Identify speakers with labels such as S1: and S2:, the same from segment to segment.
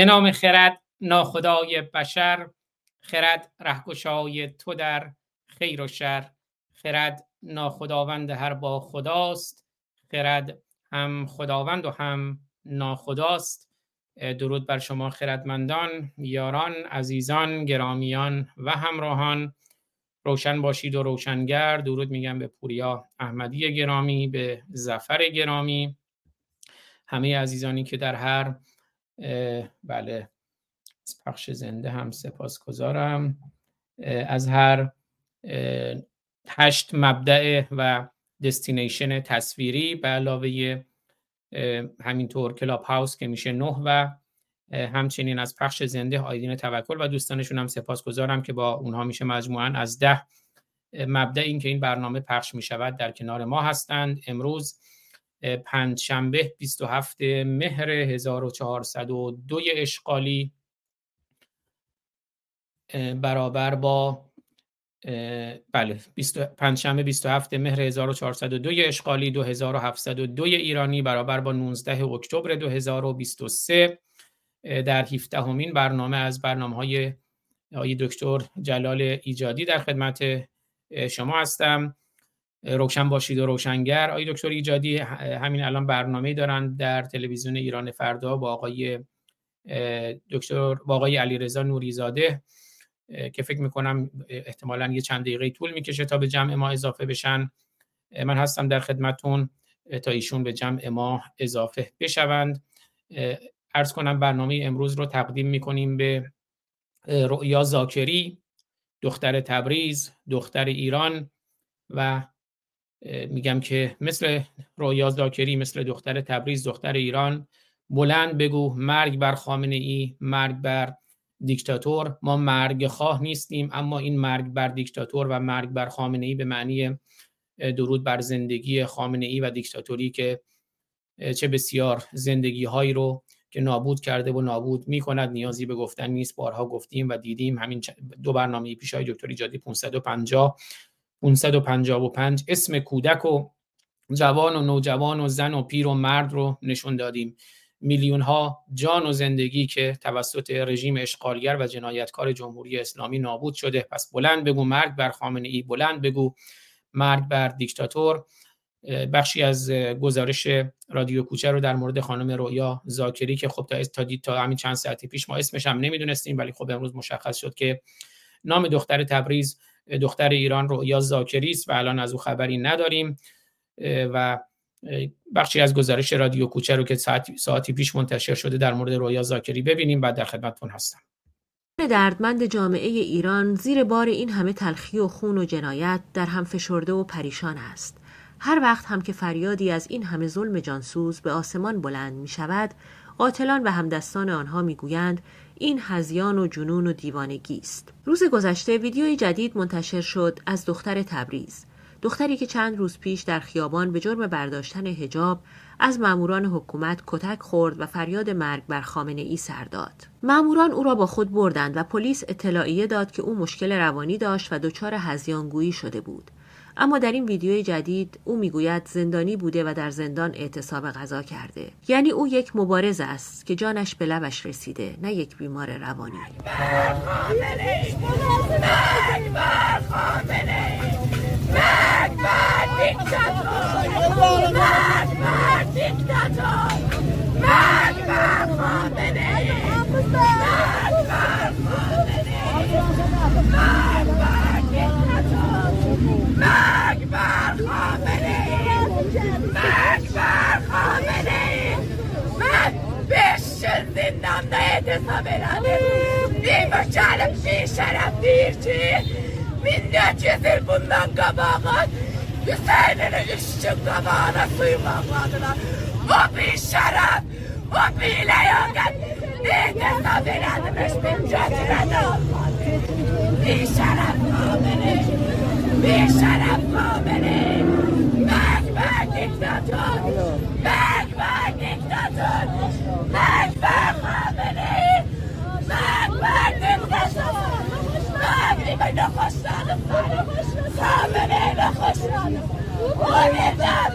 S1: به نام خرد ناخدای بشر خرد رهگشای تو در خیر و شر. خرد ناخداوند هر با خداست خرد هم خداوند و هم ناخداست. درود بر شما خردمندان یاران عزیزان گرامیان و همراهان. روشن باشید و روشنگر. درود میگم به پوریا احمدی گرامی به زفر گرامی. همه عزیزانی که در هر بله. از پخش زنده هم سپاسگزارم. از هر هشت مبدع و دستینیشن تصویری به علاوه همینطور کلاب هاوس که میشه نه و همچنین از پخش زنده آیدین توکل و دوستانشون هم سپاسگزارم که با اونها میشه مجموعا از ده مبدع این که این برنامه پخش می‌شود در کنار ما هستند. امروز پنج شنبه 27 مهر 1402 اشغالی برابر با بله پنجشنبه 27 مهر 1402 اشغالی 2702 ایرانی برابر با 19 اکتبر 2023 در 17 همین برنامه از برنامه های آقای دکتر جلال ایجادی در خدمت شما هستم. روشن باشید و روشنگر. آقای دکتر ایجادی همین الان برنامه دارن در تلویزیون ایران فردا با آقای دکتر با آقای علیرضا نوریزاده که فکر می‌کنم احتمالا یه چند دقیقه طول می‌کشه تا به جمع ما اضافه بشن. من هستم در خدمتون تا ایشون به جمع ما اضافه بشوند. ارز کنم برنامه امروز رو تقدیم می‌کنیم به رؤیا زاکری دختر تبریز دختر ایران و میگم که مثل رویا زاکری مثل دختر تبریز دختر ایران بلند بگو مرگ بر خامنه ای مرگ بر دیکتاتور. ما مرگ خواه نیستیم اما این مرگ بر دیکتاتور و مرگ بر خامنه ای به معنی درود بر زندگی خامنه ای و دیکتاتوری که چه بسیار زندگی هایی رو که نابود کرده و نابود می کند نیازی به گفتن نیست. بارها گفتیم و دیدیم همین دو برنامه پیش های دکتر ایجادی 550 555 اسم کودک و جوان و نوجوان و زن و پیر و مرد رو نشون دادیم. میلیون ها جان و زندگی که توسط رژیم اشغالگر و جنایتکار جمهوری اسلامی نابود شده. پس بلند بگو مرگ بر خامنه ای بلند بگو مرگ بر دیکتاتور. بخشی از گزارش رادیو کوچه رو در مورد خانم رویا زاکری که خب تا تا تا همین چند ساعتی پیش ما اسمش هم نمی‌دونستیم ولی خب امروز مشخص شد که نام دختر تبریز دختر ایران رویا زاکری است و الان از او خبری نداریم و بخشی از گزارش رادیو کوچه رو که ساعتی, ساعتی پیش منتشر شده در مورد رویا زاکری ببینیم بعد در خدمتتون هستم.
S2: دردمند جامعه ایران زیر بار این همه تلخی و خون و جنایت در هم فشرده و پریشان است. هر وقت هم که فریادی از این همه ظلم جانسوز به آسمان بلند می شود قاتلان و همدستان آنها می‌گویند این هزیان و جنون و دیوانگی است روز گذشته ویدیوی جدید منتشر شد از دختر تبریز دختری که چند روز پیش در خیابان به جرم برداشتن هجاب از ماموران حکومت کتک خورد و فریاد مرگ بر خامنه ای سر داد. ماموران او را با خود بردند و پلیس اطلاعیه داد که او مشکل روانی داشت و دچار هزیانگویی شده بود. اما در این ویدیوی جدید او می‌گوید زندانی بوده و در زندان اعتصاب غذا کرده. یعنی او یک مبارز است که جانش به لبش رسیده نه یک بیمار روانی.
S3: مرگ Ekber Hamene'yi! Ekber Hamene'yi! Ben beş yıl zindanda yedim Hamene'yi! Bir mücadelem, bir şeref değil ki! Minnet yıl bundan kabağın! Hüseyin'in üstün kabağına suymakladılar! O bir şeref! O bir ile yöntem! Yedim Hamene'yi! Mücadelem! Bir şeref Hamene'yi! بیشرف خامنه مرگ بر دیکتاتور. مرگ بر دیکتاتور. مرگ بر خامنه مرگ بر دیکتاتور. مرگ بر نخستان خامنه نخستان اون نمیت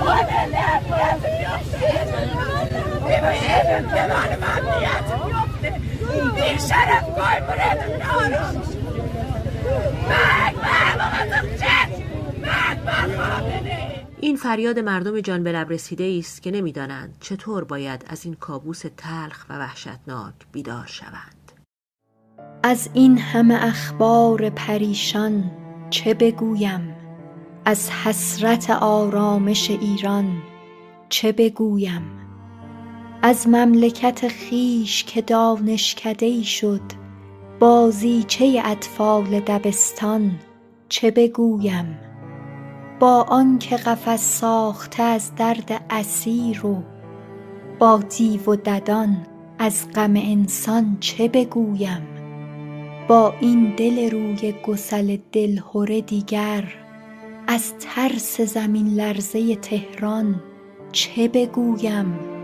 S3: اون نمیت بیفته ببینید دیوان ممنیت بیفته بیشرف گای برد نارم
S2: این فریاد مردم جان به لب رسیده است که نمی‌دانند چطور باید از این کابوس تلخ و وحشتناک بیدار شوند.
S4: از این همه اخبار پریشان چه بگویم؟ از حسرت آرامش ایران چه بگویم؟ از مملکت خیش که دانشکده شد بازیچه اطفال دبستان چه بگویم؟ با آنکه قفس ساخته از درد اسیر و با دیو و ددان از غم انسان چه بگویم؟ با این دل روی گسل دلهره دیگر از ترس زمین لرزه تهران چه بگویم؟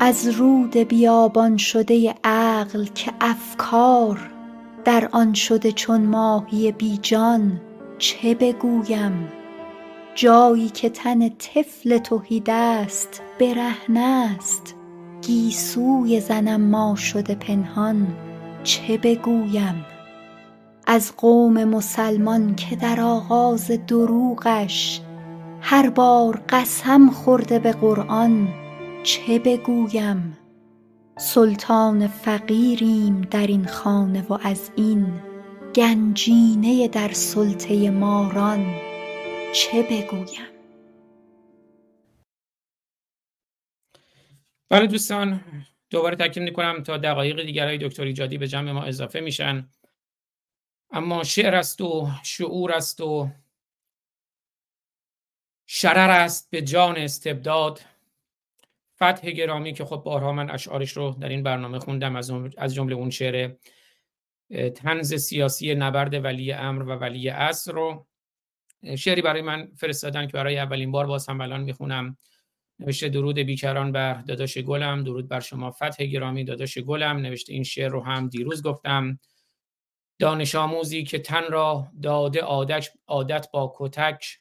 S4: از رود بیابان شده عقل که افکار در آن شده چون ماهی بیجان چه بگویم؟ جایی که تن طفل است برهنه است گیسوی زنم ما شده پنهان چه بگویم؟ از قوم مسلمان که در آغاز دروغش هر بار قسم خورده به قرآن چه بگویم؟ سلطان فقیریم در این خانه و از این گنجینه در سلطه ماران چه بگویم؟
S1: بله دوستان دوباره تاکید می‌کنم تا دقایق دیگر های دکتر ایجادی به جمع ما اضافه میشن. اما شعر است و شعور است و شرر است به جان استبداد. فتح گرامی که خب بارها من اشعارش رو در این برنامه خوندم از جمله اون شعر تنز سیاسی نبرد ولی امر و ولی اصر رو. شعری برای من فرستادن که برای اولین بار باز هم الان می‌خونم. نوشته درود بیکران بر داداش گلم درود بر شما فتح گرامی داداش گلم. نوشته این شعر رو هم دیروز گفتم. دانش آموزی که تن را داده عادت, عادت با کتک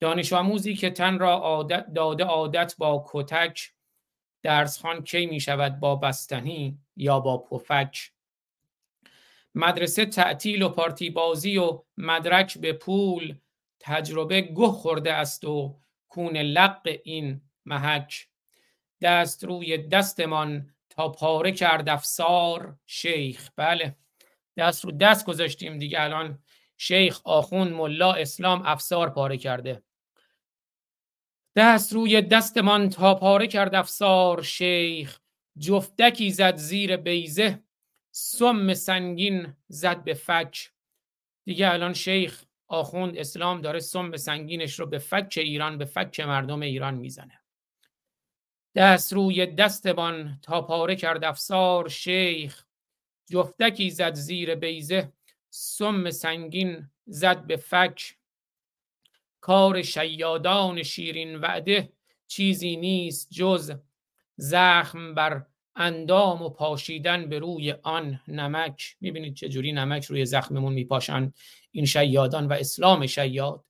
S1: دانش آموزی که تن را عادت داده عادت با کتک درسخان کی می شود با بستنی یا با پفک. مدرسه تعطیل و پارتی بازی و مدرک به پول تجربه گه خورده است و کون لق این محک. دست روی دستمان تا پاره کرد افسار شیخ. بله دست رو دست گذاشتیم دیگه الان. شیخ آخون ملا اسلام افسار پاره کرده. دست روی دستمان تا پاره کرد افسار شیخ جفتکی زد زیر بیزه سم سنگین زد به فک. دیگه الان شیخ آخوند اسلام داره سم سنگینش رو به فک ایران به فک مردم ایران می‌زنه. دست روی دستمان تا پاره کرد افسار شیخ جفتکی زد زیر بیزه سم سنگین زد به فک. کار شیادان شیرین وعده چیزی نیست جز زخم بر اندام و پاشیدن به روی آن نمک. می‌بینید چه جوری نمک روی زخممون میپاشن. این شیادان و اسلام شیاد.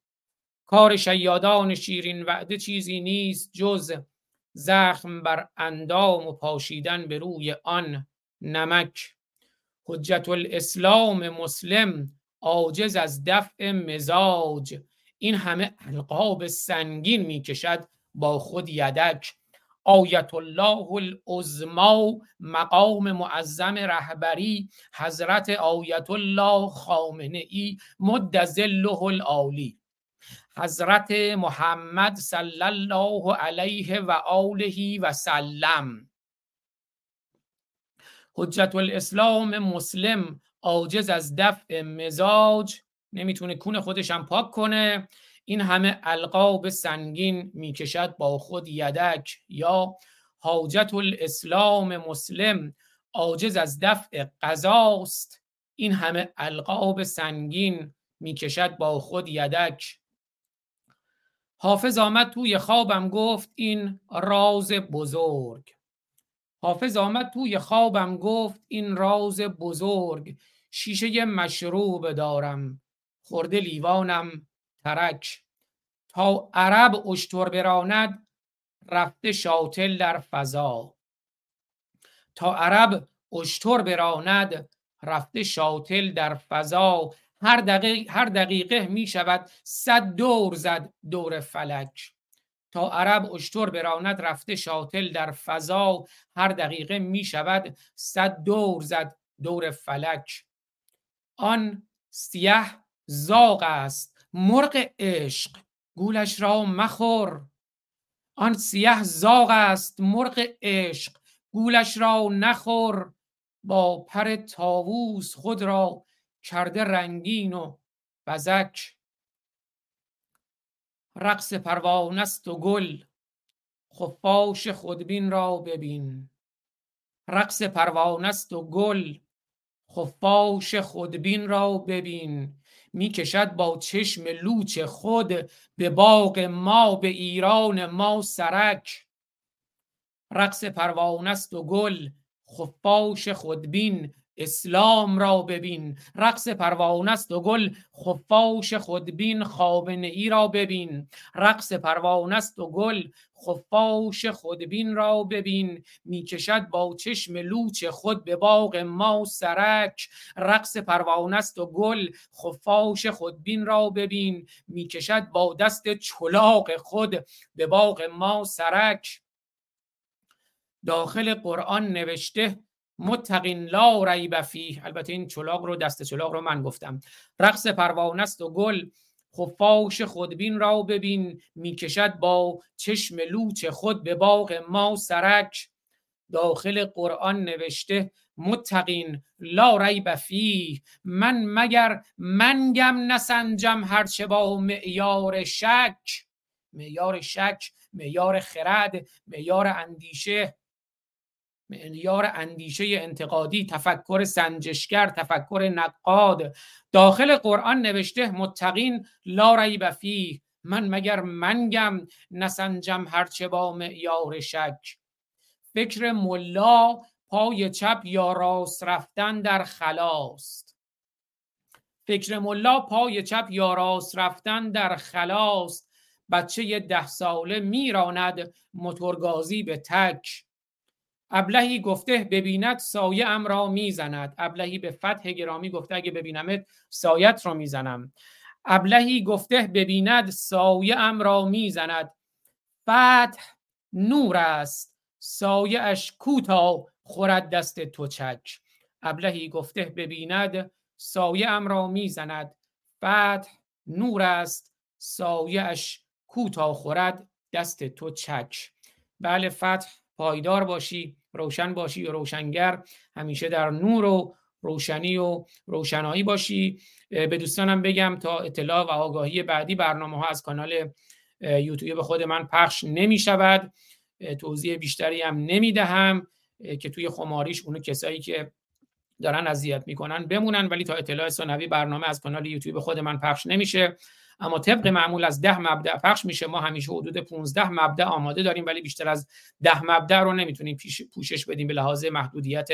S1: کار شیادان شیرین وعده چیزی نیست جز زخم بر اندام و پاشیدن به روی آن نمک. حجت الاسلام مسلم عاجز از دفع مزاج. این همه القاب سنگین می‌کشد با خود یدک. آیت الله العظما مقام معظم رهبری. حضرت آیت الله خامنه ای مد ظله العالی. حضرت محمد صلی الله علیه و آله و سلم. حجت الاسلام مسلم عاجز از دفع مزاج. نمی‌تونه کون خودش هم پاک کنه. این همه القاب سنگین می‌کشد با خود یدک. یا حاجت الاسلام مسلم عاجز از دفع قضاست. این همه القاب سنگین می‌کشد با خود یدک. حافظ آمد توی خوابم گفت این راز بزرگ. حافظ آمد توی خوابم گفت این راز بزرگ. شیشه مشروب دارم. خورده لیوانم ترک. تا عرب اشتر براند رفته شاتل در فضا. تا عرب اشتر براند رفته شاتل در فضا. هر دقیقه, هر دقیقه می شود صد دور زد دور فلک. تا عرب اشتر براند رفته شاتل در فضا. هر دقیقه می شود صد دور زد دور فلک. آن سیه زاغ است. مرغ عشق. گولش را مخور. آن سیه زاغ است. مرغ عشق. گولش را نخور. با پر تاووس خود را کرده رنگین و بزک. رقص پروانه است و گل. خفاش خودبین را ببین. رقص پروانه است و گل. خفاش خودبین را ببین. می‌کشد با چشم لوچ خود به باغ ما به ایران ما سرک. رقص پروانه است و گل خفاش خودبین اسلام را ببین. رقص پروانه است و گل خفاش خودبین خابنه ای را ببین. رقص پروانه است و گل خفاش خودبین را ببین. می‌کشد با چشم لوچ خود به باغ ما سرک. رقص پروانه است و گل خفاش خودبین را ببین. می‌کشد با دست چلاق خود به باغ ما سرک. داخل قرآن نوشته متقین لا ریب فیه. البته این چلاق رو دست چلاق رو من گفتم. رقص پروانه است و گل. خفاش خودبین را ببین. می‌کشد با چشم لوچ خود به باغ ما سرک. داخل قرآن نوشته متقین لا ریب فیه. من مگر منگم نسنجم هرچه با معیار شک؟ معیار شک معیار خرد معیار اندیشه. معیار اندیشه انتقادی تفکر سنجشگر تفکر نقاد. داخل قرآن نوشته متقین لا ریب فیه من مگر منگم نسنجم هرچه با معیار شک. فکر ملا پای چپ یا راست رفتن در خلاست. فکر ملا پای چپ یا راست رفتن در خلاست. بچه ده ساله میراند موتورگازی به تک. ابلهی گفته ببیند سایه ام را می‌زند. ابلهی به فتح گرامی گفته اگه ببینمت سایت را می‌زنم. ابلهی گفته ببیند سایه ام را می‌زند. فتح نور است. سایه اش کوتا خورد دست تو چک. ابلهی گفته ببیند سایه ام را می‌زند. فتح نور است. سایه اش کوتا خورد دست تو چک. بله فتح پایدار باشی روشن باشی و روشنگر. همیشه در نور و روشنی و روشنایی باشی. به دوستانم بگم تا اطلاع و آگاهی بعدی برنامه ها از کانال یوتیوب خود من پخش نمی شود توضیح بیشتری هم نمی دهم که توی خماریش اونو کسایی که دارن اذیت می‌کنن بمونن ولی تا اطلاع ثانوی برنامه از کانال یوتیوب خود من پخش نمیشه. اما طبق معمول از ده مبدع پخش میشه. ما همیشه حدود 15 مبدع آماده داریم ولی بیشتر از ده مبدع رو نمی‌تونیم پوشش بدیم به لحاظ محدودیت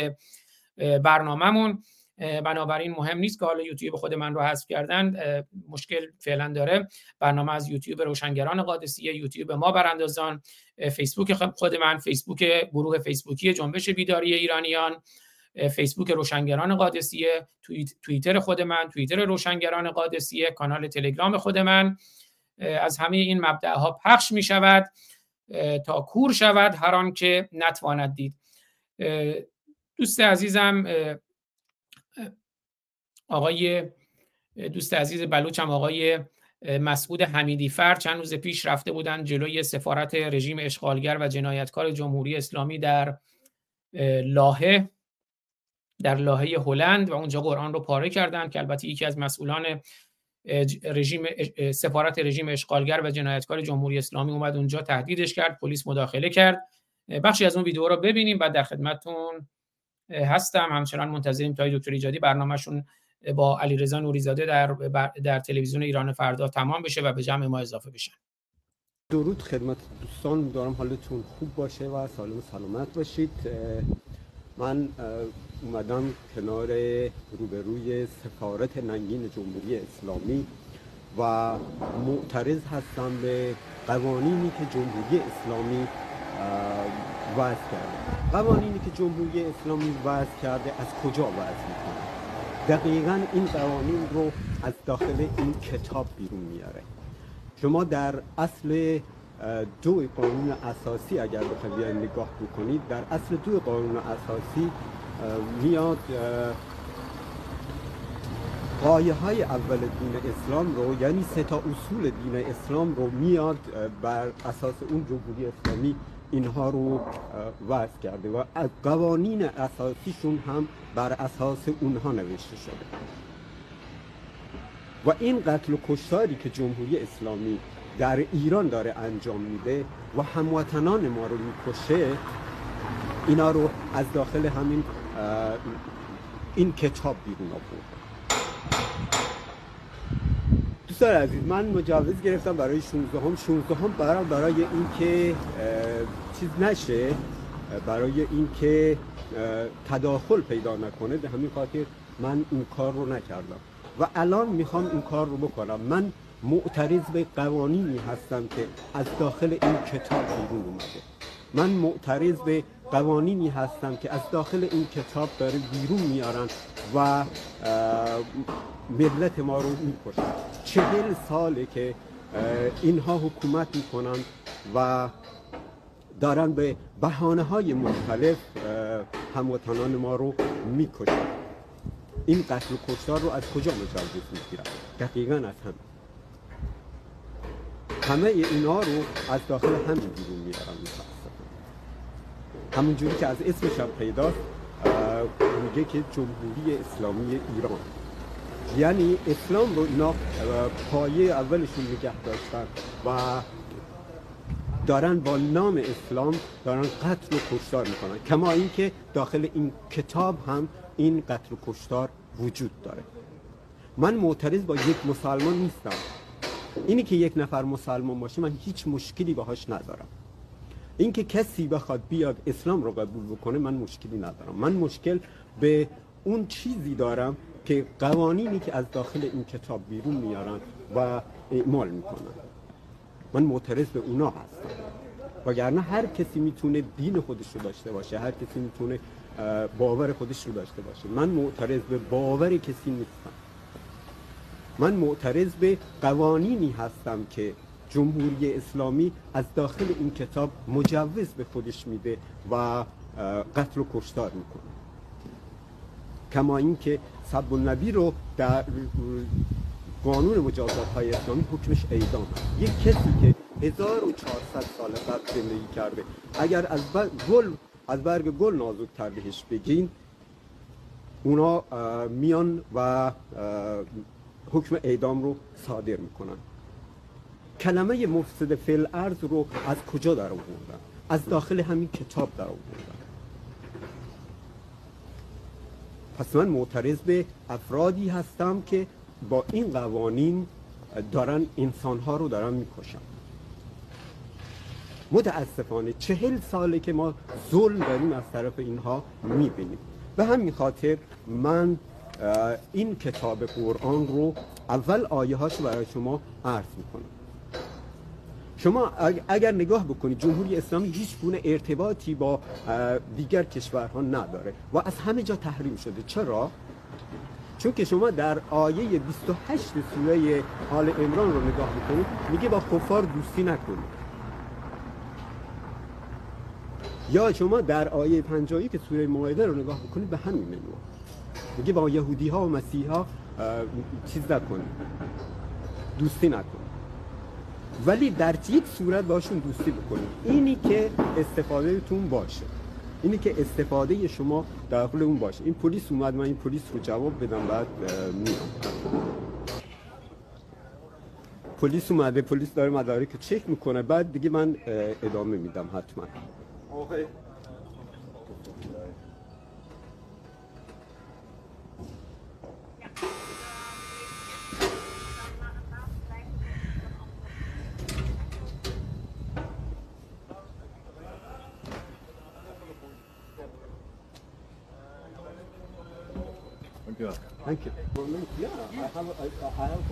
S1: برنامهمون. بنابراین مهم نیست که حالا یوتیوب خود من رو حذف کردن. مشکل فعلا داره. برنامه از یوتیوب روشنگران قادسیه یوتیوب ما براندازان. فیسبوک خود من فیسبوک گروه فیسبوکی جنبش بیداری ایرانیان. فیسبوک روشنگران قادسیه توییتر خود من توییتر روشنگران قادسیه کانال تلگرام خود من. از همه این مبدع پخش می شود تا کور شود هر آن که نتواند دید. دوست عزیزم آقای دوست عزیز بلوچم آقای مسعود حمیدی فر چند روز پیش رفته بودن جلوی سفارت رژیم اشغالگر و جنایتکار جمهوری اسلامی در لاهه. در لاهه هلند و اونجا قرآن رو پاره کردن که البته یکی از مسئولان رژیم سفارت رژیم اشغالگر و جنایتکار جمهوری اسلامی اومد اونجا تهدیدش کرد پلیس مداخله کرد. بخشی از اون ویدیو رو ببینیم بعد در خدمتتون هستم. همچنان منتظریم تا دکتر ایجادی برنامهشون با علیرضا نوریزاده در در تلویزیون ایران فردا تمام بشه و به جمع ما اضافه بشن.
S5: درود خدمت دوستان. دارم حالتون خوب باشه و سالم سلامت باشید. من اومدم کنار روبروی سفارت ننگین جمهوری اسلامی و معترض هستم به قوانینی که جمهوری اسلامی وضع کرده. قوانینی که جمهوری اسلامی وضع کرده از کجا وضع می‌کنه؟ دقیقا این قوانین رو از داخل این کتاب بیرون میاره شما در اصل دو قانون اساسی اگر بخواید نگاه بکنید در اصل دو قانون اساسی میاد قایه های اول دین اسلام رو یعنی سه تا اصول دین اسلام رو میاد بر اساس اون جمهوری اسلامی اینها رو وضع کرده و قوانین اساسیشون هم بر اساس اونها نوشته شده. و این قتل و کشتاری که جمهوری اسلامی در ایران داره انجام میده و هموطنان ما رو می‌کشه اینا رو از داخل همین این کتاب بیرون آورد. دوستان عزیز من مجوز گرفتم برای 16 هم 16 هم برای برای اینکه چیز نشه برای اینکه تداخل پیدا نکنه به همین خاطر من این کار رو نکردم. و الان می‌خوام این کار رو بکنم. من معترض به قوانینی هستم که از داخل این کتاب بیرون اومده. من معترض به قوانینی هستم که از داخل این کتاب داره بیرون میارن و ملت ما رو می‌کشن. چهل ساله که اینها حکومت می‌کنن و دارن به بحانه های مختلف هموطنان ما رو می‌کشن. این قتل و کشتار رو از کجا مجوز می‌گیرن؟ دقیقا از هم همه اینا رو از داخل همین بیرون میارن. همون جوری که از اسمش هم پیداست میگه که جمهوری اسلامی ایران. یعنی اسلام رو اینا پایه اولشون نگه داشتن و دارن با نام اسلام دارن قتل و کشتار می‌کنن. کما اینکه داخل این کتاب هم این قتل و کشتار وجود داره. من معترض با یک مسلمان نیستم. اینی که یک نفر مسلمان باشه من هیچ مشکلی باهاش ندارم. اینکه کسی بخواد بیاد اسلام رو قبول بکنه من مشکلی ندارم. من مشکل به اون چیزی دارم که قوانینی که از داخل این کتاب بیرون میارن و اعمال می‌کنن. من معترض به اونا هستم. وگرنه هر کسی می‌تونه دین خودش رو داشته باشه هر کسی می‌تونه باور خودش رو داشته باشه. من معترض به باور کسی نیستم. من معترض به قوانینی هستم که جمهوری اسلامی از داخل این کتاب مجوز به خودش میده و قتل و کشتار می‌کنه. کما اینکه سب النبی رو در قانون مجازات های اسلامی حکمش اعدام یک کسی که 1400 سال قبل زندگی کرده اگر از گل از برگ گل نازک بهش بگین اونا میان و حکم اعدام رو صادر می‌کنن. کلمه مفسد فعل ارز رو از کجا در آوردن؟ از داخل همین کتاب در آوردن. پس من معترض به افرادی هستم که با این قوانین دارن انسان ها رو دارن می‌کشن. متاسفانه چهل ساله که ما ظلم داریم از طرف اینها می‌بینیم. به همین خاطر من این کتاب قرآن رو اول آیه هاش برای شما عرض می‌کنم. شما اگر نگاه بکنید جمهوری اسلامی هیچ گونه ارتباطی با دیگر کشورها نداره و از همه جا تحریم شده. چرا؟ چون که شما در آیه 28 سوره آل عمران رو نگاه بکنید میگه با کفار دوستی نکنید. یا شما در آیه پنجایی که سوره مائده رو نگاه بکنید به همین منو میگه با یهودی ها و مسیح چیز نکنید. دوستی نکنید. ولی در یک صورت باشون دوستی بکنید اینی که استفاده تون باشه. اینی که استفاده شما داخل اون باشه. این پلیس اومد من این پلیس رو جواب بدم بعد میام. پلیس اومده پلیس داره مدارک چک می‌کنه بعد دیگه من ادامه میدم حتما. Thank you. Yeah, I have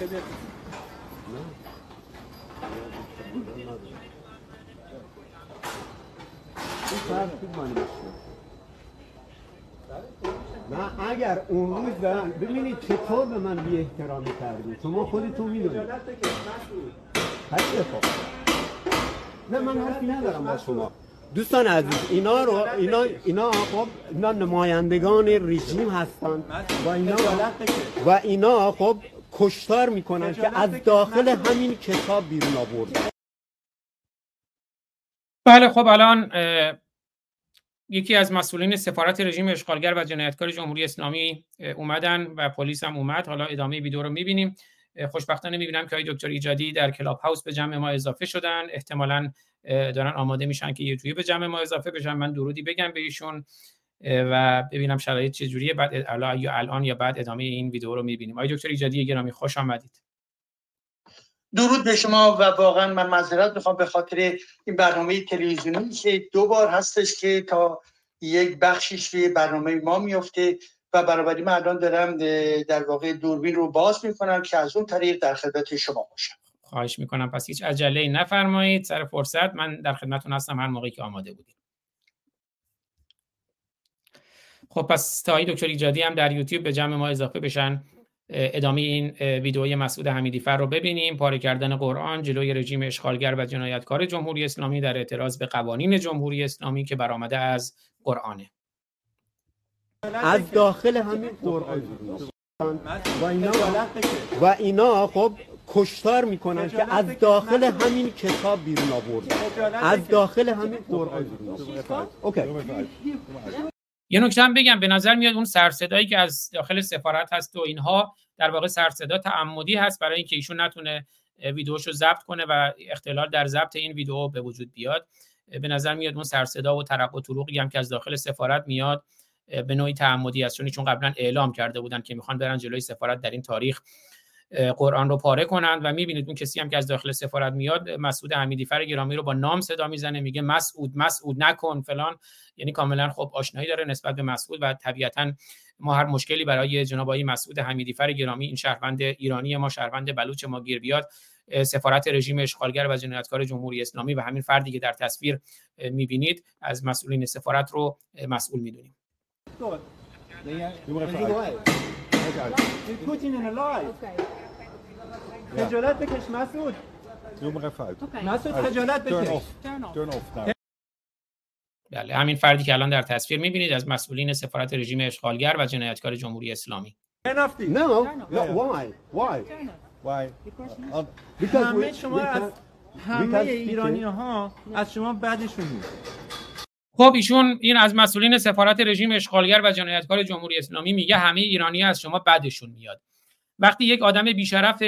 S5: in the نه اگر اون روز دارن ببینید چطور به من بی احترامی کردید شما خودتون می‌دونید. نه من حرفی ندارم با شما. دوستان عزیز اینا رو اینا اینا خب اینا نمایندگان رژیم هستن. و اینا و اینا خب کشتار می‌کنن که از داخل همین کتاب بیرون آوردن.
S1: بله خب الان یکی از مسئولین سفارت رژیم اشغالگر و جنایتکار جمهوری اسلامی اومدن و پلیس هم اومد. حالا ادامه ویدیو رو می‌بینیم. خوشبختانه می‌بینم که های دکتر ایجادی در کلاب هاوس به جمع ما اضافه شدن. احتمالا دارن آماده میشن که یه به جمع ما اضافه بشن. من درودی بگم به ایشون و ببینم شرایط چجوریه. بعد یا الان یا بعد ادامه این ویدیو رو می‌بینیم. آقای دکتر ایجادی گرامی خوش آمدید.
S6: درود به شما و واقعا من معذرت می‌خوام به خاطر این برنامه تلویزیونی که دو بار هستش که تا یک بخشیش روی برنامه ما میفته و برابری من الان دارم در واقع دوربین رو باز می‌کنم که از اون طریق در خدمت شما باشم.
S1: خواهش می‌کنم. پس هیچ عجله نفرمایید. سر فرصت من در خدمتتون هستم هر موقعی که آماده بودید. خب پس تا دکتر ایجادی هم در یوتیوب به جمع ما اضافه بشن. ادامه این ویدئوی مسعود حمیدی فر رو ببینیم. پاره کردن قرآن جلوی رژیم اشغالگر و جنایتکار جمهوری اسلامی در اعتراض به قوانین جمهوری اسلامی که برآمده از قرآنه.
S5: از داخل همین قرآن. و اینا, و اینا خب کشتار می‌کنن که از داخل همین کتاب بیرون آورد از داخل همین قرآن. اوکی.
S1: یه نکته هم بگم به نظر میاد اون سرصدایی که از داخل سفارت هست و اینها در واقع سرصدا تعمدی هست برای اینکه ایشون نتونه ویدیوشو ضبط کنه و اختلال در ضبط این ویدیو به وجود بیاد. به نظر میاد اون سرصدا و ترق و طروقی هم که از داخل سفارت میاد به نوعی تعمدی است. چون قبلا اعلام کرده بودن که می‌خوان برن جلوی سفارت در این تاریخ. قرآن رو پاره کنند و می‌بینید اون کسی هم که از داخل سفارت میاد مسعود حمیدی فر گرامی رو با نام صدا می‌زنه میگه مسعود مسعود نکن فلان. یعنی کاملا خب آشنایی داره نسبت به مسعود و طبیعتا ما هر مشکلی برای جناب آقای مسعود حمیدی فر گرامی این شهروند ایرانی ما شهروند بلوچ ما گیر بیاد سفارت رژیم اشغالگر و جنایتکار جمهوری اسلامی و همین فردی که در تصویر می‌بینید از مسئولین سفارت رو مسئول می‌دونیم.
S7: خجالت بکش مسعود. مسعود خجالت بکش.
S1: بله همین فردی که الان در تصویر می‌بینید از مسئولین سفارت رژیم اشغالگر و جنایتکار جمهوری اسلامی.
S5: No, why? Why?
S7: Why?
S5: Because
S7: همه شما از همه ایرانی ها از شما بعدشون نیست
S1: خب ایشون این از مسئولین سفارت رژیم اشغالگر و جنایتکار جمهوری اسلامی میگه همه ایرانی از شما بدشون میاد. وقتی یک آدم بیشرف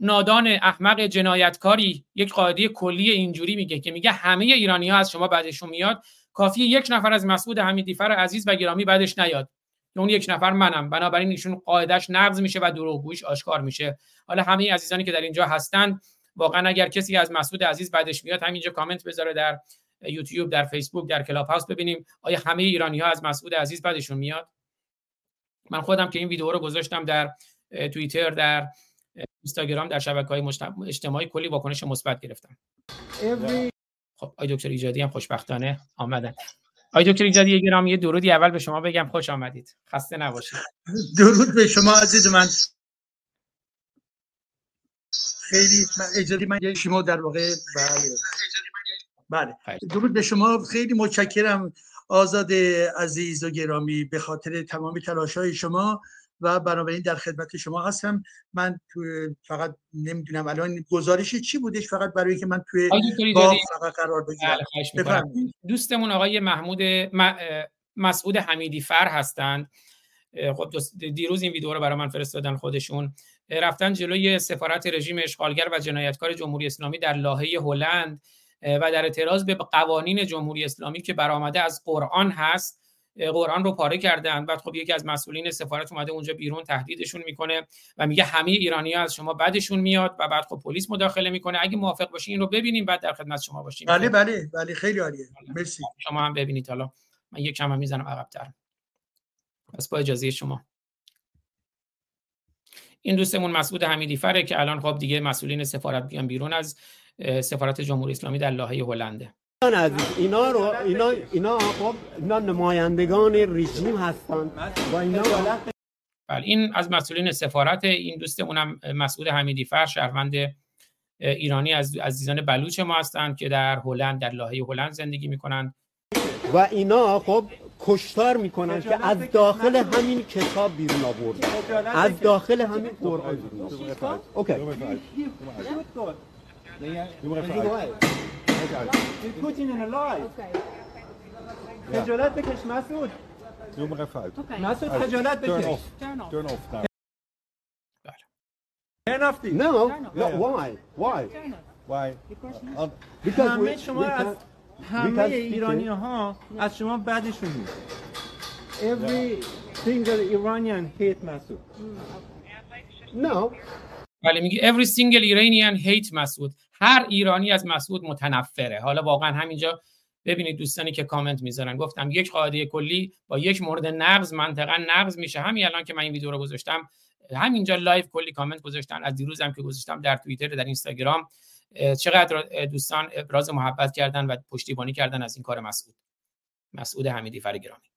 S1: نادان احمق جنایتکاری یک قاعده کلی اینجوری میگه که میگه همه ایرانی ها از شما بعدشون میاد. کافی یک نفر از مسعود حمیدیفر عزیز و گرامی بعدش نیاد. اون یک نفر منم. بنابراین ایشون قاعدش نقض میشه و دروغگویش آشکار میشه. حالا همه عزیزانی که در اینجا هستن واقعا اگر کسی از مسعود عزیز بعدش میاد همینجا کامنت بذاره در یوتیوب در فیسبوک در کلاب هاوس ببینیم آیا همه ایرانی ها از مسعود عزیز بعدشون میاد. من خودم که این ویدیو رو گذاشتم در توییتر در اینستاگرام در شبکه های اجتماعی کلی واکنش مثبت گرفتم. خب آی دکتر ایجادی هم خوشبختانه آمدن. آی دکتر ایجادی گرامی یه درودی اول به شما بگم. خوش آمدید. خسته نباشید.
S6: درود به شما عزیز من. خیلی اجازه من شما در واقع بله. بله. درود به شما. خیلی متشکرم آزاد عزیز و گرامی. به خاطر تمام تلاش های شما و بنابراین در خدمت شما هستم. من تو فقط نمی‌دونم الان گزارش چی بودش فقط برای که من توی فقط قرار بگیرم.
S1: بله، دوستمون آقای محمود مسعود حمیدی فر هستند. خب دیروز این ویدیو رو برای من فرستادن خودشون. رفتن جلوی سفارت رژیم اشغالگر و جنایتکار جمهوری اسلامی در لاهه هلند و در اعتراض به قوانین جمهوری اسلامی که برآمده از قرآن هست قرآن رو پاره کردن. بعد خب یکی از مسئولین سفارت اومده اونجا بیرون تهدیدشون می‌کنه و میگه همه ایرانی ها از شما بعدشون میاد و بعد خب پلیس مداخله می‌کنه. اگه موافق باشین این رو ببینیم بعد در خدمت شما باشیم.
S6: بله بله بله. خیلی عالیه. مرسی.
S1: شما هم ببینید. حالا من یک کم هم می‌زنم عقب‌تر. پس با اجازه شما. این دوستمون مسعود حمیدی فره که الان خب دیگه مسئولین سفارت بیان بیرون از سفارت جمهوری اسلامی در لاهه هلنده.
S5: اینا رو اینا اینا خب اینا نمایندگان رژیم هستند و اینا
S1: بله این از مسئولین سفارت این دوستمونم مسعود حمیدی فر شهروند ایرانی از عزیزان بلوچ ما هستند که در هلند در لاهه هلند زندگی می‌کنند.
S5: و اینا خب کشتار می‌کنن که از داخل همین کتاب بیرون آورد از داخل همین قرآن بیرون اوکی.
S7: خجالت بکش مسعود مسعود خجالت بکش
S5: Turn off. Turn off the... No, no, why? Why?
S7: Why?
S5: Because
S7: همه شما از همه ایرانی ها از شما بعدشون نیست Every single Iranian hate مسعود
S5: No.
S1: بله میگه every single Iranian hate مسعود هر ایرانی از مسعود متنفره. حالا واقعا همینجا ببینید دوستانی که کامنت می‌ذارن. گفتم یک قاعده کلی با یک مورد نقض منطقا نقض میشه. همین الان که من این ویدیو رو گذاشتم همینجا لایو کلی کامنت گذاشتن. از دیروزم که گذاشتم در توییتر در اینستاگرام. چقدر دوستان ابراز محبت کردن و پشتیبانی کردن از این کار مسعود. مسعود حمیدی فر گرامی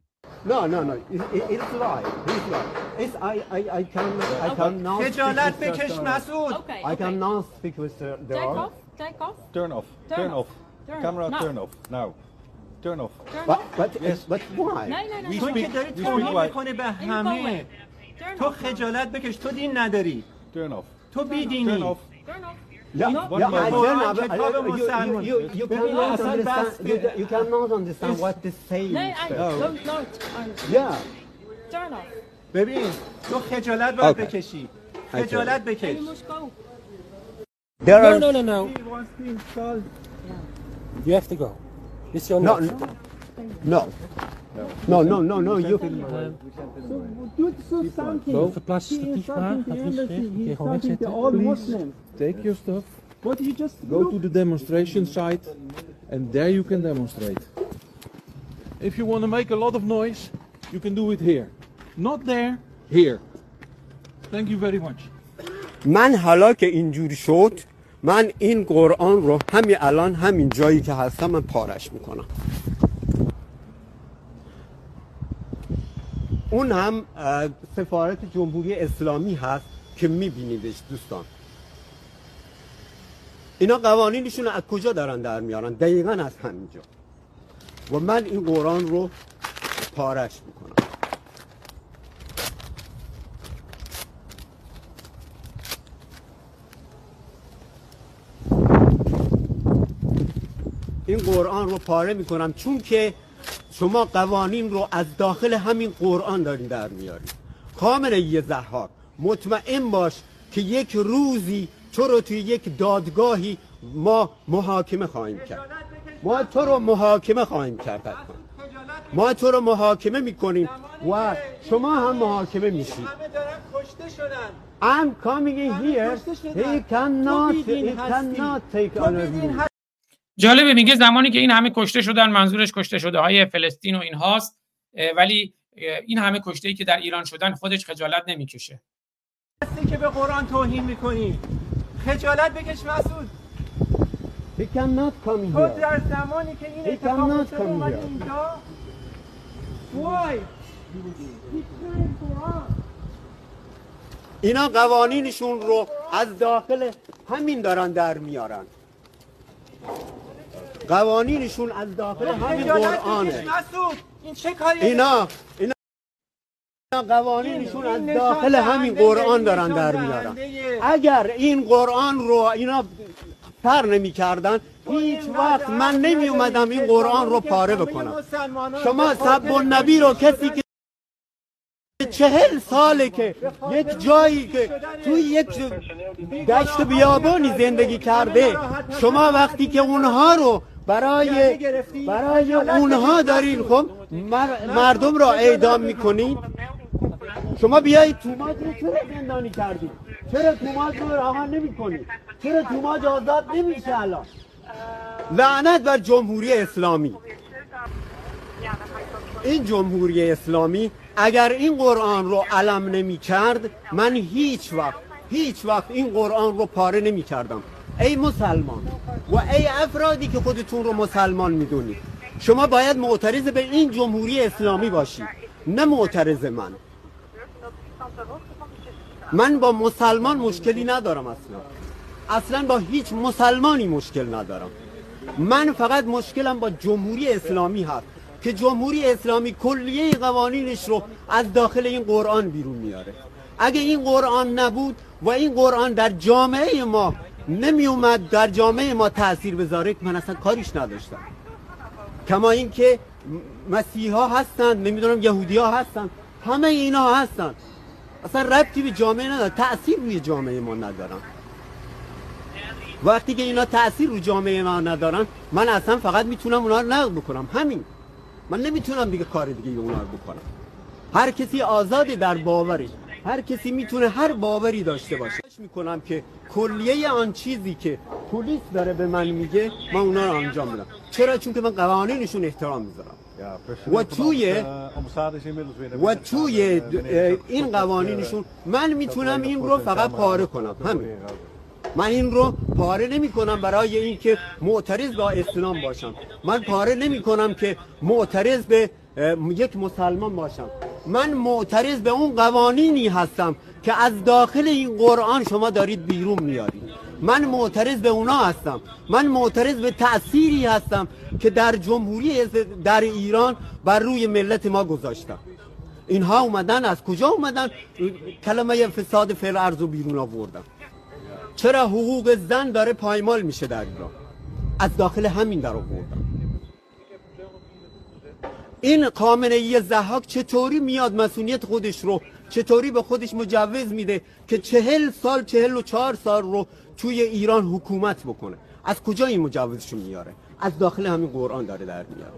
S5: No, no, no. It, it, it's lie. It's lie. It's I, I, I can, I can now.
S7: خجالت بکش مسعود.
S5: I can now speak with the. the
S3: Take off. Take off.
S7: Turn off. Turn off. Camera turn off. Now. Turn off.
S5: But, but, but why?
S3: نه نه نه.
S7: Speak,
S6: که داری
S7: we speak
S6: توهین. می‌کنه به همه تو خجالت بکش تو دین نداری
S7: Turn off.
S6: تو
S7: Turn
S6: بیدینی
S7: off.
S5: Yeah,
S7: One
S5: yeah,
S7: by
S5: I
S7: one.
S5: don't know,
S6: کتاب
S5: I- you,
S6: مسلمان.
S5: you, you, you
S6: ببین،
S5: cannot
S6: اصلا
S5: understand.
S6: بس
S5: You, you cannot understand what they say.
S3: نه I don't know.
S5: Yeah.
S3: Turn off.
S6: ببین تو خجالت باید
S5: Okay.
S6: بکشی خجالت بکش
S3: You must go.
S5: There are
S7: no, no. You have to go. It's your
S5: no,
S7: no.
S5: no, No, no, no, no. You
S7: Go verplaatst maar. Gaat niet weg. Kun je gewoon wegzetten.
S8: Take your stuff. Go to the demonstration site, and there you can demonstrate. If you want to make a lot of noise, you can do it here. Not there, here. Thank you very much.
S5: من حالا که اینجوری شد من این قرآن رو همین الان همین جایی که هستم من پارش می‌کنم اون هم سفارت جمهوری اسلامی هست که میبینیدش دوستان. اینا قوانینشون از کجا دارن در میارن؟ دقیقا از همینجا. و من این قرآن رو پارش می‌کنم. این قرآن رو پاره می‌کنم چون که شما قوانین رو از داخل همین قرآن دارین در میارید. خامنه یه زحاک مطمئن باش که یک روزی تو رو توی یک دادگاهی ما محاکمه خواهیم کرد. ما تو رو محاکمه خواهیم کرد. ما تو رو محاکمه می‌کنیم. و شما هم محاکمه میشید. I'm coming in here. he cannot he cannot take on
S1: جالبه میگه زمانی که این همه کشته شدن منظورش کشته شده های فلسطین و اینهاست ولی این همه کشته ای که در ایران شدن خودش خجالت نمی‌کشه.
S7: هستی که به قرآن توهین می‌کنی خجالت بکش مسعود.
S5: He cannot come
S7: تو
S5: here.
S7: در زمانی که این اتفاق اومدی
S5: here.
S7: اینجا وای.
S5: اینا قوانینشون رو از داخل همین دارن در میارن. قوانینشون از داخل همین
S7: خجالت
S5: قرآنه. اینا اینا قوانینشون از داخل همین قرآن دارن در میارن. اگر این قرآن رو اینا پر نمی کردن هیچ وقت من نمی اومدم این قرآن رو پاره بکنم. شما سب النبی رو کسی که چهل ساله که یک جایی که توی یک دشت بیابانی زندگی کرده شما وقتی که اونها رو برای برای اونها دارین خب؟ مر- مردم را اعدام می‌کنین. شما بیایید توماج رو چرا زندانی کردید چرا توماج رو رها نمی‌کنید چرا توماج آزاد نمیشه الان؟ لعنت بر جمهوری اسلامی. این جمهوری اسلامی اگر این قرآن رو علم نمی کرد من هیچ وقت هیچ وقت این قرآن رو پاره نمی کردم ای مسلمان و ای افرادی که خودتون رو مسلمان می‌دونید شما باید معترض به این جمهوری اسلامی باشید نه معترض من. من با مسلمان مشکلی ندارم اصلا. اصلا با هیچ مسلمانی مشکل ندارم. من فقط مشکلم با جمهوری اسلامی هست که جمهوری اسلامی کلیه قوانینش رو از داخل این قرآن بیرون میاره. اگه این قرآن نبود و این قرآن در جامعه ما نمی اومد در جامعه ما تاثیر بذاره که من اصلا کاریش نداشتم. کما اینکه مسیحا هستن نمی‌دونم یهودی ها هستن همه اینا هستن اصلا ربطی به جامعه نداره تأثیر روی جامعه ما ندارن. وقتی که اینا تأثیر رو جامعه ما ندارن من اصلا فقط می‌تونم اونا رو نقد بکنم. همین. من نمی‌تونم دیگه کار دیگه اونا رو بکنم. هر کسی آزاده در باورش هر کسی می‌تونه هر باوری داشته باشه. می‌کنم که کلیه آن چیزی که پلیس داره به من میگه من اونا رو انجام میدم. چرا؟ چون که من قوانینشون احترام می‌ذارم. و توی و توی این قوانینشون من می‌تونم این رو فقط پاره کنم. همین. من این رو پاره نمی کنم برای اینکه معترض با اسلام باشم. من پاره نمی کنم که معترض به یک مسلمان باشم. من معترض به اون قوانینی هستم که از داخل این قرآن شما دارید بیرون میارید. من معترض به اونا هستم. من معترض به تأثیری هستم که در جمهوری در ایران بر روی ملت ما گذاشتم. اینها اومدن از کجا اومدن؟ کلمه فساد فعل ارز و بیرون آوردن چرا حقوق زن داره پایمال میشه در ایران؟ از داخل همین در آوردن این خامنه زحاک چطوری میاد مسئولیت خودش رو؟ چطوری به خودش مجوز میده که چهل سال چهل و چهار سال رو توی ایران حکومت بکنه؟ از کجا این مجوزشو میاره؟ از داخل همین قرآن داره در میاره.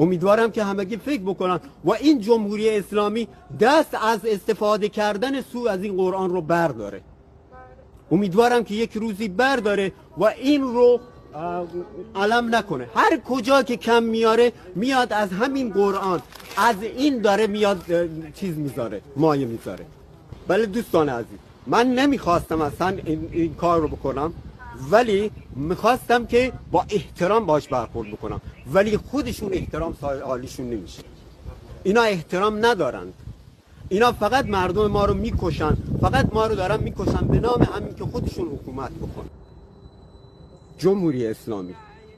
S5: امیدوارم که همگی فکر بکنن و این جمهوری اسلامی دست از استفاده کردن سو از این قرآن رو برداره. امیدوارم که یک روزی برداره و این رو علم نکنه. هر کجا که کم میاره میاد از همین قرآن. از این داره میاد چیز می‌ذاره مایه می‌ذاره. بله دوستان عزیز من نمی‌خواستم اصلا این, این کار رو بکنم ولی می‌خواستم که با احترام باش برخورد بکنم. ولی خودشون احترام حالیشون نمیشه. اینا احترام ندارند. اینا فقط مردم ما رو می‌کشن. فقط ما رو دارن می‌کشن به نام همین که خودشون حکومت بکنن. جمهوری اسلامی.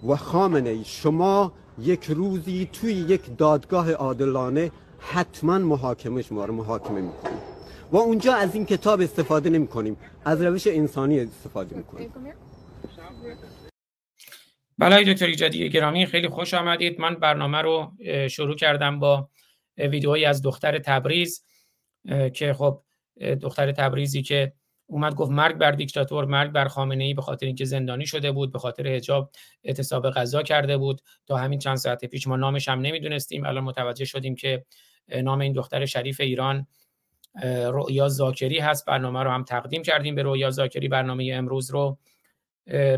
S5: و خامنه ای شما یک روزی توی یک دادگاه عادلانه حتما محاکمه شما رو محاکمه می‌کنیم. و اونجا از این کتاب استفاده نمی کنیم از روش انسانی استفاده می‌کنیم.
S1: بله دکتر ایجادی گرامی خیلی خوش آمدید. من برنامه رو شروع کردم با ویدیوهایی از دختر تبریز که خب دختر تبریزی که اومد گفت مرگ بر دیکتاتور مرگ بر خامنه ای به خاطر اینکه زندانی شده بود به خاطر حجاب اعتصاب غذا کرده بود. تا همین چند ساعت پیش ما نامش هم نمی‌دونستیم. الان متوجه شدیم که نام این دختر شریف ایران رؤیا زاکری هست. برنامه رو هم تقدیم کردیم به رؤیا زاکری برنامه امروز رو.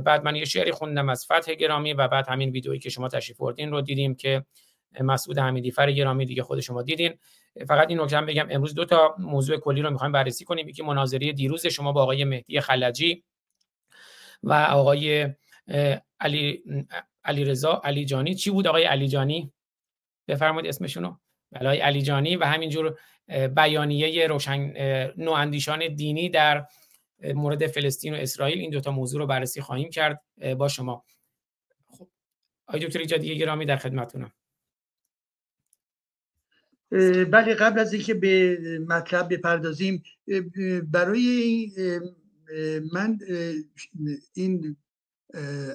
S1: بعد من یه شعری خوندم از فتح گرامی و بعد همین ویدئویی که شما تشریف بردین رو دیدیم که مسعود حمیدی فر گرامی دیگه خود شما دیدین. فقط این نکته بگم امروز دو تا موضوع کلی رو می‌خوایم بررسی کنیم. یکی مناظره دیروز شما با آقای مهدی خلجی و آقای علی علی رضا علی جانی چی بود آقای علی جانی بفرمایید اسمشون رو. بلای علی جانی و همینجور بیانیه روشن نواندیشان دینی در مورد فلسطین و اسرائیل. این دوتا موضوع رو بررسی خواهیم کرد با شما. خب آقای دکتر ایجادی گرامی در خدمتتونم.
S6: بله قبل از اینکه به مطلب بپردازیم برای من این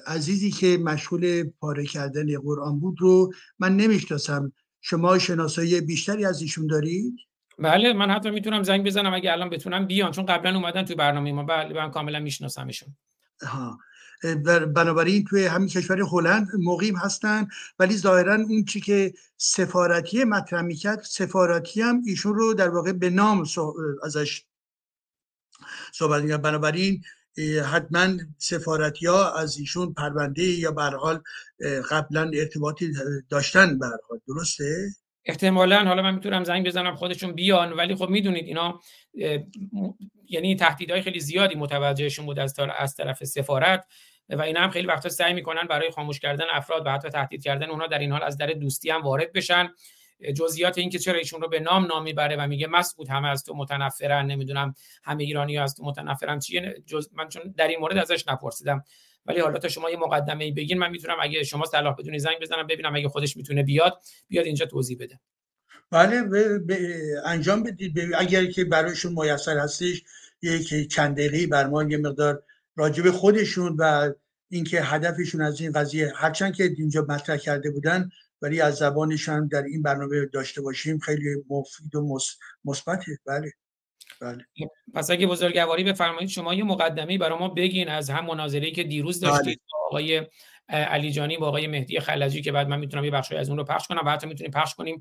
S6: عزیزی که مشغول پاره کردن قرآن بود رو من نمی‌شناسم. شما شناسایی بیشتری از ایشون دارید؟
S1: بله من حتی می‌تونم زنگ بزنم اگه الان بتونم بیان چون قبلا اومدن تو برنامه ما. بله من کاملا میشناسمشون
S6: ها. بنابراین توی همین کشور هلند مقیم هستن. ولی ظاهرا اون چی که سفارتی مطرح می‌کرد سفارتی هم ایشون رو در واقع به نام ازش صحبت می‌کرد. بنابراین حتما سفارتی ها از ایشون پرونده یا به حال قبلا ارتباطی داشتن به حال. درسته؟
S1: احتمالا. حالا من می‌تونم زنگ بزنم خودشون بیان ولی خب می‌دونید اینا یعنی تهدیدهای خیلی زیادی متوجهشون بود از از طرف سفارت و اینا هم خیلی وقتا سعی می‌کنن برای خاموش کردن افراد و حتی تهدید کردن اونا در این حال از در دوستی هم وارد بشن. جزئیات این که چرا ایشون رو به نام نام می‌بره و میگه مسعود همه از تو متنفرن نمی‌دونم همه ایرانی از تو متنفرن چیه جز... من چون در این مورد ازش نپرسیدم. ولی حالا تا شما یه مقدمه ای بگین من می‌تونم اگه شما صلاح بدونی زنگ بزنم ببینم اگه خودش می‌تونه بیاد بیاد اینجا توضیح بده.
S6: بله انجام بدید اگر که برایشون میسر هستش یک چند دقیقه بر ما یه مقدار راجب خودشون و اینکه هدفشون از این قضیه هرچند که اینجا مطرح کرده بودن ولی از زبانشان در این برنامه داشته باشیم خیلی مفید و مثبته بله بله.
S1: پس اگه بزرگواری بفرمایید شما یه مقدمه برای ما بگین از هم مناظری که دیروز داشتید بله. با آقای علی جانی با آقای مهدی خلجی که بعد من می‌تونم یه بخشی از اون رو پخش کنم و حتی می‌تونیم پخش کنیم.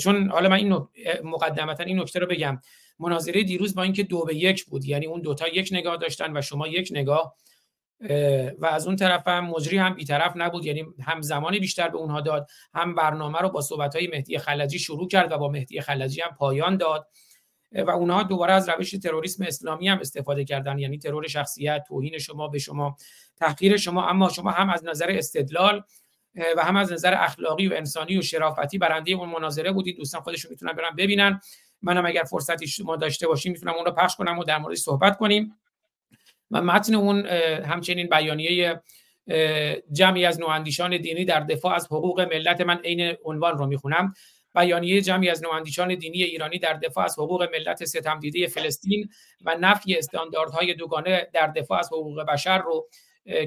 S1: چون حالا من این مقدمتا این نکته رو بگم. مناظره دیروز با اینکه دو به یک بود یعنی اون دوتا یک نگاه داشتن و شما یک نگاه و از اون طرف هم مجری هم بیطرف نبود یعنی هم زمان بیشتر به اونها داد هم برنامه رو با صحبت های مهدی خلجی شروع کرد و با مهدی خلجی هم پایان داد. و اونها دوباره از روش تروریسم اسلامی هم استفاده کردن. یعنی ترور شخصیت توهین شما به شما تحقیر شما. اما شما هم از نظر استدلال و هم از نظر اخلاقی و انسانی و شرافتی برنده اون مناظره بودید. دوستان خودشون می‌تونن برن ببینن. منم اگر فرصتی شما داشته باشیم می‌تونم اون رو پخش کنم و در موردش صحبت کنیم. و متن اون همچنین بیانیه جمعی از نواندیشان دینی در دفاع از حقوق ملت من عین عنوان رو می‌خونم. بیانیه جمعی از نواندیشان دینی ایرانی در دفاع از حقوق ملت ستم دیده فلسطین و نفی استانداردهای دوگانه در دفاع از حقوق بشر رو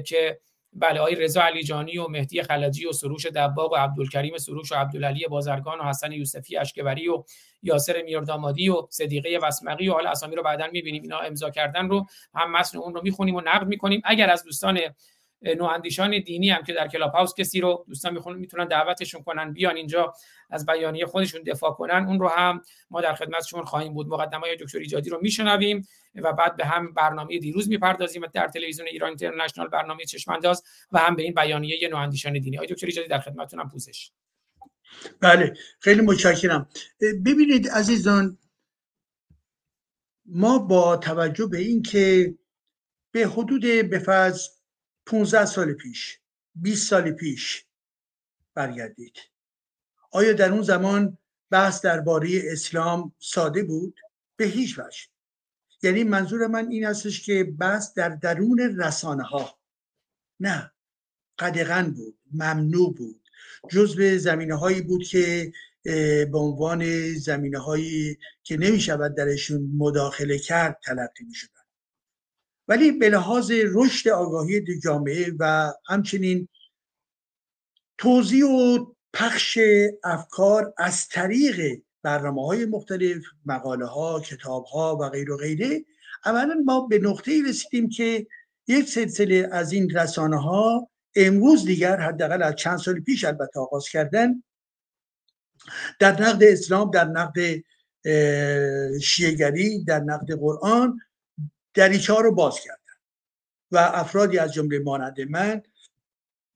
S1: که بله آقای رضا علیجانی و مهدی خلجی و سروش دباغ و عبدالکریم سروش و عبدالعلی بازرگان و حسن یوسفی اشکبری و یاسر میردامادی و صدیقه وسمقی و حالا اسامی رو بعدا می‌بینیم. اینا امضا کردن رو هم متن اون رو می‌خونیم و نقد می‌کنیم. اگر از دوستان نواندیشان دینی هم که در کلاب هاوس کسی رو دوستان می‌خونن می‌تونن دعوتشون کنن بیان اینجا از بیانیه خودشون دفاع کنن اون رو هم ما در خدمتشون خواهیم بود. مقدمه دکتر ایجادی رو میشنویم و بعد به هم برنامه دیروز می‌پردازیم در تلویزیون ایران اینترنشنال برنامه چشمانداز و هم به این بیانیه نواندیشان دینی. آقای دکتر ایجادی در خدمتتونم پوزش.
S6: بله خیلی متشکرم. ببینید عزیزان ما با توجه به اینکه به حدود به 15 سال پیش 20 سال پیش برگردید. آیا در اون زمان بحث درباره اسلام ساده بود؟ به هیچ وجه. یعنی منظور من این هستش که بحث در درون رسانه ها نه قدغن بود ممنوع بود. جزء زمینه هایی بود که به عنوان زمینه هایی که نمی شود درشون مداخله کرد تلقی می ولی به لحاظ رشد آگاهی جامعه و همچنین توضیح و پخش افکار از طریق برنامه های مختلف مقاله ها کتاب ها و غیر و غیره اولا ما به نقطه رسیدیم که یک سلسله از این رسانه ها امروز دیگر حداقل از چند سال پیش البته آغاز کردن در نقد اسلام در نقد شیعگری در نقد قرآن دریچه ها رو باز کردن. و افرادی از جمله مانند من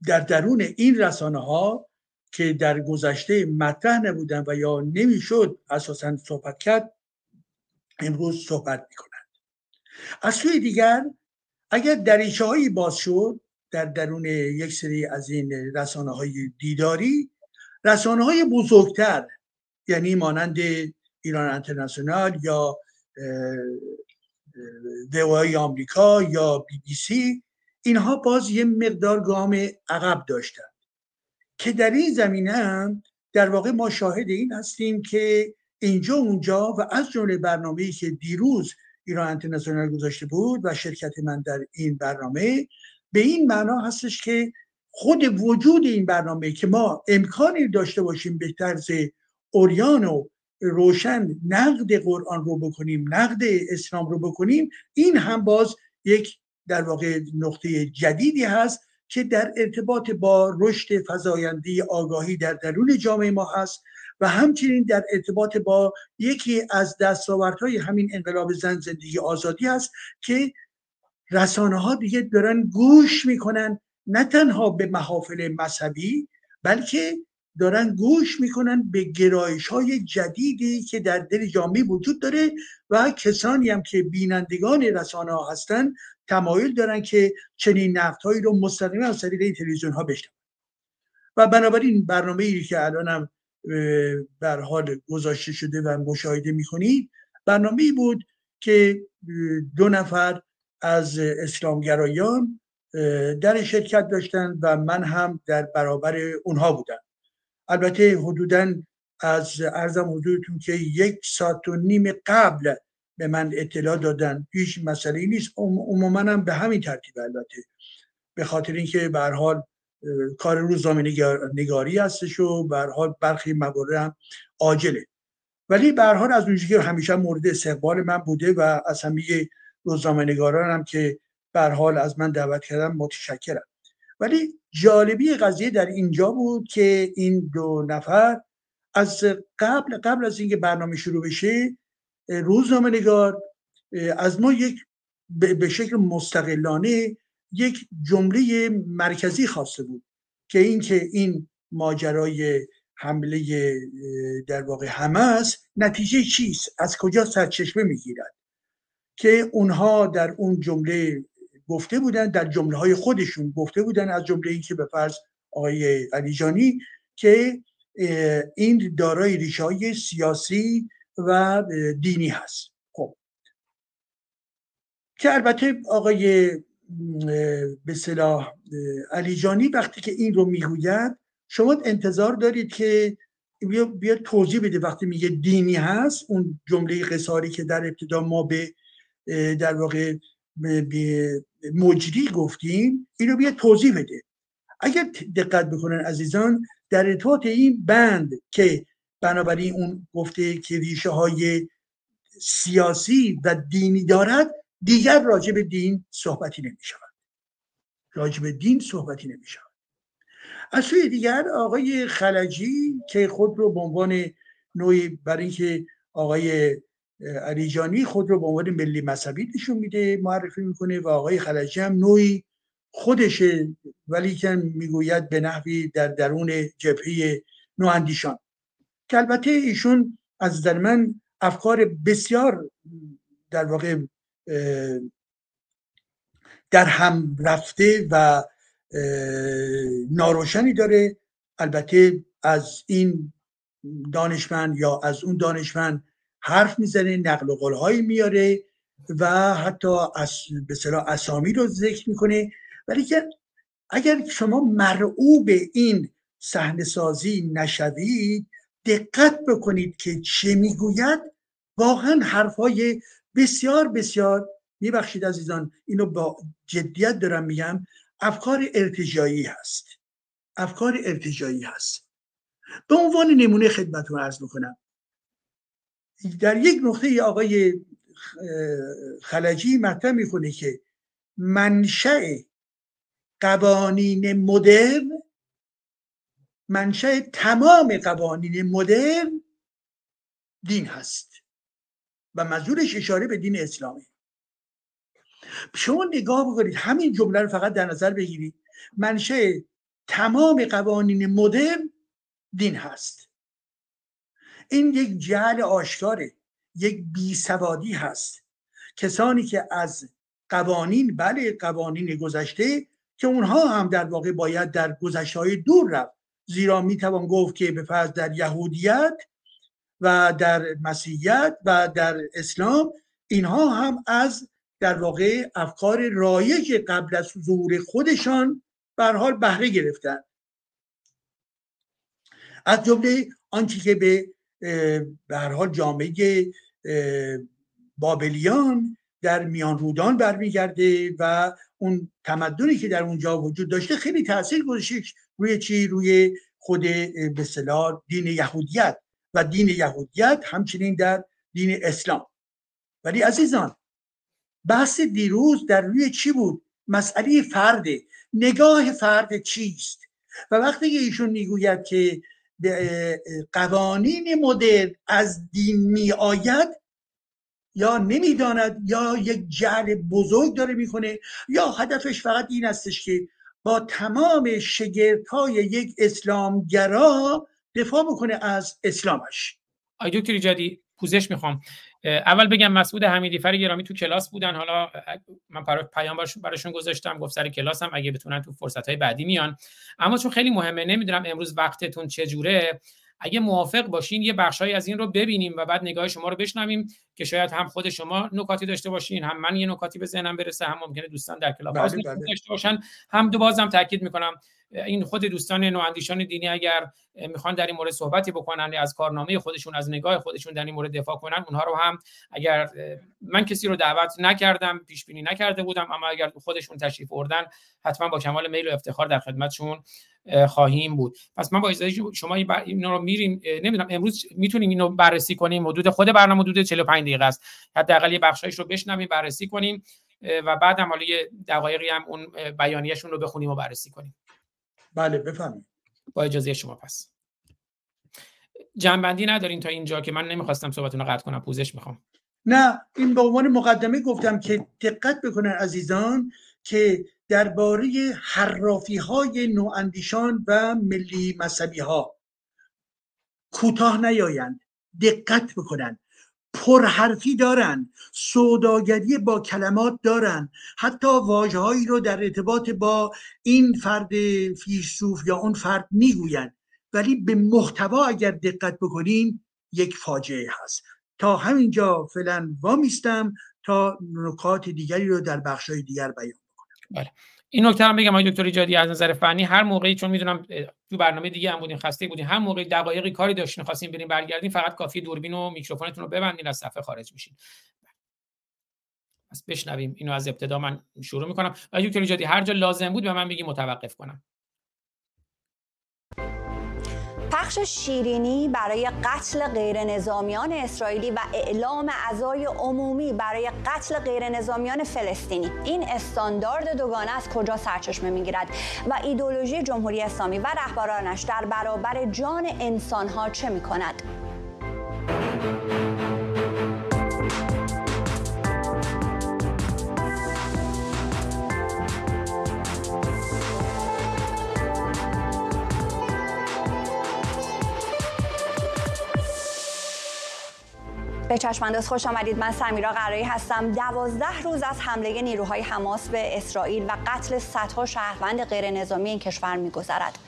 S6: در درون این رسانه ها که در گذشته مطرح نبودن و یا نمی‌شد اساسا صحبت کرد امروز صحبت می‌کنند. از سوی دیگر اگر دریچه هایی باز شد در درون یک سری از این رسانه های دیداری رسانه های بزرگتر یعنی مانند ایران انترنشنال یا دوای آمریکا یا بی بی سی اینها باز یه مقدار گام عقب داشتن. که در این زمینه هم در واقع ما شاهد این هستیم که اینجا اونجا و از جمله برنامه‌ای که دیروز ایران انترنشنال گذاشته بود و شرکت من در این برنامه به این معنا هستش که خود وجود این برنامه که ما امکانی داشته باشیم به طرز اوریان و روشن نقد قرآن رو بکنیم نقد اسلام رو بکنیم این هم باز یک در واقع نقطه جدیدی هست که در ارتباط با رشد فزاینده آگاهی در درون جامعه ما هست و همچنین در ارتباط با یکی از دستاوردهای همین انقلاب زن زندگی آزادی هست که رسانه ها دیگه دارن گوش می‌کنن نه تنها به محافل مذهبی بلکه دارن گوش می‌کنن به گرایش های جدیدی که در دل جامعه وجود داره و کسانی هم که بینندگان رسانه ها هستن تمایل دارن که چنین هایی رو مستقیما از طریق تلویزیون ها بشنون. و بنابراین برنامه ای که الانم بر حال گذاشته شده و مشاهده می‌کنید برنامه ای بود که دو نفر از اسلامگرایان در شرکت داشتن و من هم در برابر اونها بودم. البته حدودا از ارزم حدودتون که یک ساعت و نیم قبل به من اطلاع دادن هیچ مسئله نیست. عموما هم به همین ترتیب البته. به خاطر اینکه به حال کار روزنامه نگاری هستش و به حال برخی موارد هم عاجله. ولی به حال از اونجایی که همیشه مورد استقبال من بوده و از همه روزنامه نگاران هم که به حال از من دعوت کردم متشکرم. ولی جالبی قضیه در اینجا بود که این دو نفر از قبل قبل از اینکه برنامه شروع بشه روزنامه نگار از ما یک به شکل مستقلانه یک جمله مرکزی خواسته بود که اینکه این ماجرای حمله در واقع حماس نتیجه چیست؟ از کجا سرچشمه می‌گیرد؟ که اونها در اون جمله گفته بودن در جمله های خودشون گفته بودن از جمله اینکه به فرض آقای علیجانی که این دارای ریشه سیاسی و دینی هست. خب. که البته آقای به صلاح علیجانی وقتی که این رو می‌گوید شما انتظار دارید که بیا, توضیح بده وقتی میگه دینی هست اون جمله قصاری که در ابتدا ما به در واقع به مجری گفتیم اینو بیا توضیح بده. اگر دقت بکنن عزیزان در ارتباط این بند که بنابراین اون گفته که ریشه های سیاسی و دینی دارد دیگر راجع به دین صحبتی نمی شود. راجع به دین صحبتی نمی شود. از سوی دیگر آقای خلجی که خود رو به عنوان نوعی برای اینکه آقای علیجانی خود رو به عنوان ملی مذهبی نشون میده معرفی می‌کنه و آقای خلجی هم نوعی خودشه ولی که می‌گوید به نحوی در درون جبهه نواندیشان. که البته ایشون از در من افکار بسیار در واقع در هم رفته و ناروشنی داره. البته از این دانشمند یا از اون دانشمند حرف می‌زنه نقل و قولهایی میاره و حتی از به اسامی رو ذکر می‌کنه. ولی که اگر شما مرعوب این صحنه سازی نشوید دقت بکنید که چه می‌گوید. واقعا حرفهای بسیار بسیار میبخشید عزیزان اینو با جدیت دارم میگم افکار ارتجایی هست. افکار ارتجایی هست. به عنوان نمونه خدمتتون عرض می‌کنم. در یک نقطه آقای خلجی مطرح می‌کنه که منشأ قوانین مدرن منشأ تمام قوانین مدرن دین هست و منظورش اشاره به دین اسلامی. شما نگاه بکنید همین جمله رو فقط در نظر بگیرید. منشأ تمام قوانین مدرن دین هست. این یک جهل آشکاره یک بیسوادی هست. کسانی که از قوانین بله قوانین گذشته که اونها هم در واقع باید در گذشته های دور رفت. زیرا می‌توان گفت که به فرض در یهودیت و در مسیحیت و در اسلام اینها هم از در واقع افکار رایج قبل از ظهور خودشان بر حال بهره گرفتن از جمله آنچه که به به جامعه بابلیان در میان رودان برمیگرده و اون تمدنی که در اونجا وجود داشته خیلی تاثیر گذاشته روی چی؟ روی خود به دین یهودیت و دین یهودیت همچنین در دین اسلام. ولی عزیزان بحث دیروز در روی چی بود؟ مسئله فرده نگاه فرد چیست؟ و وقتی که ایشون می‌گوید که قوانین مدرن از دین می آید یا نمی‌داند یا یک جعل بزرگ داره می‌کنه یا هدفش فقط این استش که با تمام شگرت های یک اسلامگرا دفاع بکنه از اسلامش.
S1: آی دکتر ایجادی پوزش می‌خوام. اول بگم مسعود حمیدی فر گرامی تو کلاس بودن. حالا من پیام براشون گذاشتم گفت سر کلاس هم اگه بتونن تو فرصت های بعدی میان. اما چون خیلی مهمه نمی‌دونم امروز وقتتون چجوره. اگه موافق باشین یه بخشهایی از این رو ببینیم و بعد نگاه شما رو بشنویم که شاید هم خود شما نکاتی داشته باشین هم من یه نکاتی به ذهنم برسه هم ممکنه دوستان در کلاب بله بله. داشته باشن. هم دو بازم تاکید می‌کنم. این خود دوستان نواندیشان دینی اگر می‌خوان در این مورد صحبتی بکنن از کارنامه خودشون از نگاه خودشون در این مورد دفاع کنن اونها رو هم اگر من کسی رو دعوت نکردم پیش بینی نکرده بودم اما اگر خودشون تشریف بردن حتما با کمال میل و افتخار در خدمتشون خواهیم بود. پس من با اجازه شما این رو میریم نمی‌دونم امروز می‌تونیم اینو بررسی کنیم؟ حدود خود برنامه حدود 45 دقیقه است. حداقل یه بخشایش رو بشنویم بررسی کنیم و بعد هم حالا یه دقایقی هم اون بیانیهشون رو بخونیم و بررسی کنیم.
S6: بله بفهمید
S1: با اجازه شما پس. جنبندی ندارین تا اینجا که من نمی‌خواستم صحبتون رو قطع کنم پوزش می‌خوام.
S6: نه این به عنوان مقدمه گفتم که دقت بکنن عزیزان که درباره حرافی های نواندیشان و ملی مذهبی ها کوتاه نیایند دقت بکنن پرحرفی دارن سوداگری با کلمات دارن. حتی واجههایی رو در ارتباط با این فرد فیلسوف یا اون فرد می‌گویند ولی به محتوا اگر دقت بکنین یک فاجعه هست. تا همینجا فعلا وامیستم تا نکات دیگری رو در بخشهای دیگر بیان بکنم.
S1: بله. این نکته بگم آقای دکتر ایجادی از نظر فنی هر موقعی چون می‌دونم تو برنامه دیگه هم بودین خسته بودین هر موقعی دقایقی کاری داشتین خواستین بریم برگردین فقط کافی دوربین و میکروفونتون رو ببندین از صفحه خارج میشین. پس بشنویم. اینو از ابتدا من شروع می‌کنم. آقای دکتر ایجادی هر جا لازم بود به من بگی متوقف کنم.
S9: پخش شیرینی برای قتل غیر نظامیان اسرائیلی و اعلام عزای عمومی برای قتل غیر نظامیان فلسطینی. این استاندارد دوگانه از کجا سرچشمه می‌گیرد؟ و ایدولوژی جمهوری اسلامی و رهبرانش در برابر جان انسانها چه می‌کند؟ به چشمانداز خوش آمدید. من سمیرا قرایی هستم. دوازده روز از حمله نیروهای حماس به اسرائیل و قتل صدها شهروند غیر نظامی این کشور میگذرد.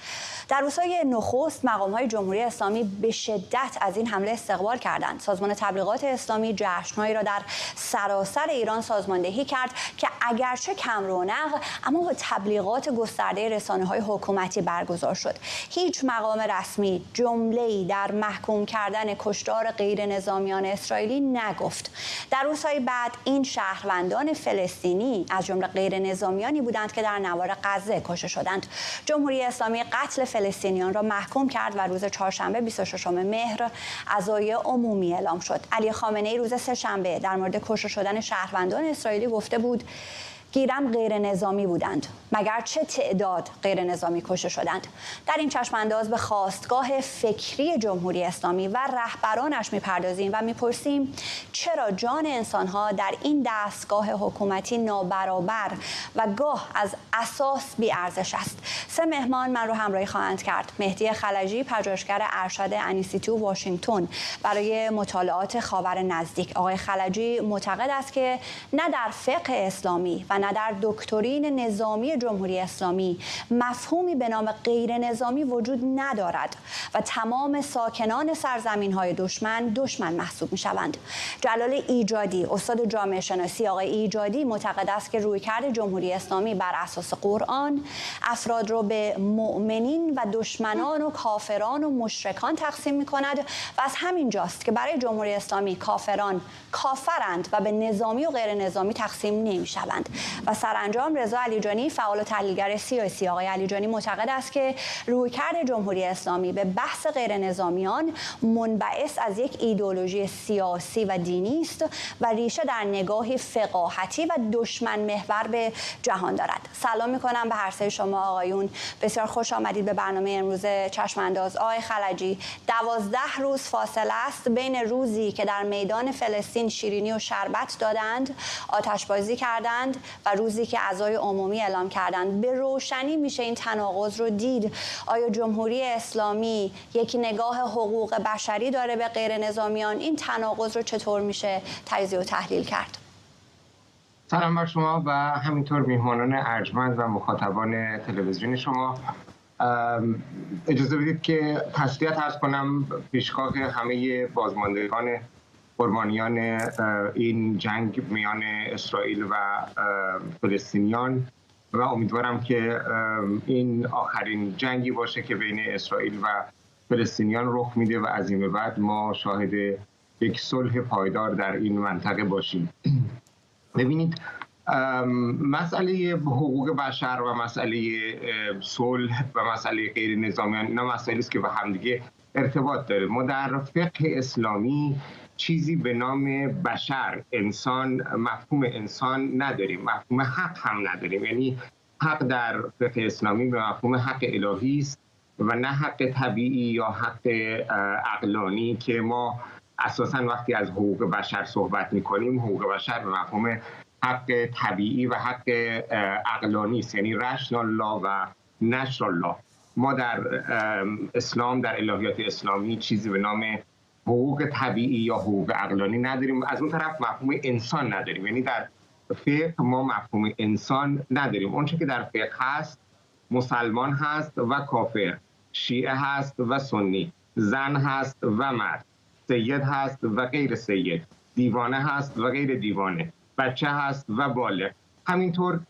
S9: در روزهای نخست مقام های جمهوری اسلامی به شدت از این حمله استقبال کردند. سازمان تبلیغات اسلامی جشنهایی را در سراسر ایران سازماندهی کرد که اگرچه کم رونق اما با تبلیغات گسترده رسانه های حکومتی برگزار شد. هیچ مقام رسمی جمله در محکوم کردن کشتار غیر نظامیان اسرائیلی نگفت. در روزهای بعد این شهروندان فلسطینی از جمله غیر نظامیانی بودند که در نوار غزه کشته شدند. جمهوری اسلامی قتل فلسطینیان را محکوم کرد و روز چهارشنبه 26 مهر عزای عمومی اعلام شد. علی خامنه ای روز سهشنبه در مورد کشته شدن شهروندان اسرائیلی گفته بود گیرم غیر نظامی بودند مگر چه تعداد غیر نظامی کشته شدند. در این چشمانداز به خواستگاه فکری جمهوری اسلامی و رهبرانش می‌پردازیم و می‌پرسیم چرا جان انسانها در این دستگاه حکومتی نابرابر و گاه از اساس بی ارزش است؟ سه مهمان من رو همراهی خواهند کرد. مهدی خلجی پژوهشگر ارشد انیسیتو واشنگتن. برای مطالعات خاور نزدیک. آقای خلجی معتقد است که نه در فقه اسلامی و نه در دکترین نظامی جمهوری اسلامی مفهومی به نام غیر نظامی وجود ندارد و تمام ساکنان سرزمین های دشمن دشمن محسوب می شوند جلال ایجادی استاد جامعه شناسی آقای ایجادی معتقد است که رویکرد جمهوری اسلامی بر اساس قرآن افراد را به مؤمنین و دشمنان و کافران و مشرکان تقسیم می کند و از همین جاست که برای جمهوری اسلامی کافران کافرند و به نظامی و غیر نظامی تقسیم نمی شوند و سرانجام رضا علیجانی فعال و تحلیلگر سیاسی. آقای علیجانی معتقد است که رویکرد جمهوری اسلامی به بحث غیر نظامیان منبعث از یک ایدولوژی سیاسی و دینی است و ریشه در نگاهی فقاهتی و دشمن محور به جهان دارد. سلام می‌کنم به هر سه شما آقایون. بسیار خوش آمدید به برنامه امروز چشم انداز آقای خلجی دوازده روز فاصله است بین روزی که در میدان فلسطین شیرینی و شربت دادند آتشبازی کردند و روزی که اعضای عمومی اعلام کردند به روشنی میشه این تناقض رو دید. آیا جمهوری اسلامی یک نگاه حقوق بشری داره به غیر نظامیان؟ این تناقض رو چطور میشه تجزیه و تحلیل کرد؟
S10: سلام بر شما و همینطور میهمانان ارجمند و مخاطبان تلویزیون شما. اجازه بدید که تسلیت ارز کنم پیشگاه همه بازماندگان قربانیان این جنگ میان اسرائیل و فلسطینیان و امیدوارم که این آخرین جنگی باشه که بین اسرائیل و فلسطینیان رخ میده و از این بعد ما شاهد یک صلح پایدار در این منطقه باشیم. ببینید مسئله حقوق بشر و مسئله صلح و مسئله غیر نظامیان اینا مسئله است که به همدیگه ارتباط داره. ما در فقه اسلامی چیزی به نام بشر انسان مفهوم انسان نداریم. مفهوم حق هم نداریم. یعنی حق در فقه اسلامی به مفهوم حق الهی است و نه حق طبیعی یا حق عقلانی که ما اساسا وقتی از حقوق بشر صحبت می‌کنیم حقوق بشر به مفهوم حق طبیعی و حق عقلانی است. یعنی رشنال الله و نشر الله. ما در اسلام در الهیات اسلامی چیزی به نام حقوق طبیعی یا حقوق عقلانی نداریم. از اون طرف مفهوم انسان نداریم. یعنی در فقه ما مفهوم انسان نداریم. اونچه که در فقه هست مسلمان هست و کافر شیعه هست و سنی زن هست و مرد سید هست و غیر سید دیوانه هست و غیر دیوانه بچه هست و بالغ همینطور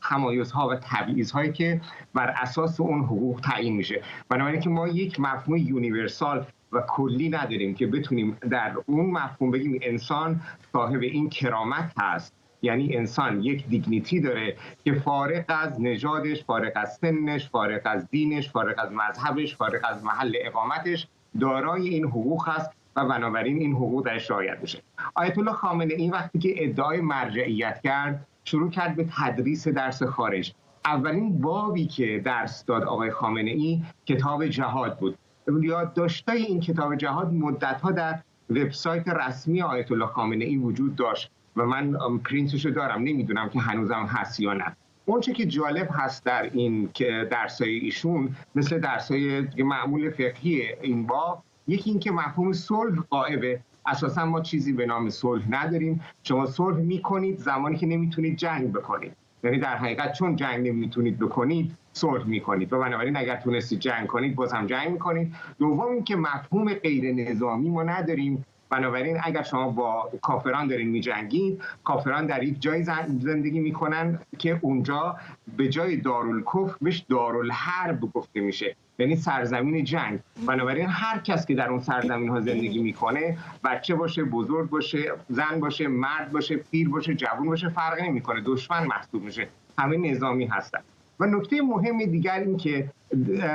S10: ها و تبعیض هایی که بر اساس اون حقوق تعیین میشه. بنابراین که ما یک مفهوم یونیورسال و کلی نداریم که بتونیم در اون مفهوم بگیم انسان صاحب این کرامت هست. یعنی انسان یک دیگنیتی داره که فارغ از نژادش فارغ از سنش فارغ از دینش فارغ از مذهبش فارغ از محل اقامتش دارای این حقوق هست و بنابراین این حقوق درش رعایت میشه. آیت الله خامنه این وقتی که ادعای مرجعیت کرد شروع کرد به تدریس درس خارج. اولین بابی که درس داد آقای خامنه ای کتاب جهاد بود. یادداشتای این کتاب جهاد مدت در وبسایت رسمی آیت الله خامنه ای وجود داشت و من پرینتش رو دارم. نمی‌دونم که هنوزم هست یا نه. اونچه که جالب هست در این که درسای ایشون مثل درسای معمول فقهی این باب یکی اینکه مفهوم صلح قائبه. اساسا ما چیزی به نام صلح نداریم. شما صلح می‌کنید زمانی که نمی‌تونید جنگ بکنید. یعنی در حقیقت چون جنگ نمی‌تونید بکنید صلح می‌کنید. و بنابراین اگر تونستید جنگ کنید باز هم جنگ می‌کنید. دوم اینکه مفهوم غیر نظامی ما نداریم. بنابراین اگر شما با کافران دارین میجنگید کافران در یک جای زندگی می‌کنن که اونجا به جای دارالکفر بهش دارالحرب گفته میشه. یعنی سرزمین جنگ. بنابراین هر کس که در اون سرزمین ها زندگی می‌کنه بچه باشه بزرگ باشه زن باشه مرد باشه پیر باشه جوون باشه فرقی نمی‌کنه. دشمن محسوب میشه. همه نظامی هستن. و نکته مهم دیگر این که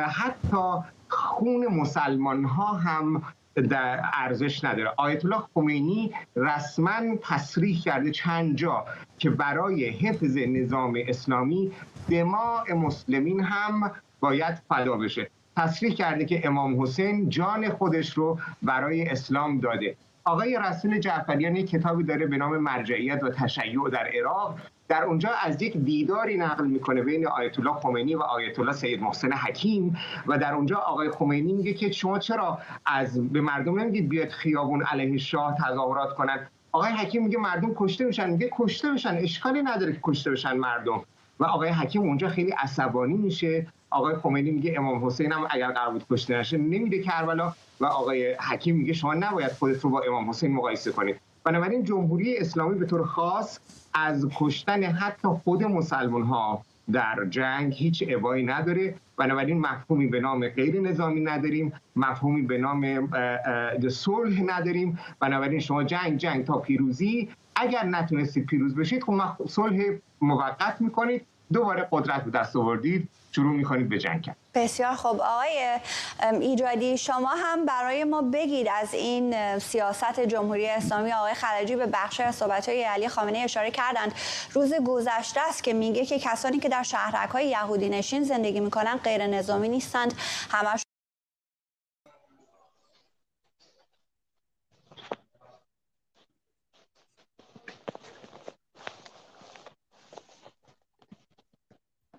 S10: حتی خون مسلمان ها هم در ارزش نداره. آیت الله خمینی رسما تصریح کرده چند جا که برای حفظ نظام اسلامی دماع مسلمین هم باید فدا بشه. تصریح کرده که امام حسین جان خودش رو برای اسلام داده. آقای رسول جعفریان یک کتابی داره به نام مرجعیت و تشیع در عراق. در اونجا از یک دیداری نقل می‌کنه بین آیت الله خمینی و آیت الله سید محسن حکیم و در اونجا آقای خمینی میگه که شما چرا از به مردم نمیگید بیاد خیابون علیه شاه تظاهرات کنن؟ آقای حکیم میگه مردم کشته میشن. میگه کشته بشن اشکالی نداره که کشته بشن مردم. و آقای حکیم اونجا خیلی عصبانی میشه. آقای خمینی میگه امام حسین هم اگر قرار بود کشته نشه نمیده کربلا. و آقای حکیم میگه شما نباید خودت رو با امام حسین مقایسه کنید بنابراین جمهوری اسلامی به طور خاص از کشتن حتی خود مسلمان ها در جنگ هیچ ابایی نداره. بنابراین مفهومی به نام غیر نظامی نداریم. مفهومی به نام صلح نداریم. بنابراین شما جنگ جنگ تا پیروزی. اگر نتونستید پیروز بشید خب صلح موقت می‌کنید. دوباره قدرت به دست آوردید شروع می‌کنید به جنگ کرد
S9: بسیار خوب. آقای ایجادی شما هم برای ما بگید از این سیاست جمهوری اسلامی. آقای خلجی به بخش صحبت های علی خامنه اشاره کردند. روز گذشته است که میگه که کسانی که در شهرک های یهودی نشین زندگی می‌کنن غیر نظامی نیستند. همش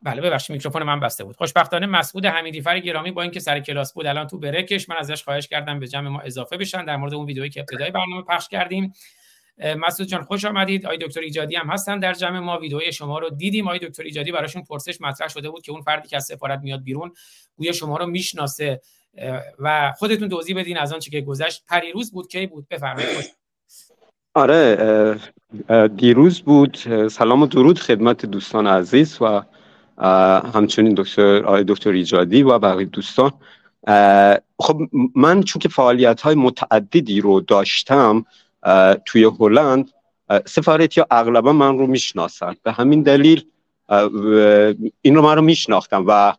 S1: بله ببخشید میکروفون من بسته بود. خوشبختانه مسعود حمیدیفر گرامی با اینکه سر کلاس بود الان تو برکش. من ازش خواهش کردم به جمع ما اضافه بشن. در مورد اون ویدئویی که ابتدای برنامه پخش کردیم. مسعود جان خوش آمدید. آقای دکتر ایجادی هم هستن در جمع ما. ویدئوی شما رو دیدیم. آقای دکتر ایجادی براشون پرسش مطرح شده بود که اون فردی که از سفارت میاد بیرون گویا شما رو می‌شناسه. و خودتون توضیح بدین از آنچه که گذشت. پریروز بود کی بود؟ بفرمایید.
S5: آره دیروز بود. سلام و درود خدمت دوستان عزیز و همچنین دکتر آقای دکتر ایجادی و بقیه دوستان. خب من چون که فعالیت های متعددی رو داشتم توی هلند سفارت یا اغلبا من رو می‌شناسن. به همین دلیل این رو من رو میشناختم و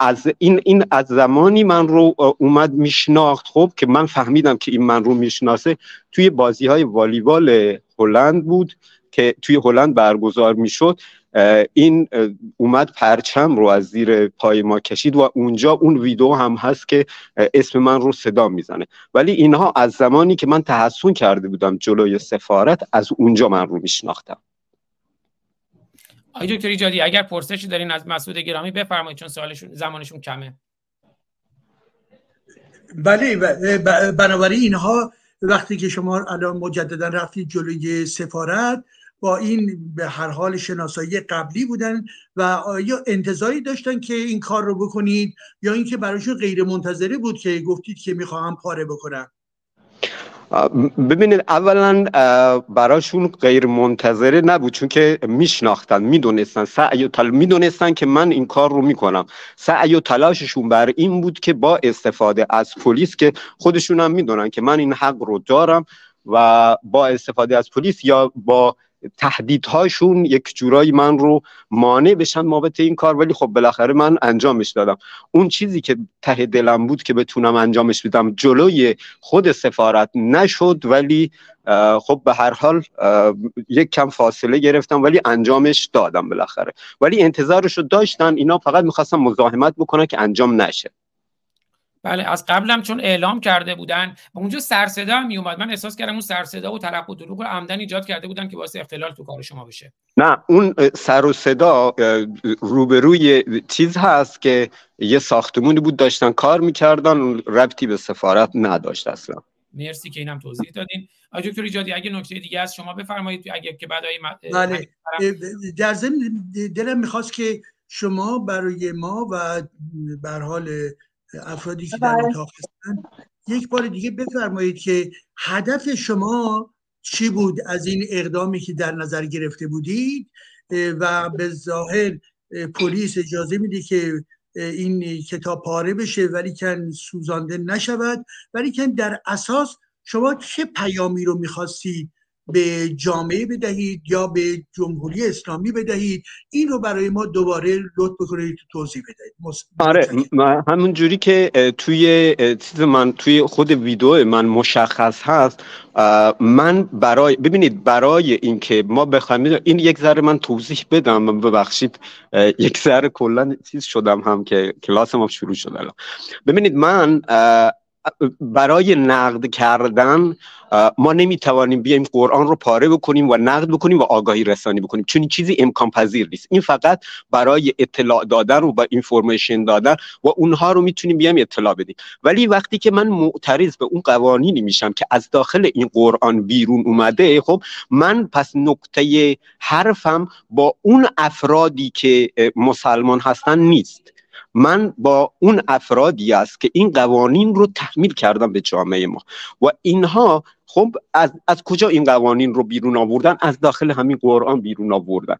S5: از این این از زمانی من رو اومد میشناخت. خب که من فهمیدم که این من رو می‌شناسه توی بازی های والیبال هلند بود. که توی هلند برگزار می‌شد این اومد پرچم رو از زیر پای ما کشید و اونجا اون ویدیو هم هست که اسم من رو صدا می‌زنه. ولی اینها از زمانی که من تحسن کرده بودم جلوی سفارت از اونجا من رو میشناختم.
S1: آقای دکتر ایجادی اگر پرسشی دارین از مسعود گرامی بفرمایید چون سوالشون زمانشون کمه.
S6: بله بنابراین اینها وقتی که شما الان مجددا رفتید جلوی سفارت با این به هر حال شناسایی قبلی بودن و یا انتظاری داشتن که این کار رو بکنید یا اینکه براشون غیر منتظره بود که گفتید که می‌خواهم پاره بکنم.
S5: ببینید اولا براشون غیر منتظره نبود چون که میشناختن می‌دونستن سعی و تل... می‌دونستن که من این کار رو می‌کنم. سعی و تلاششون بر این بود که با استفاده از پلیس که خودشون هم می‌دونن که من این حق رو دارم و با استفاده از پلیس یا با تهدیدهاشون یک جورایی من رو مانع بشن بابت این کار ولی خب بالاخره من انجامش دادم. اون چیزی که ته دلم بود که بتونم انجامش بدم جلوی خود سفارت نشد ولی خب به هر حال یک کم فاصله گرفتم ولی انجامش دادم بالاخره. ولی انتظارش رو داشتن اینا فقط می‌خواستم مزاحمت بکنن که انجام نشه.
S1: بله از قبلم چون اعلام کرده بودن اونجا سرصدا هم میومد من احساس کردم اون سرصدا و ترق و دروغ رو عمدن ایجاد کرده بودن که واسه اختلال تو کار شما بشه.
S5: نه اون سر و صدا روبروی چیز هست که یه ساختمونی بود داشتن کار می‌کردن ربطی به سفارت نداشت اصلا.
S1: مرسی که اینم توضیح دادین. آقای دکتر ایجادی اگه نکته دیگه از شما بفرمایید اگه که بعد
S6: بله. در ضمن دلم می‌خواست که شما برای ما و به حال افرادی که در اتاق هستن. یک بار دیگه بفرمایید که هدف شما چی بود از این اقدامی که در نظر گرفته بودید؟ و به ظاهر پلیس اجازه میده که این کتاب پاره بشه ولی کن سوزانده نشود. ولی کن در اساس شما چه پیامی رو می‌خواستید به جامعه بدهید یا به جمهوری اسلامی بدهید این رو برای ما دوباره لطف بکنید توضیح بدهید.
S5: آره همون جوری که توی چیز من توی خود ویدیو من مشخص هست من برای ببینید برای اینکه ما بخوایم این یک ذره من توضیح بدم ببخشید یک ذره کلا چیز شدم هم که کلاس ما شروع شد الان. ببینید من برای نقد کردن ما نمی‌توانیم بیایم قرآن رو پاره بکنیم و نقد بکنیم و آگاهی رسانی بکنیم. چون چیزی امکان پذیر نیست. این فقط برای اطلاع دادن و با اینفورمیشن دادن و اونها رو می‌تونیم بیایم اطلاع بدیم. ولی وقتی که من معترض به اون قوانینی میشم که از داخل این قرآن بیرون اومده خب من پس نقطه حرفم با اون افرادی که مسلمان هستن نیست. من با اون افرادی است که این قوانین رو تحمیل کردم به جامعه ما. و اینها خب از, از کجا این قوانین رو بیرون آوردن؟ از داخل همین قرآن بیرون آوردن.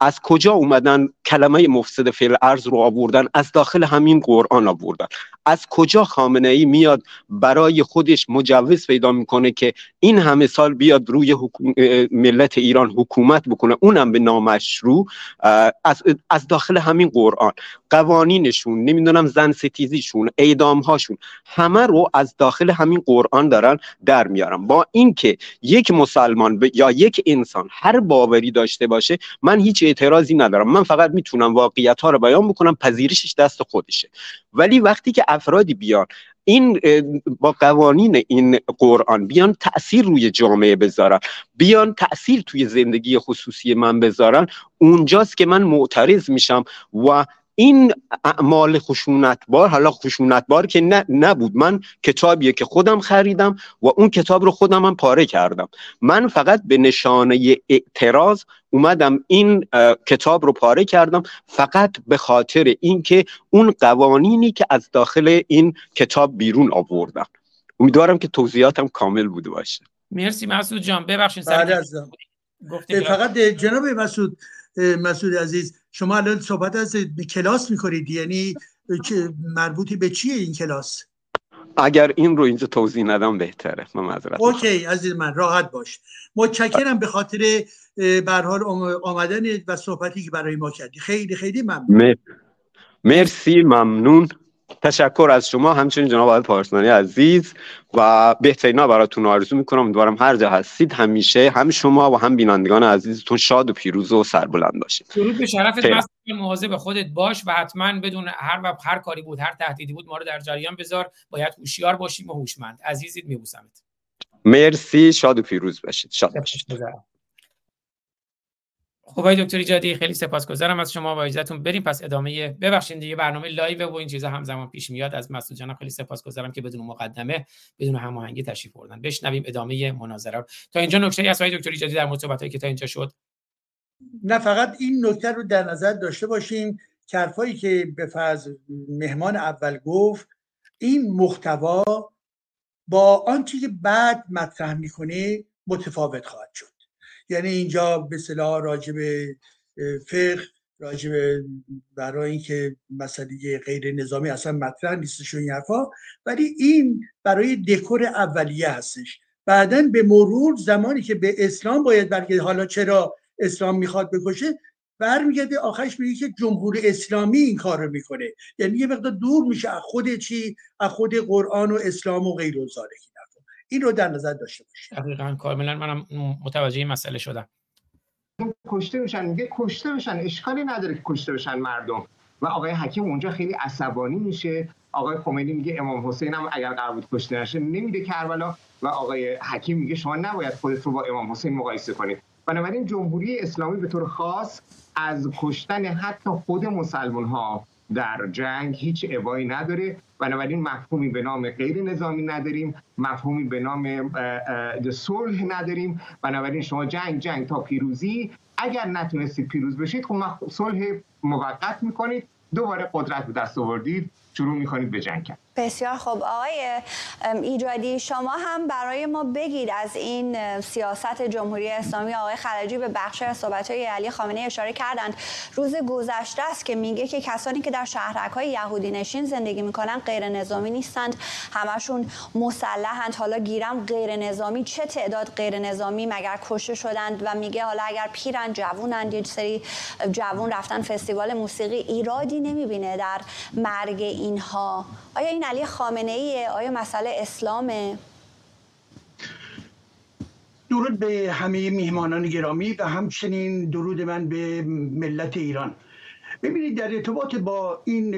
S5: از کجا اومدن کلمه مفسد فعل ارز رو آوردن؟ از داخل همین قرآن آوردن. از کجا خامنه ای میاد برای خودش مجوز پیدا می‌کنه که این همه سال بیاد روی ملت ایران حکومت بکنه؟ اونم به نامشروع از, از داخل همین قرآن. قوانینشون نمی‌دونم زن ستیزیشون اعدامهاشون همه رو از داخل همین قرآن دارن در میارن. با اینکه یک مسلمان یا یک انسان هر باوری داشته باشه من هیچ اعتراضی ندارم. من فقط می‌تونم واقعیت ها رو بیان بکنم پذیرشش دست خودشه. ولی وقتی که افرادی بیان این با قوانین این قرآن بیان تاثیر روی جامعه بذارن بیان تاثیر توی زندگی خصوصی من بذارن اونجاست که من معترض میشم و این اعمال خشونتبار حالا خشونتبار که نه نبود. من کتابیه که خودم خریدم و اون کتاب رو خودم هم پاره کردم. من فقط به نشانه اعتراض اومدم این کتاب رو پاره کردم فقط به خاطر اینکه اون قوانینی که از داخل این کتاب بیرون آوردم. امیدوارم که توضیحاتم کامل بوده باشه.
S1: مرسی مسعود جان. ببخشید
S6: فقط جناب مسعود مسعود عزیز شما الان صحبت از کلاس می‌کنید یعنی مربوطی به چیه این کلاس؟
S5: اگر این رو اینجا توضیح ندم بهتره. من معذرت
S6: اوکی عزیز من راحت باش. متشکرم به خاطر به حال آمدن و صحبتی که برای ما کردی. خیلی خیلی ممنون.
S5: مرسی ممنون. تشکر از شما. همچنین جناب آقای پارسانی عزیز و بهترین ها براتون آرزو می‌کنم. امیدوارم هر جا هستید همیشه هم شما و هم بینندگان عزیزتون شاد و پیروز و سربلند باشید.
S1: درود به شرفت مواظب خودت باش و حتما بدون هر وقت هر کاری بود هر تهدیدی بود ما رو در جریان بذار. باید هوشیار باشیم و هوشمند. عزیزید میبوسمت.
S5: مرسی. شاد و پیروز باشید. شاد باشید.
S1: خب آقای دکتر ایجادی خیلی سپاسگزارم از شما و اجازهتون بریم پس ادامه ببخشید دیگه برنامه لایو و این چیزا همزمان پیش میاد. از مسعود جانم خیلی سپاسگزارم که بدون مقدمه بدون هماهنگی تشریف بردن. بشنویم ادامه مناظره تا اینجا نکته از آقای دکتر ایجادی در مورد صحبتایی که تا اینجا شد؟
S6: نه فقط این نکته رو در نظر داشته باشیم. کارفایی که به فرض مهمان اول گفت این محتوا با آنچه که بعد مطرح می‌کنه متفاوت خواهد شد. یعنی اینجا به صلاح راجع به فقه راجع برای اینکه مسئله غیر نظامی اصلا مطرح نیستش این حرفا. ولی این برای دکور اولیه هستش. بعدا به مرور زمانی که به اسلام باید برگرده حالا چرا اسلام می‌خواد بکشه برمیگرده آخرش میگه که جمهور اسلامی این کار رو می‌کنه. یعنی یه مقدار دور میشه از خود چی؟ از خود قرآن و اسلام و غیر و این رو در نظر داشته باشید
S1: دقیقا کاملا منم متوجه این مسئله شدم.
S10: کشته بشن میگه کشته بشن اشکالی نداره که کشته بشن مردم. و آقای حکیم اونجا خیلی عصبانی میشه. آقای خمینی میگه امام حسین هم اگر قرار بود کشته نشه نمیده کربلا. و آقای حکیم میگه شما نباید خودت رو با امام حسین مقایسه کنید بنابراین جمهوری اسلامی به طور خاص از کشتن حتی خود مسلمان ها در جنگ هیچ ابایی نداره. بنابراین مفهومی به نام غیر نظامی نداریم. مفهومی به نام صلح نداریم. بنابراین شما جنگ جنگ تا پیروزی. اگر نتونستید پیروز بشید خب صلح موقت می‌کنید. دوباره قدرت به دست آوردید. شروع می‌کنید به جنگ کرد
S9: بسیار خوب. آقای ایجادی شما هم برای ما بگید از این سیاست جمهوری اسلامی. آقای خلجی به بخش صحبت های علی خامنه اشاره کردند. روز گذشته است که میگه که کسانی که در شهرک های یهودی نشین زندگی می‌کنن غیر نظامی نیستند. همشون مسلحند. حالا گیرم غیر نظامی. چه تعداد غیر نظامی مگر کشته شدند؟ و میگه حالا اگر پیرن جوونند یه سری جوون رفتن فستیوال موسیقی ایرادی نمی‌بینه در مرگ اینها. آیا این علی خامنه ایه آیا مسئله اسلامه؟
S6: درود به همه میهمانان گرامی و همچنین درود من به ملت ایران. ببینید در ارتباط با این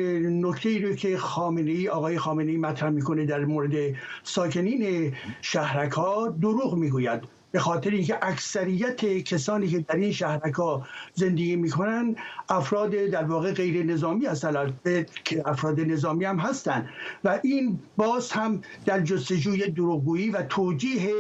S6: نکته ای رو که خامنه ای آقای خامنه ای مطرح می‌کنه در مورد ساکنین شهرک ها دروغ می‌گوید. به خاطر اینکه اکثریت کسانی که در این شهرک ها زندگی می‌کنن افراد در واقع غیر نظامی هستند که افراد نظامی هم هستند و این باز هم در جستجوی دروغگویی و توجیه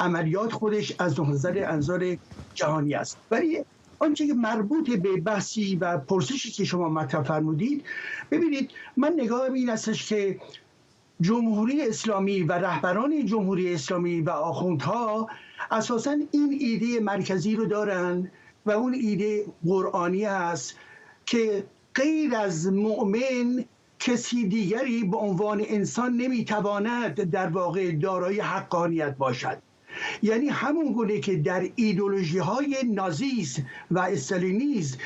S6: عملیات خودش از نظر انظار جهانی است. ولی آنچه که مربوط به بحثی و پرسشی که شما مطرح فرمودید ببینید من نگاه این استش که جمهوری اسلامی و رهبران جمهوری اسلامی و آخوندها اساسا این ایده مرکزی رو دارن و اون ایده قرآنی است که غیر از مؤمن کسی دیگری به عنوان انسان نمی‌تواند در واقع دارای حقانیت باشد. یعنی همون گونه که در ایدولوژی های نازیست و استالینیز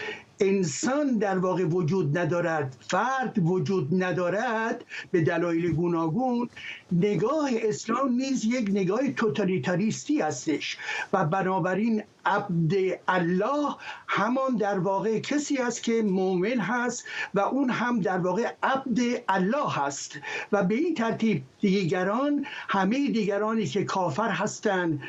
S6: انسان در واقع وجود ندارد فرد وجود ندارد به دلایل گوناگون نگاه اسلام نیز یک نگاه توتالیتاریستی هستش و بنابراین عبد الله همان در واقع کسی است که مؤمن هست و اون هم در واقع عبد الله هست و به این ترتیب دیگران همه دیگرانی که کافر هستند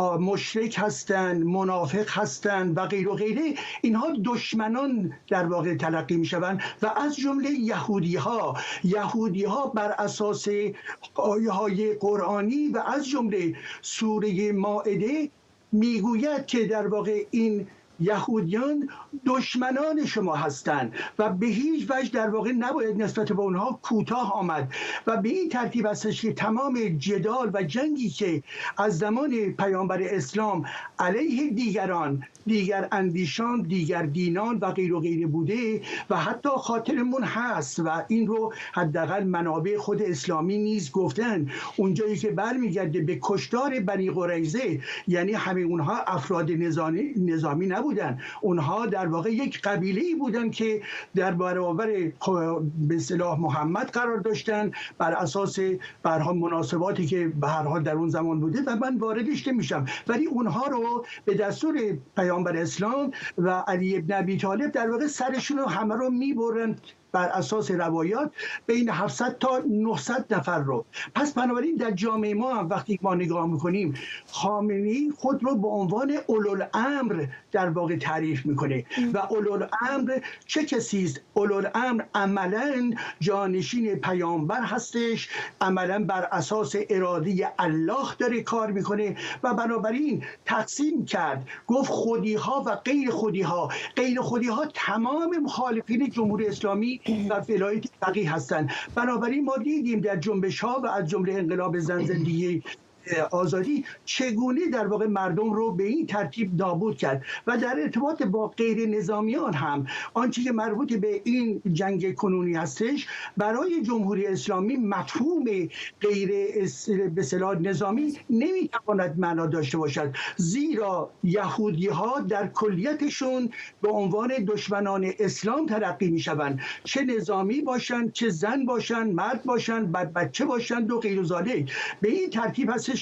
S6: مشرک هستند منافق هستند و غیر و غیره. اینها دشمنان در واقع تلقی می شوند و از جمله یهودی ها یهودی ها بر اساس آیه های قرآنی و از جمله سوره مائده می‌گوید که در واقع این یهودیان دشمنان شما هستند و به هیچ وجه در واقع نباید نسبت به اونها کوتاه آمد و به این ترتیب هستش که تمام جدال و جنگی که از زمان پیامبر اسلام علیه دیگران دیگر اندیشان دیگر دینان و غیر و غیره بوده و حتی خاطرمون هست و این رو حداقل منابع خود اسلامی نیز گفتن. اونجایی که برمیگرده به کشتار بنی قریزه یعنی همه اونها افراد نظامی, نبودن. اونها در واقع یک قبیله ای بودن که در برابر به صلاح محمد قرار داشتن. بر اساس برها مناسباتی که به هر حال در اون زمان بوده و من واردش نمیشم. ولی اونها رو به دستور پیام پیامبر اسلام و علی ابن ابی طالب در واقع سرشون رو همه رو می‌برن. بر اساس روایات بین 700 تا 900 نفر رو. پس بنابراین در جامعه ما هم وقتی ما نگاه می‌کنیم خامنی خود رو به عنوان امر در واقع تعریف می‌کنه. و امر چه کسی است؟ امر عملا جانشین پیامبر هستش. عملا بر اساس اراده الله داره کار می‌کنه و بنابراین تقسیم کرد. گفت خودی ها و غیر خودی ها غیر خودی ها تمام مخالفین جمهوری اسلامی و ولایت فقیه هستند بنابراین ما دیدیم در جنبش ها و از جمله انقلاب زن زندگی آزادی چگونه در واقع مردم رو به این ترتیب نابود کرد و در ارتباط با غیر نظامیان هم آنچه که مربوط به این جنگ کنونی هستش برای جمهوری اسلامی مفهوم غیر به نظامی نمی‌تواند معنا داشته باشد. زیرا یهودی ها در کلیتشون به عنوان دشمنان اسلام ترقی می شوند چه نظامی باشند چه زن باشند مرد باشند بچه باشند و غیر به این ترتیب هستش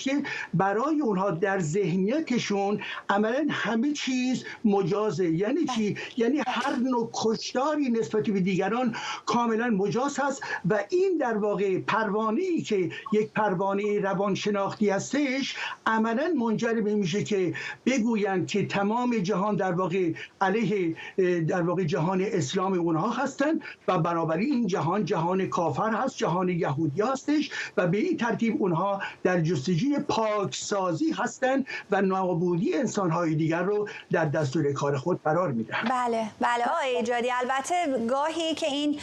S6: برای اونها در ذهنیتشون عملا همه چیز مجازه. یعنی چی؟ یعنی هر نوع کشتاری نسبت به دیگران کاملا مجاز هست و این در واقع پروانه ای که یک پروانه روانشناختی هستش عملا منجر به میشه که بگویند که تمام جهان در واقع علیه در واقع جهان اسلام اونها هستند و بنابراین این جهان جهان کافر هست جهان یهودی هستش و به این ترتیب اونها در جستجوی پاکسازی هستند و نابودی انسانهای دیگر رو در دستور کار خود قرار میدن
S9: بله بله. آقای ایجادی البته گاهی که این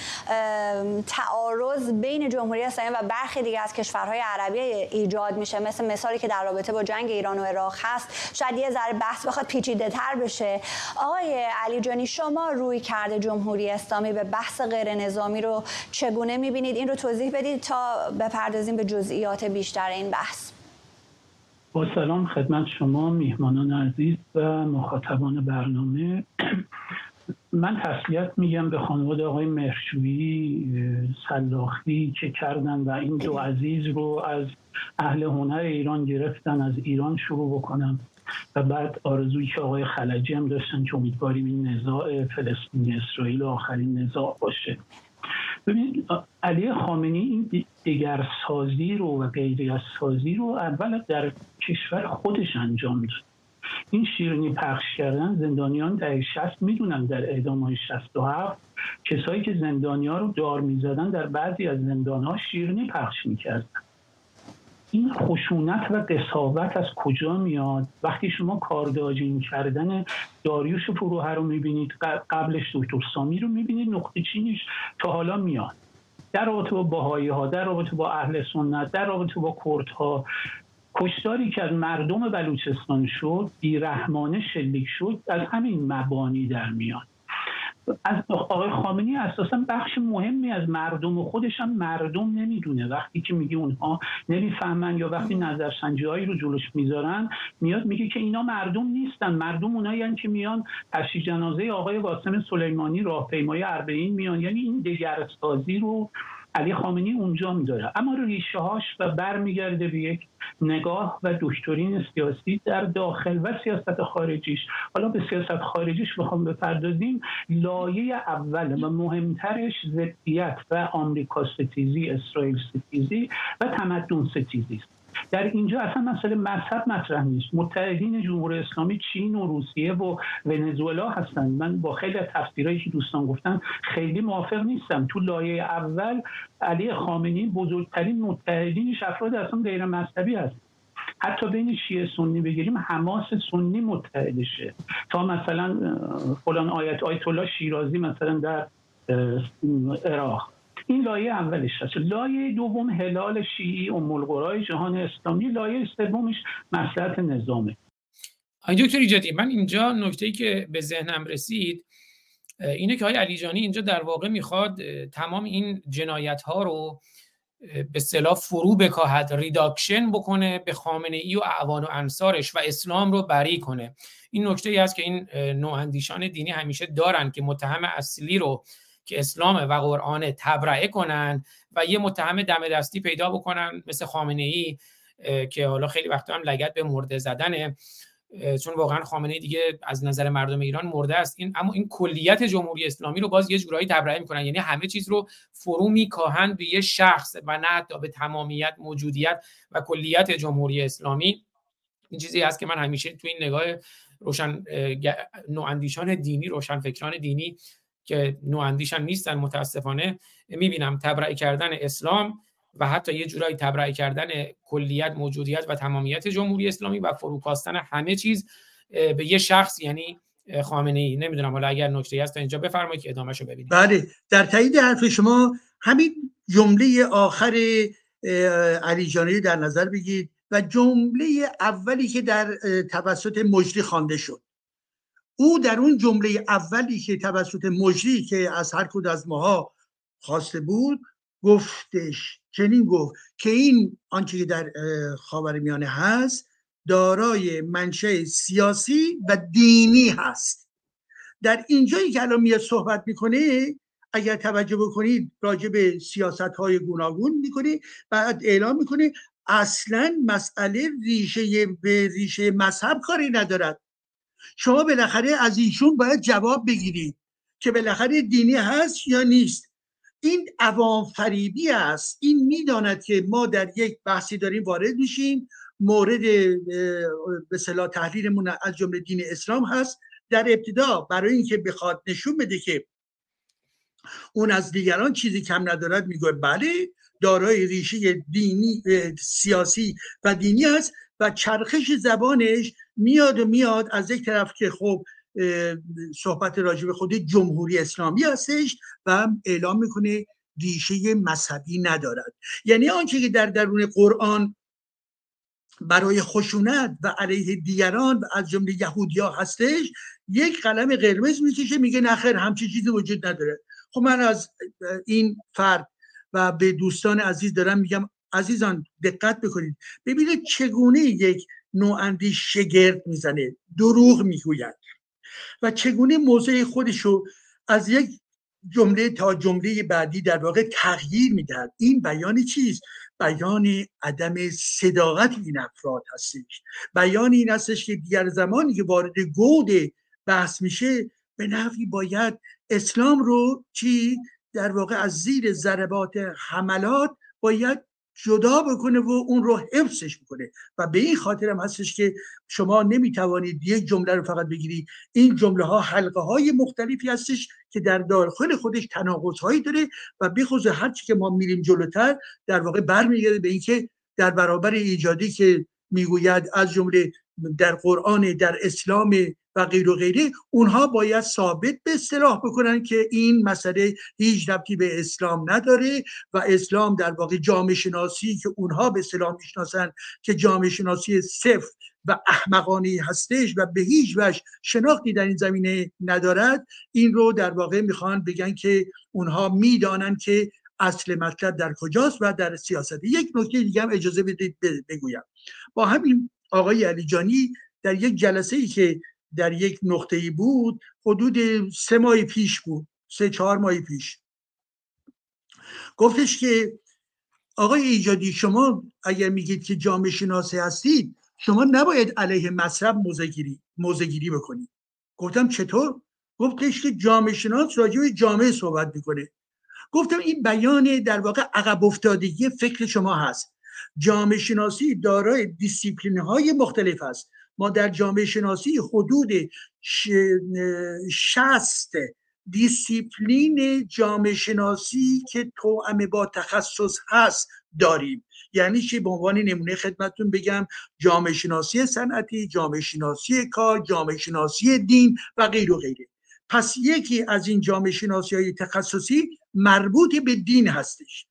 S9: تعارض بین جمهوری اسلامی و برخی دیگه از کشورهای عربی ایجاد میشه مثل مثالی که در رابطه با جنگ ایران و عراق هست. شاید یه ذره بحث بخواد پیچیده تر بشه. آقای علی جانی شما روی کرده جمهوری اسلامی به بحث غیر نظامی رو چگونه می‌بینید؟ این رو توضیح بدید تا بپردازیم به جزئیات بیشتر این بحث.
S11: با سلام خدمت شما میهمانان عزیز و مخاطبان برنامه. من تسلیت میگم به خانواده آقای مهرشویی سلاخی که کردن و این دو عزیز رو از اهل هنر ایران گرفتن از ایران شروع بکنم و بعد آرزویی که آقای خلجی هم داشتن که امیدواریم این نزاع فلسطینی اسرائیل آخرین نزاع باشه. ببینید علی خامنی این دگرسازی رو و غیر سازی رو اول در کشور خودش انجام داد. این شیرینی پخش کردن زندانیان در 60 می‌دونن در اعدام های 67 کسایی که زندانی ها رو دار می‌زدن در بعضی از زندان ها شیرینی پخش می‌کردن. این خشونت و قصاوت از کجا میاد؟ وقتی شما کارداجین کردن داریوش فروه رو می‌بینید قبلش دکتر سامی رو می‌بینید نقطه چینش تا حالا میاد. در رابطه با باهایی ها در رابطه با اهل سنت در رابطه با کرد ها کشتاری که از مردم بلوچستان شد بیرحمانه شلیک شد از همین مبانی در میاد از آقای خامنی اساسا بخش مهمی از مردم خودش هم مردم نمی‌دونه. وقتی که میگه اونها نمی‌فهمن یا وقتی نظرسنجی هایی رو جلوش می‌ذارن میاد میگه که اینا مردم نیستن. مردم اونایی که میان تشییع جنازه آقای قاسم سلیمانی راهپیمای اربعین میان. یعنی این دگرسازی رو علی خامنی اونجا میداره. اما ریشه هاش و برمیگرده به یک نگاه و دکترین سیاسی در داخل و سیاست خارجیش. حالا به سیاست خارجیش بخوام بپردازیم. لایه اول و مهمترش ضدیت و آمریکا ستیزی اسرائیل ستیزی و تمدن ستیزی است. در اینجا اصلا مسئله مذهب مطرح نیست. متحدین جمهوری اسلامی چین و روسیه و ونزوئلا هستند من با خیلی از تفسیرهایی که دوستان گفتن خیلی موافق نیستم. تو لایه اول علی خامنی بزرگترین متحدینش افراد اصلا غیر مذهبی هست. حتی بین شیعه سنی بگیریم حماس سنی متحدشه. تا مثلا فلان آیت آیت الله شیرازی مثلا در عراق. این لایه اولش هست. لایه دوم هلال شیعی و جهان اسلامی. لایه سومش مسلحت نظامه.
S1: دکتر ایجادی من اینجا نکته که به ذهنم رسید اینه که آقای علیجانی اینجا در واقع می‌خواد تمام این جنایت ها رو به اصطلاح فرو بکاهد reduction بکنه به خامنه ای و اعوان و انصارش و اسلام رو بری کنه. این نکته ای است که این نواندیشان دینی همیشه دارن که متهم اصلی رو که اسلام و قرآن تبرئه کنن و یه متهم دم دستی پیدا بکنن مثل خامنه ای که حالا خیلی وقتا هم لگد به مرده زدنه. چون واقعا خامنه دیگه از نظر مردم ایران مرده است. این اما این کلیت جمهوری اسلامی رو باز یه جورایی تبرئه می‌کنن. یعنی همه چیز رو فرو میکاهند به یه شخص و نه حتی به تمامیت موجودیت و کلیت جمهوری اسلامی. این چیزی هست که من همیشه تو این نگاه روشن نواندیشان دینی روشن فکران دینی که نواندیشان نیستن متاسفانه می‌بینم تبرئه کردن اسلام و حتی یه جورایی تبرئه کردن کلیت موجودیت و تمامیت جمهوری اسلامی و فروکاستن همه چیز به یه شخص یعنی خامنه ای نمی‌دونم حالا اگر نکته هست اینجا بفرمایید که ادامهشو ببینید
S6: بله در تایید حرف شما همین جمله آخر علی جانی در نظر بگیرید و جمله اولی که در توسط مجری خوانده شد. او در اون جمله اولی که توسط مجری که از هر کود از ماها خواسته بود گفتش چنین گفت که این آنچه که در خاورمیانه هست دارای منشه سیاسی و دینی هست. در اینجایی که الان میاد صحبت می‌کنه اگر توجه بکنید راجع به سیاست های گوناگون می‌کنه بعد اعلام می‌کنه اصلا مسئله ریشه به ریشه مذهب کاری ندارد. شما بالاخره از ایشون باید جواب بگیرید که بالاخره دینی هست یا نیست. این عوام فریبی است. این می‌داند که ما در یک بحثی داریم وارد میشیم. مورد به صلاح تحلیلمون از جمله دین اسلام هست. در ابتدا برای اینکه بخواد نشون بده که اون از دیگران چیزی کم ندارد میگه بله دارای ریشه دینی سیاسی و دینی است و چرخش زبانش میاد و میاد. از یک طرف که خب صحبت راجب خود جمهوری اسلامی هستش و اعلام می‌کنه ریشه مذهبی ندارد. یعنی آنچه که در درون قرآن برای خشونت و علیه دیگران و از جمله یهودیا هستش یک قلم قرمز می‌کشه میگه نخیر همچی چیزی وجود نداره. خب من از این فرد و به دوستان عزیز دارم میگم عزیزان دقت بکنید. ببینید چگونه یک نوعندی شگرد می‌زنه دروغ می‌گوید. و چگونه موضع خودشو از یک جمله تا جمله بعدی در واقع تغییر می‌دهد. این بیان چیست؟ بیان عدم صداقت این افراد هستش. بیان این هستش که دیگر زمانی که وارد گود بحث میشه به نحوی باید اسلام رو چی؟ در واقع از زیر ضربات حملات باید جدا بکنه و اون رو حفظش بکنه. و به این خاطر هم هستش که شما نمی‌توانید یک جمله رو فقط بگیرید این جمله ها حلقه های مختلفی هستش که در داخل خودش تناقض هایی داره و بخصوص هر چی که ما میریم جلوتر در واقع برمیگرده به اینکه در برابر ایجادی که می‌گوید از جمله در قرآن در اسلام و غیر و غیره اونها باید ثابت به اصطلاح بکنن که این مسئله هیچ ربطی به اسلام نداره و اسلام در واقع جامعه شناسی که اونها به اصطلاح می‌شناسن که جامعه شناسی صفر و احمقانی هستش و به هیچ وجه شناختی در این زمینه ندارد این رو در واقع می‌خوان بگن که اونها می‌دانن که اصل مطلب در کجاست و در سیاست. یک نکته دیگه هم اجازه بدید بگویم. با همین آقای علیجانی در یک جلسه ای که در یک نقطه ای بود حدود سه ماه پیش بود سه چهار ماه پیش. گفتش که آقای ایجادی شما اگر میگید که جامعه شناسه هستید شما نباید علیه مذهب موزگیری موزگیری بکنید. گفتم چطور؟ گفتش که جامعه شناس راجع به جامعه صحبت می‌کنه. گفتم این بیان در واقع عقب افتادگی فکر شما هست. جامعه شناسی دارای دیسیپلین های مختلف است. ما در جامعه شناسی حدود شست دیسیپلین جامعه شناسی که توأم با تخصص هست داریم. یعنی چی؟ به عنوان نمونه خدمتتون بگم جامعه شناسی صنعتی جامعه شناسی کار جامعه شناسی دین و غیر و غیره. پس یکی از این جامعه شناسی های تخصصی مربوط به دین هستش.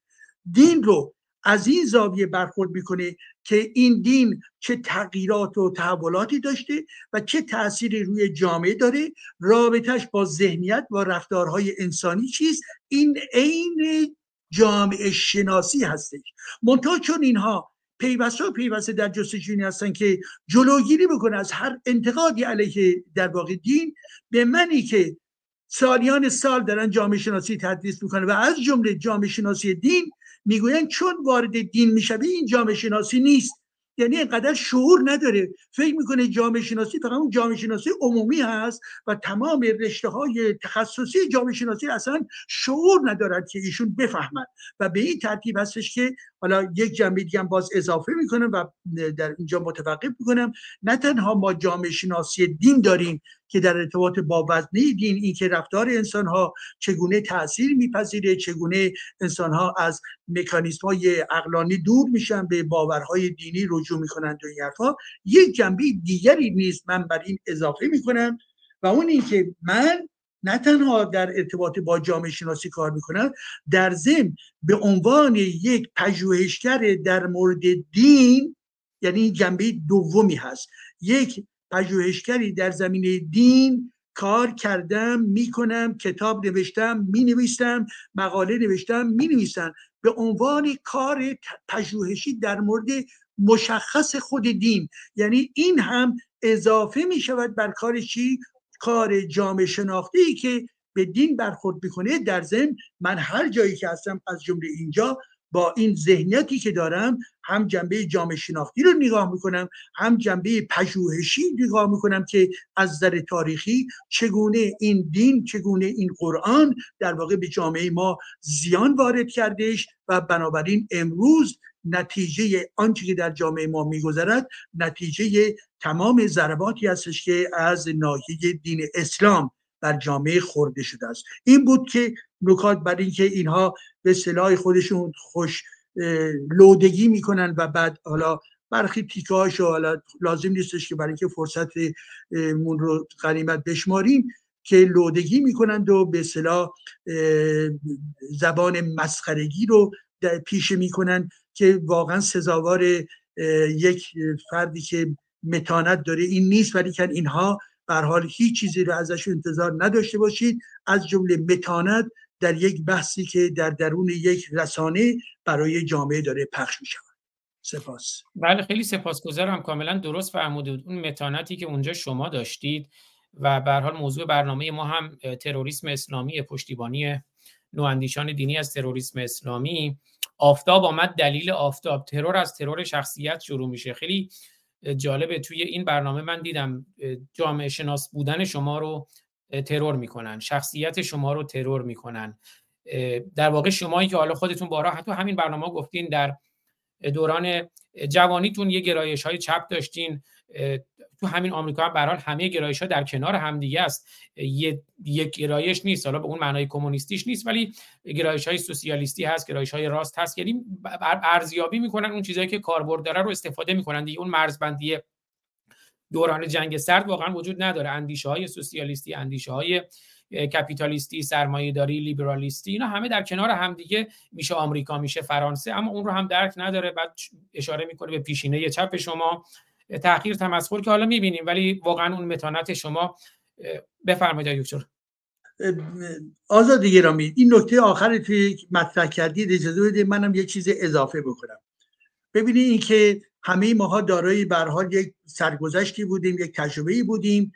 S6: دین رو از این زاویه برخورد می‌کنه که این دین چه تغییرات و تحولاتی داشته و چه تأثیری روی جامعه داره. رابطش با ذهنیت و رفتارهای انسانی چیست؟ این عین جامعه شناسی هستش. منتها چون اینها پیوسته پیوسته در جستجوی هستن که جلوگیری بکنه از هر انتقادی علیه در واقع دین به منی که سالیان سال دارن جامعه شناسی تدریس می‌کنه و از جمله جامعه شناسی دین می‌گویند چون وارد دین می‌شوی این جامعه شناسی نیست. یعنی اینقدر شعور نداره. فکر می‌کنه جامعه شناسی فقط اون جامعه شناسی عمومی هست و تمام رشته های تخصصی جامعه شناسی اصلا شعور ندارد که ایشون بفهمند و به این ترتیب هستش که حالا یک جنبه دیگه باز اضافه می‌کنم و در اینجا متوقف می‌کنم. نه تنها ما جامعه شناسی دین داریم که در ارتباط با وزنه دین اینکه رفتار انسان ها چگونه تاثیر میپذیره چگونه انسان ها از مکانیزم های اقلانی دور میشن به باورهای دینی رجوع می‌کنند و این یک جنبه دیگری نیست. من بر این اضافه می‌کنم و اون اینکه من نه تنها در ارتباط با جامعه شناسی کار می‌کنم در ضمن به عنوان یک پژوهشگر در مورد دین یعنی جنبه دومی هست. یک پژوهشگری در زمینه دین کار کردم می‌کنم کتاب نوشتم می نویسم مقاله نوشتم می نویسم به عنوان کار پژوهشی در مورد مشخص خود دین. یعنی این هم اضافه می شود بر کار چی؟ کار جامعه شناختی که به دین برخورد می‌کنه در ضمن من هر جایی که هستم از جمله اینجا با این ذهنیتی که دارم هم جنبه جامعه شناختی رو نگاه می‌کنم هم جنبه پژوهشی نگاه می‌کنم که از نظر تاریخی چگونه این دین چگونه این قرآن در واقع به جامعه ما زیان وارد کردش و بنابراین امروز نتیجه آنچه که در جامعه ما میگذرد نتیجه تمام ضرباتی هستش که از ناحیه دین اسلام بر جامعه خورده شده است. این بود که نکات بر اینکه اینها به صلاح خودشون خوش لودگی می‌کنن و بعد حالا برخی تیکه هاشو حالا لازم نیستش که برای اینکه فرصت مون رو غنیمت بشماریم که لودگی می‌کنند و به صلاح زبان مسخرگی رو پیشه می‌کنن که واقعا سزاوار یک فردی که متانت داره این نیست ولی که اینها بر حال هیچ چیزی رو ازش انتظار نداشته باشید. از جمله متانت در یک بحثی که در درون یک رسانه برای جامعه داره پخش می شود سپاس.
S1: بله خیلی سپاسگزارم. کاملا درست فرمودید اون متانتی که اونجا شما داشتید و به حال موضوع برنامه ما هم تروریسم اسلامی پشتیبانی نواندیشان دینی از تروریسم اسلامی. آفتاب آمد دلیل آفتاب. ترور از ترور شخصیت شروع میشه. خیلی جالبه. توی این برنامه من دیدم جامعه شناس بودن شما رو ترور می‌کنن. شخصیت شما رو ترور می‌کنن. در واقع شمایی که حالا خودتون بارا حتی همین برنامه گفتین در دوران جوانیتون یه گرایش های چپ داشتین. تو همین آمریکا هم به همه گرایش ها در کنار همدیگه است. یک گرایش نیست. حالا به اون معنای کمونیستیش نیست ولی گرایش های سوسیالیستی هست گرایش های راست هست. یعنی ارزیابی می‌کنن اون چیزهایی که کاربرد داره رو استفاده می‌کنن. دیگه اون مرزبندی دوران جنگ سرد واقعا وجود نداره. اندیشه های سوسیالیستی اندیشه های کپیتالیستی سرمایه‌داری لیبرالیستی اینا همه در کنار همدیگه میشه. آمریکا میشه فرانسه اما اون رو هم درک نداره. بعد اشاره می‌کنه به پیشینه چپ شما. تحقیر تمسخر که حالا می‌بینیم ولی واقعا اون متانت شما بفرمایید دکتر.
S6: آزاد گرامی این نکته آخر توی مطرح کردید اجازه بدید منم یه چیز اضافه بکنم. ببینید اینکه همه ماها دارای به حال یک سرگذشتی بودیم یک تجربه بودیم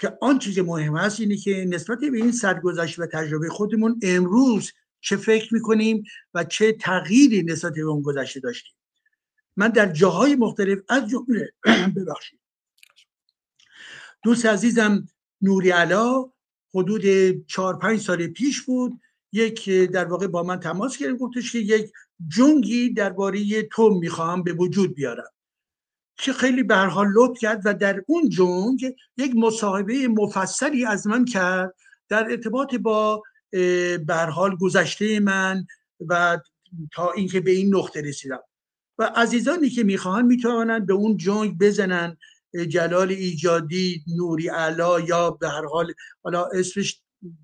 S6: که آن چیز مهم هست اینه که نسبت به این سرگذشت و تجربه خودمون امروز چه فکر می‌کنیم و چه تغییری نسبت به اون گذشته داشتیم. من در جاهای مختلف از جمله ببخشید. دوست عزیزم نوری علا حدود چهار پنج سال پیش بود یک در واقع با من تماس گرفت گفتش که یک جنگی درباره تو می‌خواهم به وجود بیارم. که خیلی به حال لطف کرد و در اون جنگ یک مصاحبه مفصلی از من کرد در ارتباط با به حال گذشته من و تا اینکه به این نقطه رسیدم. و عزیزانی که می‌خواهند می‌توانند به اون جنگ بزنن. جلال ایجادی نوری علا یا به هر حال حالا اسمش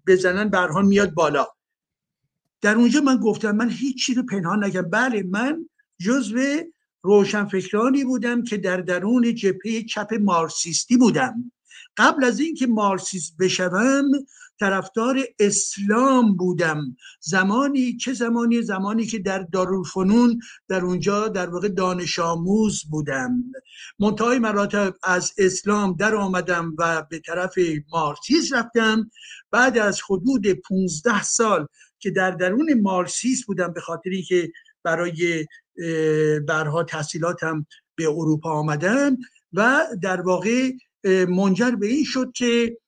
S6: بزنن به میاد بالا. در اونجا من گفتم من هیچ چیز رو پنهان نگم بله من جزو روشنفکرانی بودم که در درون جبهه چپ مارسیستی بودم. قبل از اینکه مارسیست بشوم طرفدار اسلام بودم. زمانی چه زمانی؟ زمانی که در دارالفنون در اونجا در واقع دانش آموز بودم. منتهای مراتب از اسلام در آمدم و به طرف مارسیس رفتم. بعد از حدود 15 سال که در درون مارسیس بودم به خاطری که برای برها تحصیلاتم به اروپا آمدم و در واقع منجر به این شد که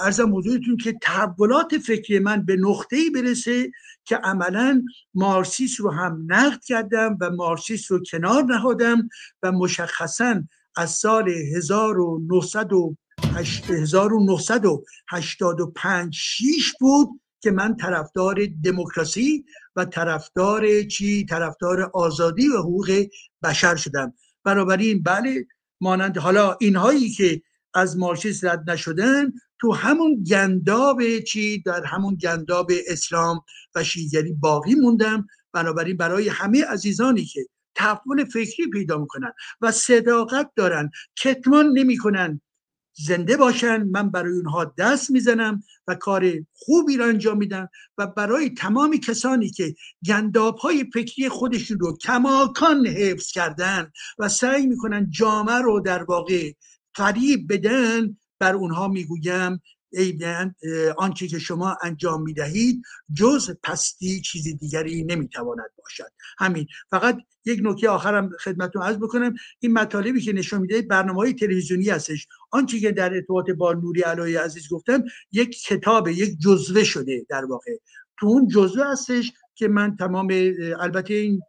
S6: ارزم حضورتون که تحولات فکری من به نقطه ای برسه که عملا مارسیس رو هم نقد کردم و مارسیس رو کنار نهادم و مشخصا از سال 1985 6 بود که من طرفدار دموکراسی و طرفدار چی؟ طرفدار آزادی و حقوق بشر شدم. بنابراین بله مانند حالا اینهایی که از مارکسیسم رد نشدن تو همون گنداب چی؟ در همون گنداب اسلام و شیگری باقی موندم. بنابراین برای همه عزیزانی که تحول فکری پیدا می‌کنن و صداقت دارن کتمان نمی‌کنن زنده باشن من برای اونها دست می‌زنم و کار خوبی را انجام میدم و برای تمام کسانی که گنداب های فکری خودشون رو کماکان حفظ کردن و سعی می‌کنن جامعه رو در واقع قریب بدن بر اونها می‌گویم آنچه که شما انجام می‌دهید جز پستی چیزی دیگری نمی‌تواند باشد. همین. فقط یک نکته آخرم خدمتتون عرض بکنم. این مطالبی که نشون میده برنامه های تلویزیونی هستش. آنچه که در ارتباط با نوری علای عزیز گفتم یک کتاب یک جزوه شده در واقع. تو اون جزوه هستش که من تمام البته این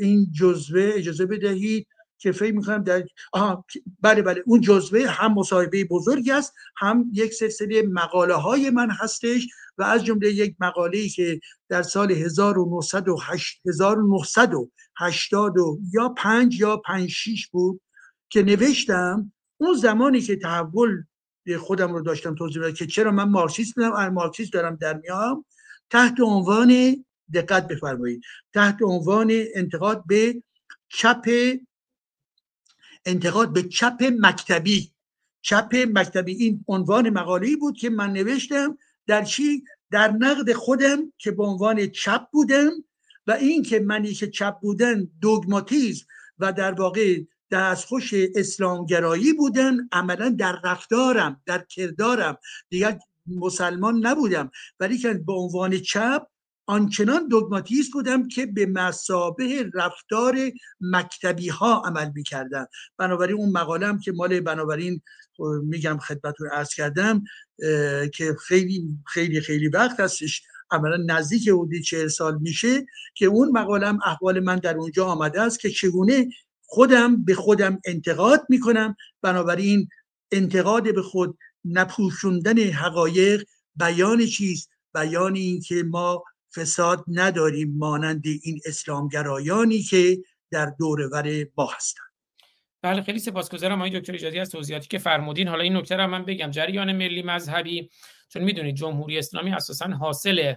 S6: این جزوه اجازه بدهید که فکر می‌کنم در آها بله بله. اون جزوه هم مصاحبه بزرگی است هم یک سلسله مقاله های من هستش و از جمله یک مقاله ای که در سال 1908 1980 یا 5 یا 5 6 بود که نوشتم اون زمانی که تحول خودم رو داشتم توضیح که چرا من مارکسیست بودم مارکسیست دارم در میام. تحت عنوان دقت بفرمایید. تحت عنوان انتقاد به چپ انتقاد به چپ مکتبی. چپ مکتبی این عنوان مقاله بود که من نوشتم در چی؟ در نقد خودم که به عنوان چپ بودم و این که منی که چپ بودن دوگماتیزم و در واقع دستخوش اسلامگرایی بودن عملا در رفتارم در کردارم. دیگر مسلمان نبودم. ولی که به عنوان چپ آنچنان دوگماتیست بودم که به مسابه رفتار مکتبی ها عمل می‌کردم. بنابراین اون مقالم که مال بنابراین میگم خدمتتون ارز کردم که خیلی خیلی خیلی وقت هستش عملا نزدیک حدود چهل سال میشه که اون مقالم احوال من در اونجا آمده است که چگونه خودم به خودم انتقاد می‌کنم. بنابراین انتقاد به خود نپوشوندن حقایق بیان چیست؟ بیان این که ما فساد نداریم مانند این اسلامگرایانی که در دورور ما هستند.
S1: بله خیلی سپاسگزارم آقای دکتر ایجادی از توضیحاتی که فرمودین. حالا این نکته رو من بگم. جریان ملی مذهبی چون می‌دونید جمهوری اسلامی اساسا حاصل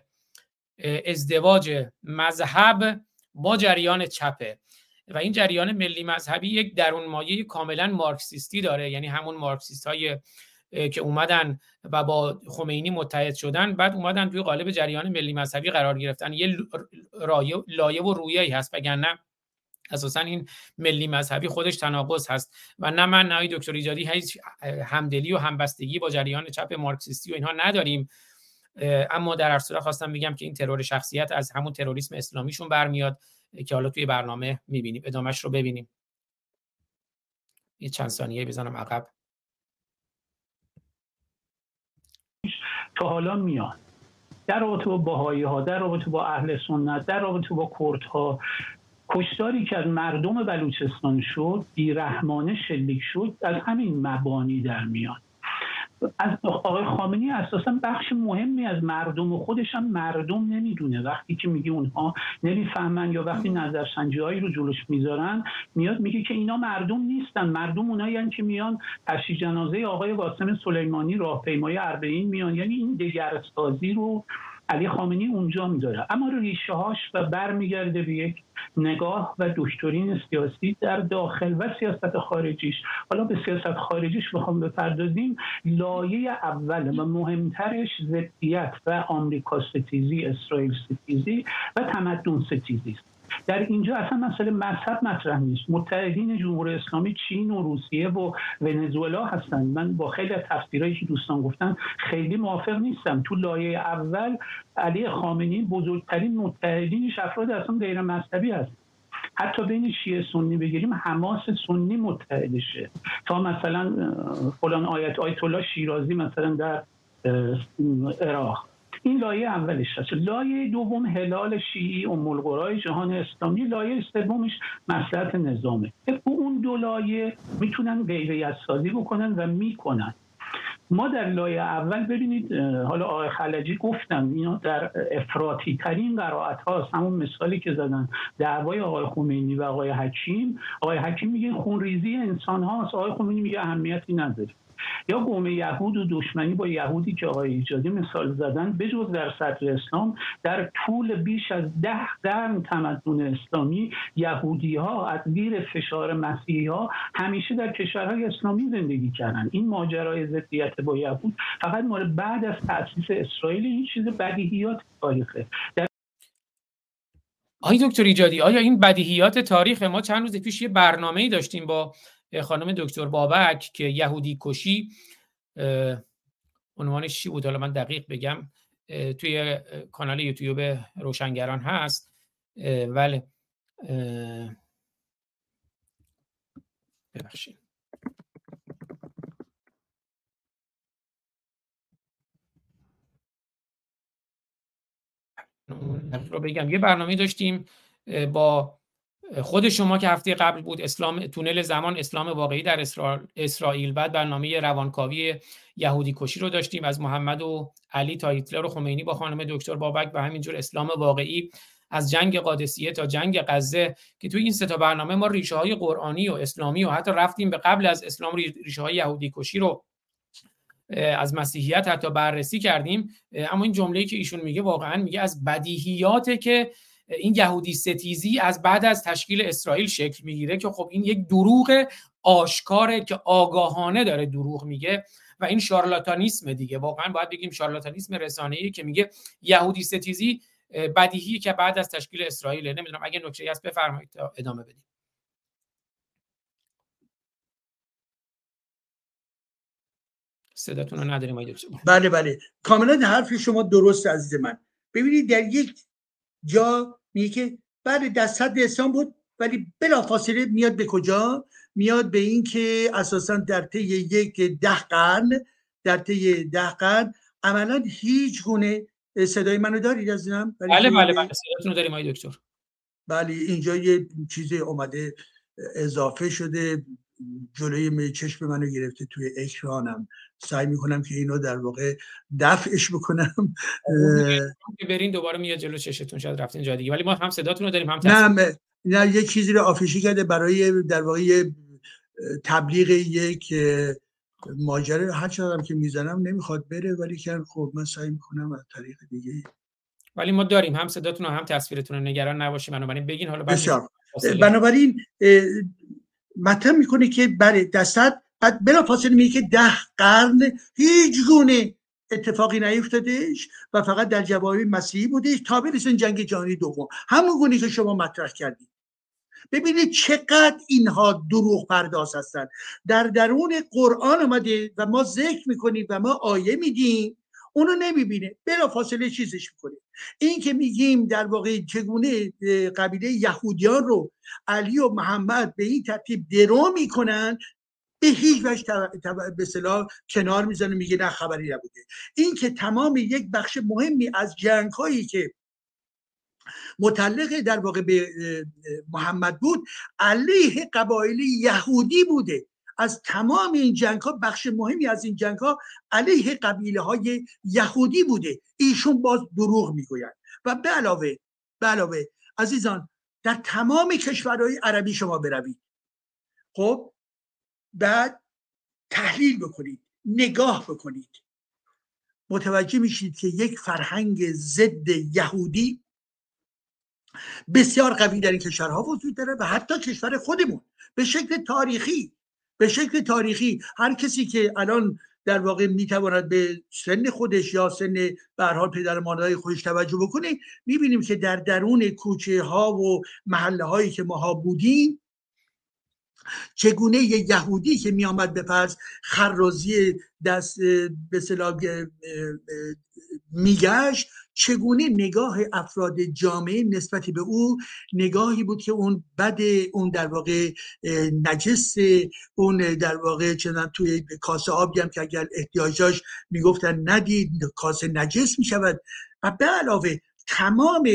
S1: ازدواج مذهب با جریان چپه. و این جریان ملی مذهبی یک درون مایه کاملا مارکسیستی داره. یعنی همون مارکسیست های که اومدن و با خمینی متحد شدن بعد اومدن توی قالب جریان ملی مذهبی قرار گرفتن. یه لایه و رویه هست وگرنه اساسا این ملی مذهبی خودش تناقض هست. و نه من نه دکتر ایجادی هیچ همدلی و همبستگی با جریان چپ مارکسیستی و اینها نداریم. اما در هر صورت خواستم بگم که این ترور شخصیت از همون تروریسم اسلامیشون برمیاد که حالا توی برنامه می‌بینیم. ادامش رو ببینیم. یه چند ثانیه بزنم عقب.
S11: تا حالا میان. در رابطه با باهایی ها در رابطه با اهل سنت در رابطه با کرد ها کشتاری که از مردم بلوچستان شد بیرحمانه شلیک شد از همین مبانی در میان. از آقای خامنی اساسا بخش مهمی از مردم و خودش هم مردم نمی‌دونه. وقتی که میگه اونها نمی‌فهمن یا وقتی نظرسنجی هایی رو جلوش می‌ذارن میاد میگه که اینا مردم نیستن. مردم اونایی که میان تشییع جنازه آقای واسم سلیمانی راهپیمای اربعین میان. یعنی این دگرسازی رو علی خامنی اونجا می‌ذاره اما ریشه هاش و برمیگرده به یک نگاه و دکترین سیاسی در داخل و سیاست خارجیش. حالا به سیاست خارجیش بخوام بپردازیم. لایه اول و مهمترش ضدیت و آمریکا ستیزی اسرائیل ستیزی و تمدن ستیزی است. در اینجا اصلا مسئله مذهب مطرح نیست. متحدین جمهوری اسلامی چین و روسیه و ونزوئلا هستند من با خیلی از که دوستان گفتن خیلی موافق نیستم. تو لایه اول علی خامنی بزرگترین متحدینش افراد اصلا غیر مذهبی هست. حتی بین شیعه سنی بگیریم حماس سنی متحدشه. تا مثلا فلان آیت آیت الله شیرازی مثلا در عراق. این لایه اولش هست. لایه دوم هلال شیعی و جهان اسلامی. لایه سومش مسلحت نظامه. اون دو لایه می‌تونن غیریت سازی بکنن و می‌کنن. ما در لایه اول ببینید حالا آقای خلجی گفتن اینا در افراطی ترین قرائت هاست. همون مثالی که زدن. دعوای آقای خمینی و آقای حکیم. آقای حکیم میگه خونریزی انسان هاست. آقای خمینی میگه اهمیتی نداره. یا قوم یهود و دشمنی با یهودی که آقای ایجادی مثال زدن بجز در سطر اسلام در طول بیش از ده قرن تمدن اسلامی یهودی ها از زیر فشار مسیحی ها همیشه در کشورهای اسلامی زندگی کردن. این ماجرای ضدیت با یهود فقط مال بعد از تاسیس اسرائیل این چیز بدیهیات تاریخه. در
S1: آقای دکتر ایجادی آیا این بدیهیات تاریخ ما چند روز پیش یه برنامه ای داشتیم با خانم دکتر بابک که یهودی کشی عنوانش چی بود؟ حالا من دقیق بگم. توی کانال یوتیوب روشنگران هست. ولی ببخشید. رو بگم. یه برنامه داشتیم با خود شما که هفته قبل بود اسلام تونل زمان اسلام واقعی در اسرائیل بعد برنامه روانکاوی یهودی کشی رو داشتیم. از محمد و علی تا هیتلر و خمینی با خانم دکتر بابک و همینجور اسلام واقعی از جنگ قادسیه تا جنگ غزه که توی این سه تا برنامه ما ریشه های قرآنی و اسلامی و حتی رفتیم به قبل از اسلام ریشه های یهودی کشی رو از مسیحیت حتی بررسی کردیم. اما این جمله‌ای که ایشون میگه واقعا میگه از بدیهیاته که این یهودی ستیزی از بعد از تشکیل اسرائیل شکل می‌گیره که خب این یک دروغ آشکاره که آگاهانه داره دروغ میگه و این شارلاتانیسم دیگه. واقعا باید بگیم شارلاتانیسم رسانه‌ای که میگه یهودی ستیزی بدیهی که بعد از تشکیل اسرائیل نمی‌دونم اگه نکته هست بفرمایید ادامه بدیم. صداتون رو نداریم
S6: بله بله. کاملا حرف شما درست عزیز من. ببینید در یک جا میگه که بعد در صد اسلام بود ولی بلافاصله میاد به کجا؟ میاد به این که اساسا در طی یک ده قرن در طی ده قرن عملا هیچ گونه صدای منو دارید عزیزم؟
S1: بله بله بله صداتون داریم آقای دکتر.
S6: بله اینجا یه چیز اومده اضافه شده. جلوی چشم منو گرفته توی اکرانم. سعی می‌کنم که اینو در واقع دفعش بکنم.
S1: برین دوباره میاد جلو چشتون شاید رفتین جا دیگه. ولی ما هم صداتون رو داریم هم
S6: نه نه یه چیزی رو آفیشی کرده برای در واقع تبلیغ یک ماجره هر چقدر که می‌زنم نمی‌خواد بره ولی که خب من سعی می‌کنم از طریق دیگه.
S1: ولی ما داریم هم صداتون هم تصویرتون رو نگران نباشیم بنابراین بگین حالا
S6: بسیار. بنابراین مطمئن می‌کنه که بله دستت بعد بلا فاصله میگه که ده قرن هیچ گونه اتفاقی نیفتادش و فقط در جوابی مسیحی بودش تا برسن جنگ جهانی دوم. همون گونه که شما مطرح کردید. ببینید چقدر اینها دروغ پرداز هستند در درون قرآن آمده و ما ذکر می‌کنیم و ما آیه میدیم اونو نمی‌بینه. بلا فاصله چیزش می‌کنه. این که میگیم در واقع چگونه قبیله یهودیان رو علی و محمد به این ترتیب درو می‌کنن به هیچ وجه به صلاح کنار می‌زنه میگه نه خبری نبوده. این که تمام یک بخش مهمی از جنگ هایی که متعلق در واقع به محمد بود علیه قبایل یهودی بوده. از تمام این جنگ ها بخش مهمی از این جنگ ها علیه قبیله های یهودی بوده. ایشون باز دروغ می‌گویند. و به علاوه به علاوه عزیزان در تمام کشورهای عربی شما بروید. خب بعد تحلیل بکنید نگاه بکنید. متوجه میشید که یک فرهنگ ضد یهودی بسیار قوی در این کشورها وجود داره و حتی کشور خودمون. به شکل تاریخی به شکل تاریخی هر کسی که الان در واقع می‌تواند به سن خودش یا سن به حال پدر مادرای خودش توجه بکنه می‌بینیم که در درون کوچه ها و محله هایی که ماها بودیم چگونه یه یهودی که میآمد به فرض خرازی دست به میگشت چگونه نگاه افراد جامعه نسبت به او نگاهی بود که اون بد اون در واقع نجس اون در واقع چنان توی کاسه آبی هم که اگر احتیاج داشت می‌گفتن ندید کاسه نجس می‌شود. و به علاوه تمام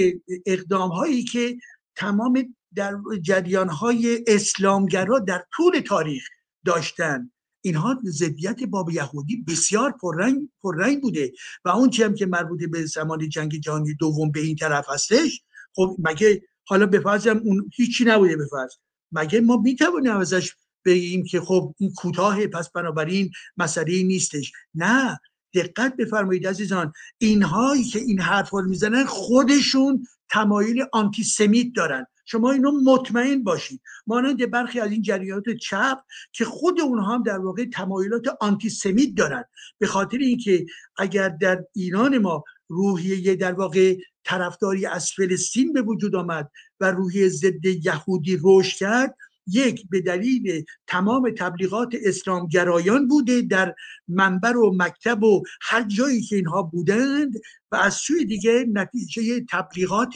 S6: اقدام هایی که تمام در جریان های اسلامگرا در طول تاریخ داشتن. اینها ضدیت باب یهودی بسیار پررنگ پررنگ بوده و اون هم که مربوط به زمان جنگ جهانی دوم به این طرف هستش خب مگه حالا به اون هیچی نبوده به فرض. مگه ما می‌توانیم ازش بگیم که خب این کوتاه پس بنابراین مسئله نیستش. نه دقت بفرمایید عزیزان. اینهایی که این حرف رو می‌زنن خودشون تمایل آنتیسمیت دارن. شما اینو مطمئن باشید. مانند برخی از این جریانات چپ که خود اونها هم در واقع تمایلات آنتیسمیت دارن. به خاطر اینکه اگر در ایران ما روحیه در واقع طرفداری از فلسطین به وجود آمد و روحیه ضد یهودی رشد کرد یک به دلیل تمام تبلیغات اسلامگرایان بوده در منبر و مکتب و هر جایی که اینها بودند و از سوی دیگه نتیجه تبلیغات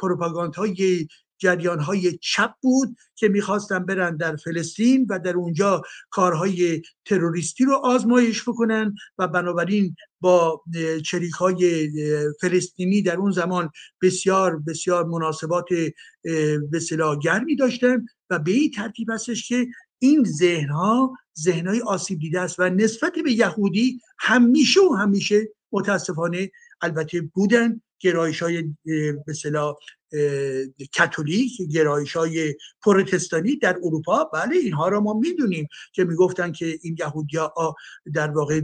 S6: پروپاگاندهای جریان های چپ بود که می‌خواستن برن در فلسطین و در اونجا کارهای تروریستی رو آزمایش بکنن و بنابراین با چریک های فلسطینی در اون زمان بسیار بسیار مناسبات به گرمی داشتن و به این ترتیب هستش که این ذهن ها ذهن های آسیب دیده است و نسبت به یهودی همیشه و همیشه متاسفانه البته بودن گرایش های به کاتولیک گرایش های پروتستانی در اروپا. بله اینها را ما می‌دونیم که می‌گفتن که این یهودی ها در واقع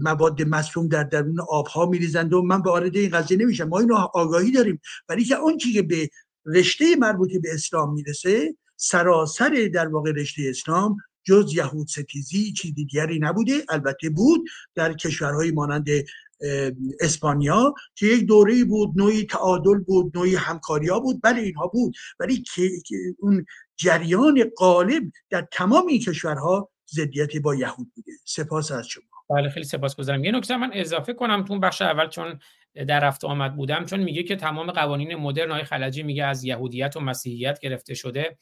S6: مواد مصوم در درون آبها میریزند و من وارد این قضیه نمیشم. ما اینو آگاهی داریم. ولی که آن که به رشته مربوطه به اسلام می‌رسه سراسر در واقع رشته اسلام جز یهود ستیزی چیز دیگری نبوده. البته بود در کشورهای مانند اسپانیا که یک دوره بود نوعی تعادل بود نوعی همکاریا بود بله اینها بود. ولی که اون جریان غالب در تمام این کشورها ضدیت با یهود بوده. سپاس از شما.
S1: بله خیلی سپاسگزارم. یه نکته من اضافه کنم تو بخش اول چون در رفت آمد بودم چون میگه که تمام قوانین مدرن های خلجی میگه از یهودیت و مسیحیت گرفته شده.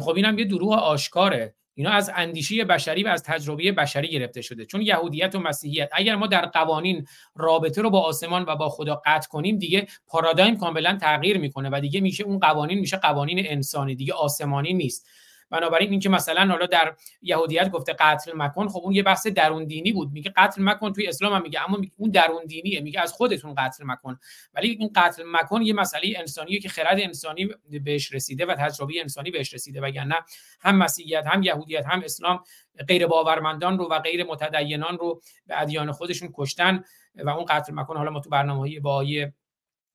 S1: خب اینم یه دروغ آشکاره. اینا از اندیشه بشری و از تجربه بشری گرفته شده. چون یهودیت و مسیحیت اگر ما در قوانین رابطه رو با آسمان و با خدا قطع کنیم دیگه پارادایم کاملا تغییر می‌کنه و دیگه میشه اون قوانین میشه قوانین انسانی دیگه آسمانی نیست. بنابراین اینکه مثلا حالا در یهودیت گفته قتل مکن خب اون یه بحث درون دینی بود. میگه قتل مکن توی اسلام هم میگه اما اون درون دینیه میگه از خودتون قتل مکن. ولی این قتل مکن یه مسئله انسانیه که خرد انسانی بهش رسیده و تجربه انسانی بهش رسیده. وگرنه هم مسیحیت هم یهودیت هم اسلام غیر باورمندان رو و غیر متدینان رو به ادیان خودشون کشتن و اون قتل مکن حالا ما تو برنامه‌های با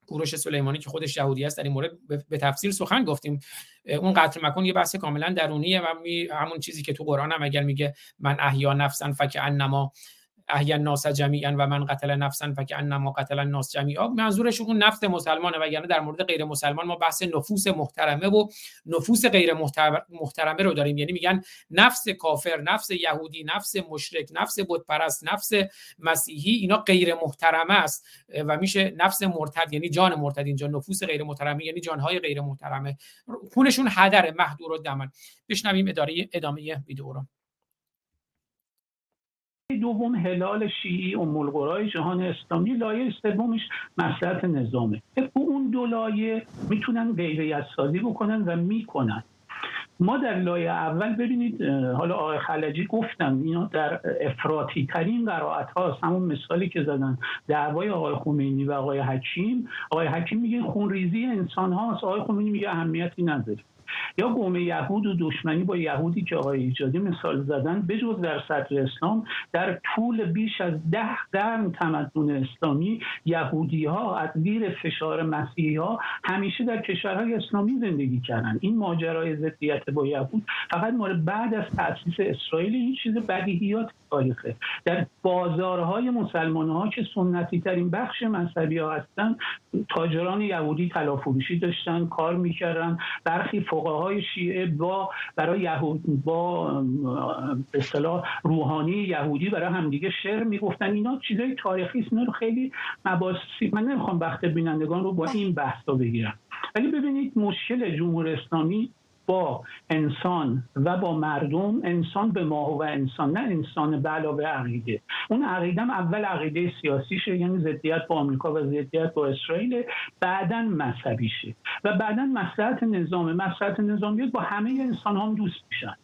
S1: کوروش سلیمانی که خودش یهودی است در این مورد به تفصیل سخن گفتیم. اون قتل مکن یه بحث کاملا درونیه و همون چیزی که تو قرآن هم اگر میگه من احیا نفسا فکانما احیا الناس جمیعا و من قتل نفسا فکانما قتل الناس جمیعا. منظورش اون نفس مسلمانه وگرنه در مورد غیر مسلمان ما بحث نفوس محترمه و نفوس غیر محترمه رو داریم. یعنی میگن نفس کافر نفس یهودی نفس مشرک نفس بت پرست نفس مسیحی اینا غیر محترمه است. و میشه نفس مرتد یعنی جان مرتد. اینجا نفوس غیر محترمه یعنی جانهای غیر محترمه. خونشون هدر محدور و دمن بشنویم اداره ادامه ویدیو رو.
S11: دوم هلال شیعی ام جهان اسلامی لایه سومش مسئله نظامه. اون دو لایه می‌تونن غیریت سازی بکنن و می‌کنن. ما در لایه اول ببینید حالا آقای خلجی گفتن اینا در افراطی ترین قرائت هاست همون مثالی که زدن دعوای آقای خمینی و آقای حکیم. آقای حکیم میگه خونریزی انسان هاست آقای خمینی میگه اهمیتی نداره. یا قوم یهود و دشمنی با یهودی که آقای ایجادی مثال زدن بجز در صدر اسلام در طول بیش از ده قرن تمدن اسلامی یهودی ها از زیر فشار مسیحی ها همیشه در کشورهای اسلامی زندگی کردن. این ماجرای ضدیت با یهود فقط مال بعد از تاسیس اسرائیل این چیز بدیهیات تاریخه. در بازارهای مسلمان ها که سنتی ترین بخش مذهبی ها هستن تاجران یهودی تلافروشی داشتن کار می‌کردن. برخی فقهای شیعه با برای یهود با به اصطلاح روحانی یهودی برای همدیگه شعر می‌گفتن. اینا چیزای تاریخی است. رو خیلی مباحثی من نمی‌خوام وقت بینندگان رو با این بحث بگیرم. ولی ببینید مشکل جمهور اسلامی با انسان و با مردم انسان به ماه و انسان نه انسان به علاوه عقیده. اون عقیدم اول عقیده سیاسیشه یعنی ضدیت با آمریکا و ضدیت با اسرائیل بعدا مذهبیشه. و بعدا مسئلت نظام مسئلت نظامیت با همه انسان هم دوست میشن.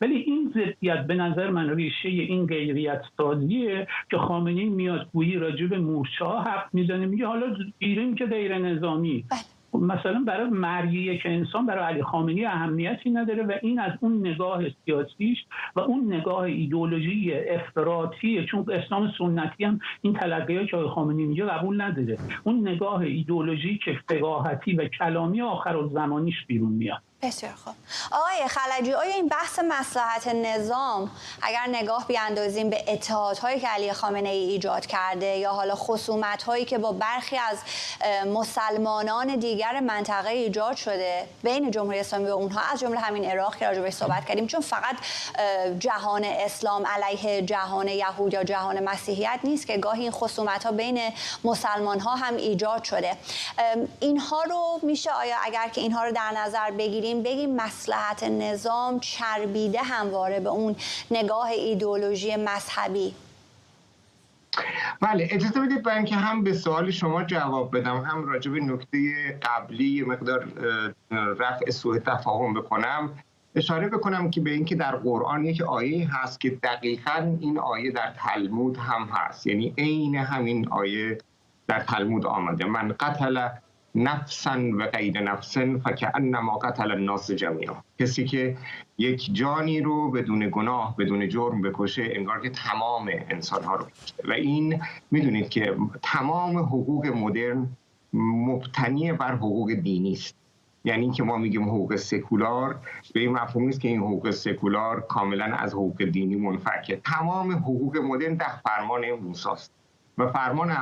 S11: ولی این ضدیت به نظر من ریشه این غیریت سازیه که خامنه میاد گویی راجب به مورچه ها حق می‌زنه میگه حالا گیریم که غیر نظامی. بله. مثلا برای مرگ یک انسان برای علی خامنی اهمیتی نداره و این از اون نگاه سیاسیش و اون نگاه ایدولوژی افراطی چون اسلام سنتی هم این تلقیه که خامنی میگه قبول نداره. اون نگاه ایدولوژی که فقاهتی و کلامی آخر زمانیش بیرون میاد.
S9: بسیار خوب. آقای خلجی آیا این بحث مسلحت نظام اگر نگاه بیاندازیم به اتحادهایی که علی خامنه ای ایجاد کرده یا حالا خصومت هایی که با برخی از مسلمانان دیگر منطقه ایجاد شده بین جمهوری اسلامی و اونها از جمله همین عراق که راجع صحبت کردیم چون فقط جهان اسلام علیه جهان یهود یا جهان مسیحیت نیست که گاهی این خصومت ها بین مسلمان ها هم ایجاد شده. اینها رو میشه آیا اگر که اینها رو در نظر بگیریم بگیم مسلحت نظام چربیده همواره به اون نگاه ایدئولوژی مذهبی.
S10: بله اجازه بدید برای اینکه هم به سوال شما جواب بدم. هم راجع به نکته قبلی مقدار رفع سوء تفاهم بکنم. اشاره بکنم که به اینکه در قرآن یک آیه هست که دقیقا این آیه در تلمود هم هست. یعنی عین همین آیه در تلمود آمده. من قتل نفسا و غیر نفسن فکأنما قتل الناس جمعیا کسی که یک جانی رو بدون گناه بدون جرم بکشه انگار که تمام انسان ها رو کشته. و این می‌دونید که تمام حقوق مدرن مبتنی بر حقوق دینی است. یعنی که ما میگیم حقوق سکولار به این مفهوم نیست که این حقوق سکولار کاملا از حقوق دینی منفکه تمام حقوق مدرن در فرمان موساست. و فرمان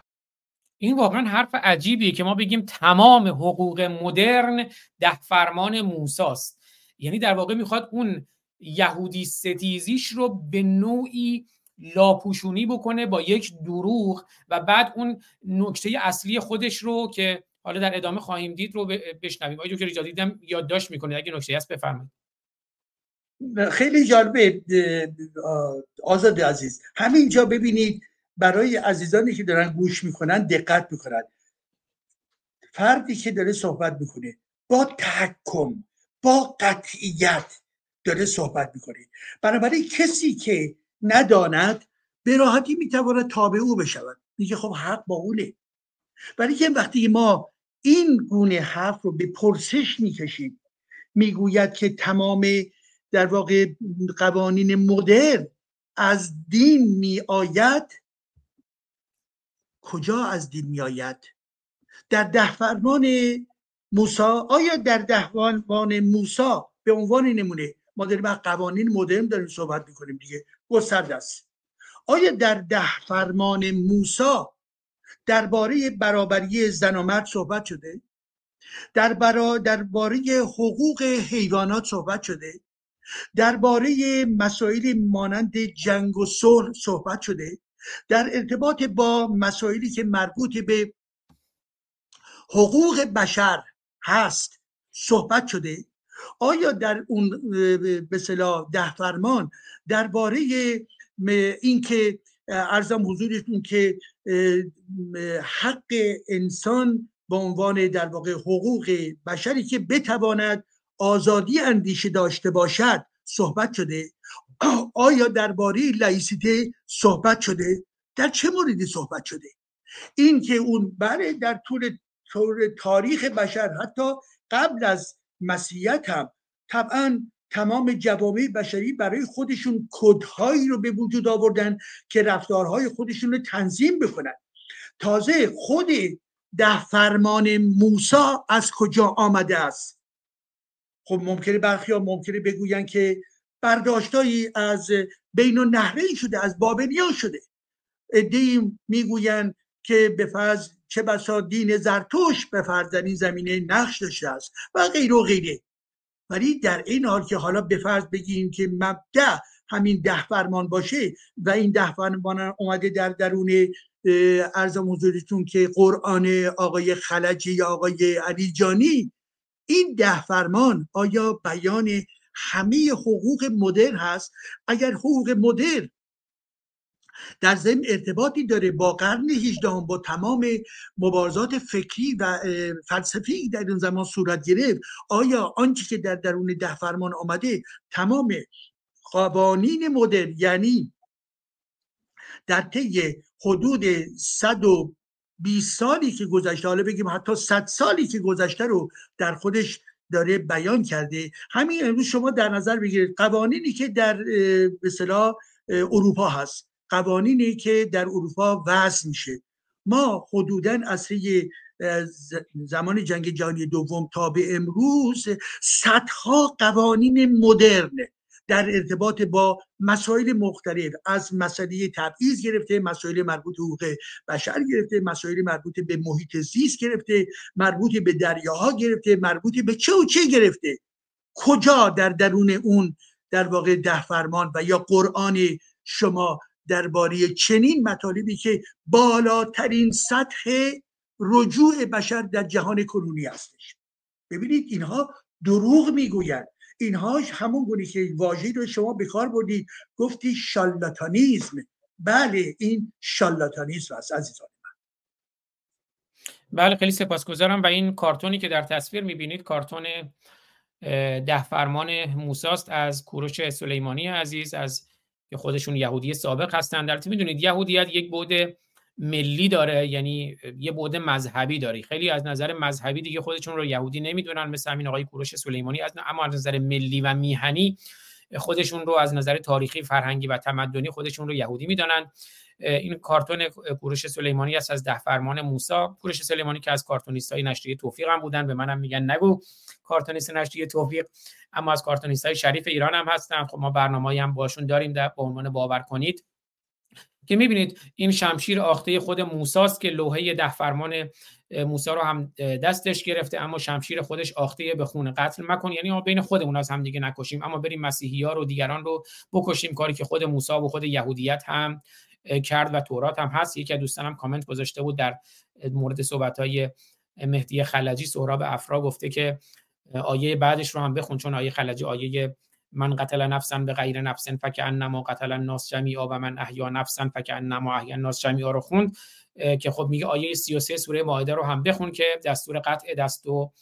S1: این واقعا حرف عجیبیه که ما بگیم تمام حقوق مدرن ده فرمان موساست. یعنی در واقع می‌خواد اون یهودی ستیزیش رو به نوعی لاپوشونی بکنه با یک دروغ و بعد اون نکته اصلی خودش رو که حالا در ادامه خواهیم دید رو بشنویم. آقای دکتر ایجاد دیدم یادداشت می‌کنه اگه نکته هست بفرمایید.
S6: خیلی جالبه آزاد عزیز. همینجا ببینید برای عزیزانی که دارن گوش می‌کنن دقت می‌کنن. فردی که داره صحبت می‌کنه با تحکم با قطعیت داره صحبت می‌کنه. بنابراین کسی که نداند به راحتی می‌تواند تابع او بشود. میگه خب حق با اونه. برای که وقتی ما این گونه حرف رو به پرسش می‌کشیم می‌گوید که تمام در واقع قوانین مدرن از دین میآید کجا از دین میآید؟ در ده فرمان موسا آیا در ده فرمان موسا به عنوان نمونه؟ ما داریم از قوانین مدرن داریم صحبت می‌کنیم دیگه گسترده است. آیا در ده فرمان موسا درباره برابری زن و مرد صحبت شده؟ در برا درباره حقوق حیوانات صحبت شده؟ درباره مسائل مانند جنگ و صلح صحبت شده؟ در ارتباط با مسائلی که مربوط به حقوق بشر هست صحبت شده آیا در اون به ده فرمان درباره اینکه ارزم حضورتون که حق انسان به عنوان در واقع حقوق بشری که بتواند آزادی اندیشه داشته باشد صحبت شده؟ آیا درباره لایسیته صحبت شده؟ در چه موردی صحبت شده؟ این که اون بله در طول تاریخ بشر حتی قبل از مسیحیت هم طبعا تمام جوامع بشری برای خودشون کدهایی رو به وجود آوردن که رفتارهای خودشون رو تنظیم بکنن. تازه خود ده فرمان موسا از کجا آمده است؟ خب ممکنه برخی ها ممکنه بگوین که برداشتایی از بین و نهرین شده از بابلیان شده. ادهی می‌گویند که به فرض چه بسا دین زرتوش به فرض این زمینه نقش داشته است و غیر و غیره. ولی در این حال که حالا به فرض بگیم که مبدع همین ده فرمان باشه و این ده فرمان اومده در درون ارزم حضورتون که قرآن آقای خلجی یا آقای علی جانی این ده فرمان آیا بیان همه حقوق مدر هست. اگر حقوق مدر در ضمن ارتباطی داره با قرن 18 با تمام مبارزات فکری و فلسفی در اون زمان صورت گرفت آیا آنچه که در درون ده فرمان آمده تمام قوانین مدرن یعنی در طی حدود 120 سالی که گذشته حالا بگیم حتی 100 سالی که گذشته رو در خودش داره بیان کرده. همین امروز شما در نظر بگیرید قوانینی که در به اروپا هست. قوانینی که در اروپا وضع میشه. ما حدودا اصله زمان جنگ جهانی دوم تا به امروز صدها قوانین مدرن در ارتباط با مسائل مختلف از مسئله تبعیض گرفته مسائل مربوط به حقوق بشر گرفته مسائل مربوط به محیط زیست گرفته مربوط به دریاها گرفته مربوط به چه و چه گرفته؟ کجا در درون اون در واقع ده فرمان و یا قرآن شما درباره چنین مطالبی که بالاترین سطح رجوع بشر در جهان کنونی هستش؟ ببینید اینها دروغ می‌گویند. اینها همون گونه که واژه‌ای رو شما به کار بردید گفتی شالاتانیزم. بله این شالاتانیزم است عزیزان
S1: بله خیلی سپاسگزارم. و این کارتونی که در تصویر می‌بینید کارتون ده فرمان موساست از کوروش سلیمانی عزیز از که خودشون یهودی سابق هستن. در می‌دونید یهودیت یک بود ملی داره یعنی یه بود مذهبی داره. خیلی از نظر مذهبی دیگه خودشون رو یهودی نمی‌دونن مثل همین آقای کوروش سلیمانی. از اما از نظر ملی و میهنی خودشون رو از نظر تاریخی فرهنگی و تمدنی خودشون رو یهودی می‌دانن این کارتون کوروش سلیمانی است از ده فرمان موسی. کوروش سلیمانی که از کارتونیستای نشریه توفیق هم بودن به منم میگن نگو کارتونیست نشریه توفیق. اما از کارتونیست های شریف ایران هم هستن. خب ما برنامه هم باشون داریم در به عنوان باور کنید. که می‌بینید این شمشیر آخته خود موساست که لوحه ده فرمان موسی رو هم دستش گرفته اما شمشیر خودش آخته به خون قتل. مکن یعنی ما بین خودمون از هم دیگه نکشیم اما بریم مسیحی ها رو دیگران رو بکشیم. کاری که خود موسی و خود یهودیت هم کرد و تورات هم هست. یکی از دوستانم کامنت گذاشته بود در مورد صحبت های مهدی خلجی سهراب افرا گفته که آیه بعدش رو هم بخون چون آیه خلجی آیه من قتل نفسا به غیر نفس فکانما قتل الناس جمیعا و من احیا نفسا فکانما احیا الناس جمیعا رو خوند. که خب میگه آیه 33 سوره مائده رو هم بخون که دستور قطع دست و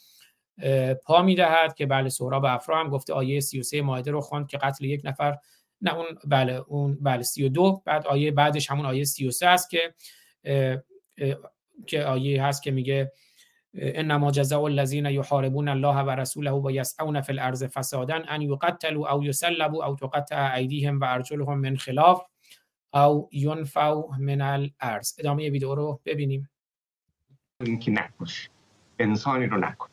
S1: پا می‌دهد که بله سهراب افرا هم گفته آیه 33 مائده رو خوند که قتل یک نفر نه اون بله اون بله 32 بعد آیه بعدش همون آیه 33 است که که آیه هست که میگه انما جزاء الذين يحاربون الله ورسوله ويسعون في الارض فسادا ان يقتلوا او يسلبوا او تقطع ايديهم وارجلهم من خلاف او ينفوا من الارض ادامه ویدیو رو ببینیم.
S10: اینکه نکش. انسانی رو نکن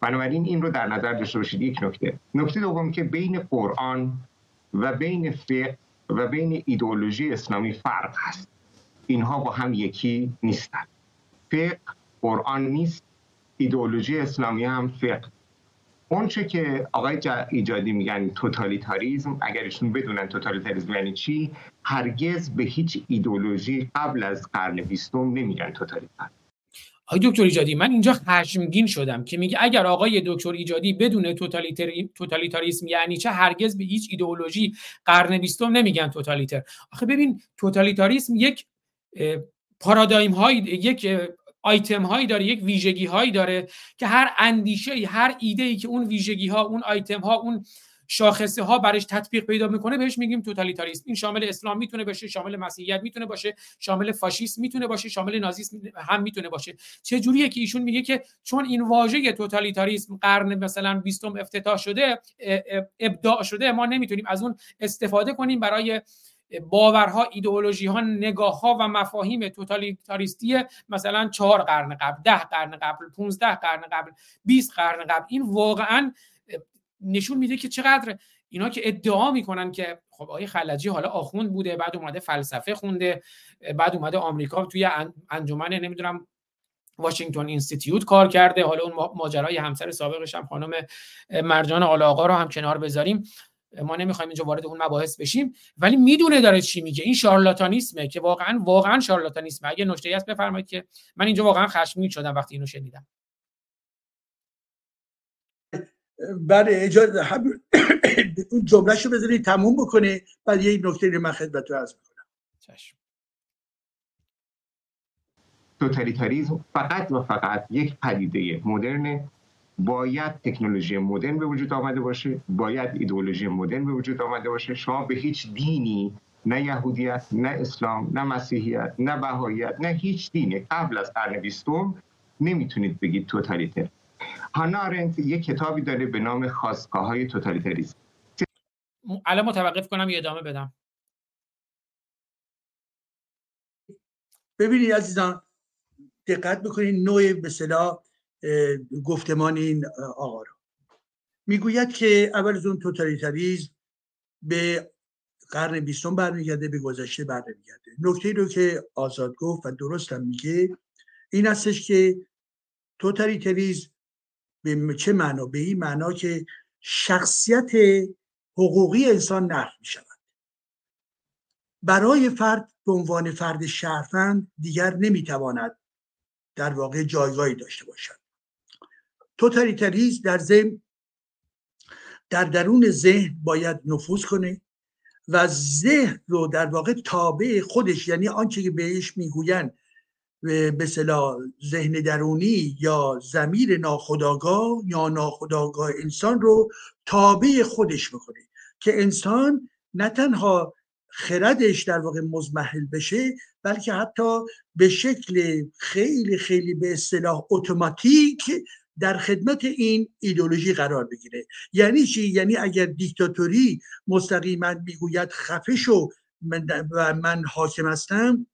S10: بنابراین این رو در نظر داشته باشید. یک نکته. نکته دوم که بین قرآن و بین فقه و بین ایدئولوژی اسلامی فرق هست. اینها با هم یکی نیستند فقه قرآن نیست. ایدئولوژی اسلامی هم فقه. اونچه که آقای ایجادی میگن توتالیتاریزم اگر ایشون بدونن توتالیتاریزم یعنی چی هرگز به هیچ ایدئولوژی قبل از قرن بیستم نمیگن توتالیتار
S1: آقای دکتر ایجادی من اینجا خشمگین شدم که میگه اگر آقای دکتر ایجادی بدون توتالیتاریسم یعنی چه هرگز به هیچ ایدئولوژی قرن بیستم نمیگن توتالیتر. آخه ببین توتالیتاریسم یک پارادایم های یک آیتم هایی داره یک ویژگی هایی داره که هر اندیشه هر ایده ای که اون ویژگی ها اون آیتم ها اون شاخصه ها برش تطبیق پیدا می‌کنه بهش میگیم توتالیتاریسم. این شامل اسلام می‌تونه باشه شامل مسیحیت می‌تونه باشه شامل فاشیسم می‌تونه باشه شامل نازیسم هم می‌تونه باشه. چه جوریه که ایشون میگه که چون این واژه توتالیتاریسم قرن مثلا 20 افتتاح شده ابداع شده ما نمی‌تونیم از اون استفاده کنیم برای باورها ایدئولوژی ها نگاه ها و مفاهیم توتالیتاریستی مثلا چهار قرن قبل ده قرن قبل 15 قرن قبل 20 قرن قبل این واقعا نشون میده که چقدر اینا که ادعا می‌کنن که خب آقای خلجی حالا آخوند بوده بعد اومده فلسفه خونده بعد اومده آمریکا توی انجمن نمی‌دونم واشنگتن اینستیتیوت کار کرده. حالا اون ماجرای همسر سابقش هم خانم مرجان آقا رو هم کنار بذاریم. ما نمی‌خوایم اینجا وارد اون مباحث بشیم ولی می‌دونه داره چی میگه. این شارلاتانیسمه که واقعا واقعا شارلاتانیسمه. اگه نکته هست بفرمایید که من اینجا واقعا خشمگین شدم وقتی اینو شنیدم.
S6: بعد اجازه اون جملهشو بذارید تموم بکنه بعد یه نکته رو من خدمتتون عرض می‌کنم.
S1: چشم.
S10: توتالیتاریزم فقط و فقط یک پدیده مدرن باید تکنولوژی مدرن به وجود آمده باشه باید ایدئولوژی مدرن به وجود آمده باشه. شما به هیچ دینی نه یهودیت نه اسلام نه مسیحیت نه بهاییت نه هیچ دینی قبل از قرن بیستم نمی‌تونید بگید توتالیتر. هانا آرنت یک کتابی داره به نام خواستگاه های توتالیتریسم
S1: الان متوقف کنم یه ادامه بدم.
S6: ببینید عزیزان دقت بکنید نوع به گفتمان این آقا رو. می‌گوید که اول از اون توتالیتاریزم به قرن بیستم برمیگرده به گذشته برمیگرده. نکته رو که آزاد گفت و درست هم میگه این هستش که توتالیتاریزم به چه معنا؟ به این معنا که شخصیت حقوقی انسان نفی می شود برای فرد به عنوان فرد شهروند دیگر نمی‌تواند در واقع جایگاهی داشته باشد. توتالیتاریزم در ذهن در درون ذهن باید نفوذ کنه و ذهن رو در واقع تابع خودش یعنی آنچه که بهش می‌گویند به صلاح ذهن درونی یا زمیر ناخداگاه یا ناخداگاه انسان رو تابع خودش بکنه که انسان نه تنها خردش در واقع مزمحل بشه بلکه حتی به شکل خیلی خیلی به اصطلاح اتوماتیک در خدمت این ایدولوژی قرار بگیره. یعنی چی؟ یعنی اگر دیکتاتوری مستقیما می‌گوید خفه شو و من حاکم هستم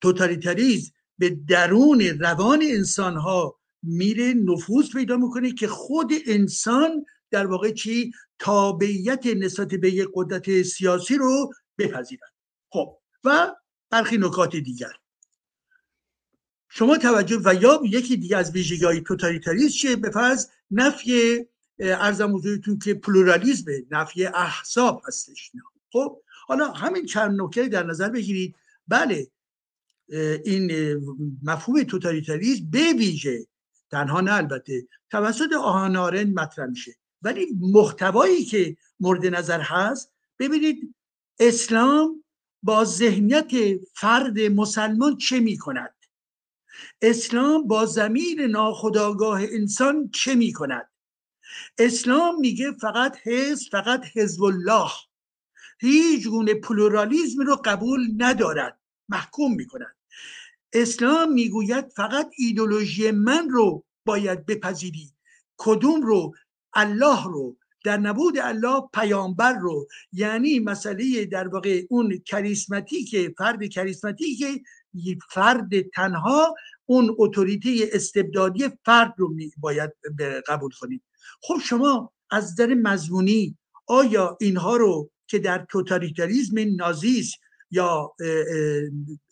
S6: توتالیتاریزم به درون روان انسان ها میره نفوذ پیدا می‌کنه که خود انسان در واقع چی؟ تابعیت نسبت به یک قدرت سیاسی رو بپذیرد. خب و برخی نکات دیگر. شما توجه و یا یکی دیگه از ویژگی های توتالیتاریسم چیه؟ به فرض نفی عرضم حضورتون که پلورالیزم نفی احزاب هستش خب حالا همین چند نکته در نظر بگیرید. بله این مفهوم توتالیتاریسم به ویژه تنها نه البته توسط آهانارن مطرح میشه. ولی محتوایی که مورد نظر هست ببینید اسلام با ذهنیت فرد مسلمان چه می کند اسلام با زمین ناخداگاه انسان چه می کند اسلام میگه فقط حزب فقط حزب الله هیچ گونه پلورالیزم رو قبول ندارد. محکوم می کند اسلام می‌گوید فقط ایدولوژی من رو باید بپذیری. کدوم رو؟ الله رو. در نبود الله پیامبر رو. یعنی مسئله در واقع اون کریسماتیک فرد فرد تنها اون اتوریته استبدادی فرد رو باید قبول کنید. خب شما از در مضمونی آیا اینها رو که در توتالیتاریزم نازیست یا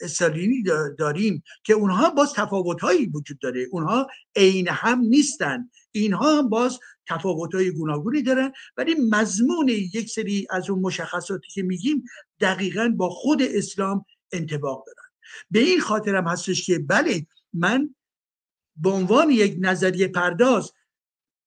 S6: استالینی داریم که اونها باز تفاوتهایی وجود داره. اونها عین هم نیستن. اینها هم باز تفاوتهای گوناگونی دارن. ولی مضمون یک سری از اون مشخصاتی که میگیم دقیقا با خود اسلام انتباق دارن. به این خاطر هم هستش که بله من به عنوان یک نظریه پرداز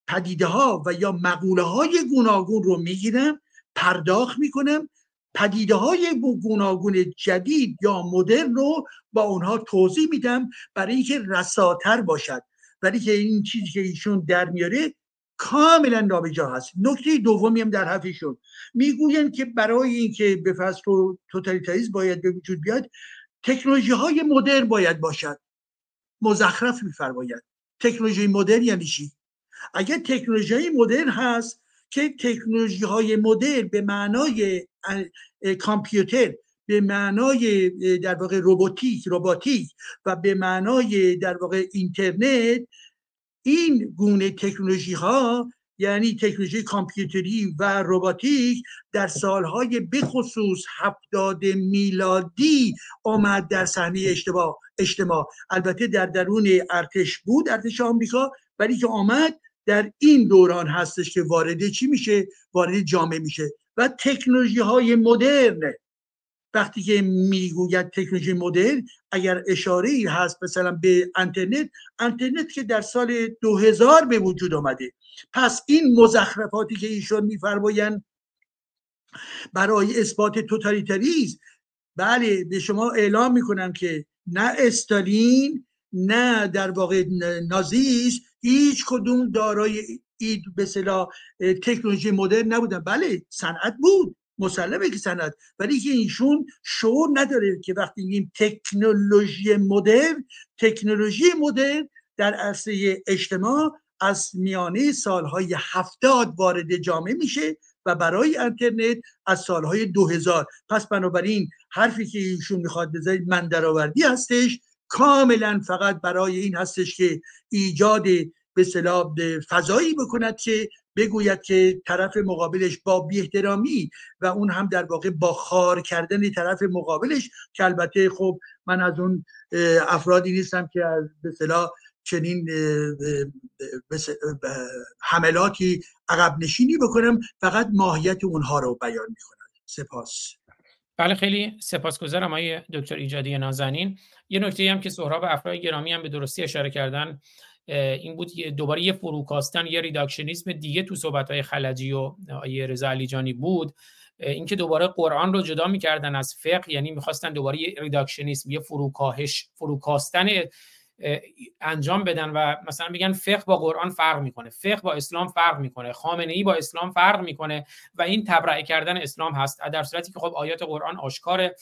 S6: پدیده ها و یا مقوله های گوناگون رو می‌گیرم پرداخت می‌کنم پدیده های گوناگون جدید یا مدرن رو با اونها توضیح میدم برای اینکه رساتر باشد. ولی که این چیزی که ایشون در میاره کاملا نابجا هست. نکته دومی هم در حرفشون. می‌گویند که برای اینکه به فصل توتالیتاریسم باید به وجود بیاد تکنولوژی های مدرن باید باشد. مزخرف میفرماید. تکنولوژی مدرن یعنی چی؟ اگر تکنولوژی مدرن هست که تکنولوژی های مدرن به معنای کامپیوتر به معنای در واقع روباتیک روباتیک و به معنای در واقع اینترنت این گونه تکنولوژی ها یعنی تکنولوژی کامپیوتری و روباتیک در سالهای بخصوص هفتاد میلادی آمد در صحنه اجتماع اجتماع. البته در درون ارتش بود ارتش آمریکا ولی که آمد در این دوران هستش که وارد چی میشه؟ وارد جامعه میشه. و تکنولوژی های مدرن وقتی که می‌گوید تکنولوژی مدرن اگر اشاره ای هست مثلا به انترنت انترنت که در سال 2000 به وجود آمده. پس این مزخرفاتی که ایشون میفرمایند برای اثبات توتالیتاریزم بله به شما اعلام می‌کنم که نه استالین نه در واقع نازیست هیچ کدوم دارای اید به تکنولوژی مدرن نبودن. بله صنعت بود. مسلمه که صنعت ولی که ایشون شعور نداره که وقتی میگیم تکنولوژی مدرن تکنولوژی مدرن در عرصه اجتماع از میانه سالهای هفتاد وارد جامعه میشه و برای اینترنت از سالهای 2000 پس بنابراین حرفی که ایشون می‌خواد بزنید من درآوردی هستش. کاملا فقط برای این هستش که ایجاد به فضایی بکند که بگوید که طرف مقابلش با بیاحترامی و اون هم در واقع با خار کردن طرف مقابلش که البته خب من از اون افرادی نیستم که از به چنین حملاتی عقب نشینی بکنم فقط ماهیت اونها رو بیان می‌کنم. سپاس.
S1: بله خیلی سپاسگزارم آقای دکتر ایجادی نازنین. یه نکته هم که سهراب افراد گرامی هم به درستی اشاره کردن. این بود دوباره یه فروکاستن یه ریداکشنیسم دیگه تو صحبت های خلجی و آیه رضا علیجانی بود. اینکه دوباره قرآن رو جدا می‌کردن از فقه یعنی می‌خواستن دوباره یه ریداکشنیسم یه فروکاهش فروکاستن انجام بدن و مثلا میگن فقه با قرآن فرق می‌کنه. فقه با اسلام فرق می‌کنه. خامنه ای با اسلام فرق می‌کنه و این تبرئه کردن اسلام هست. در صورتی که خب آیات قرآن آشکاره.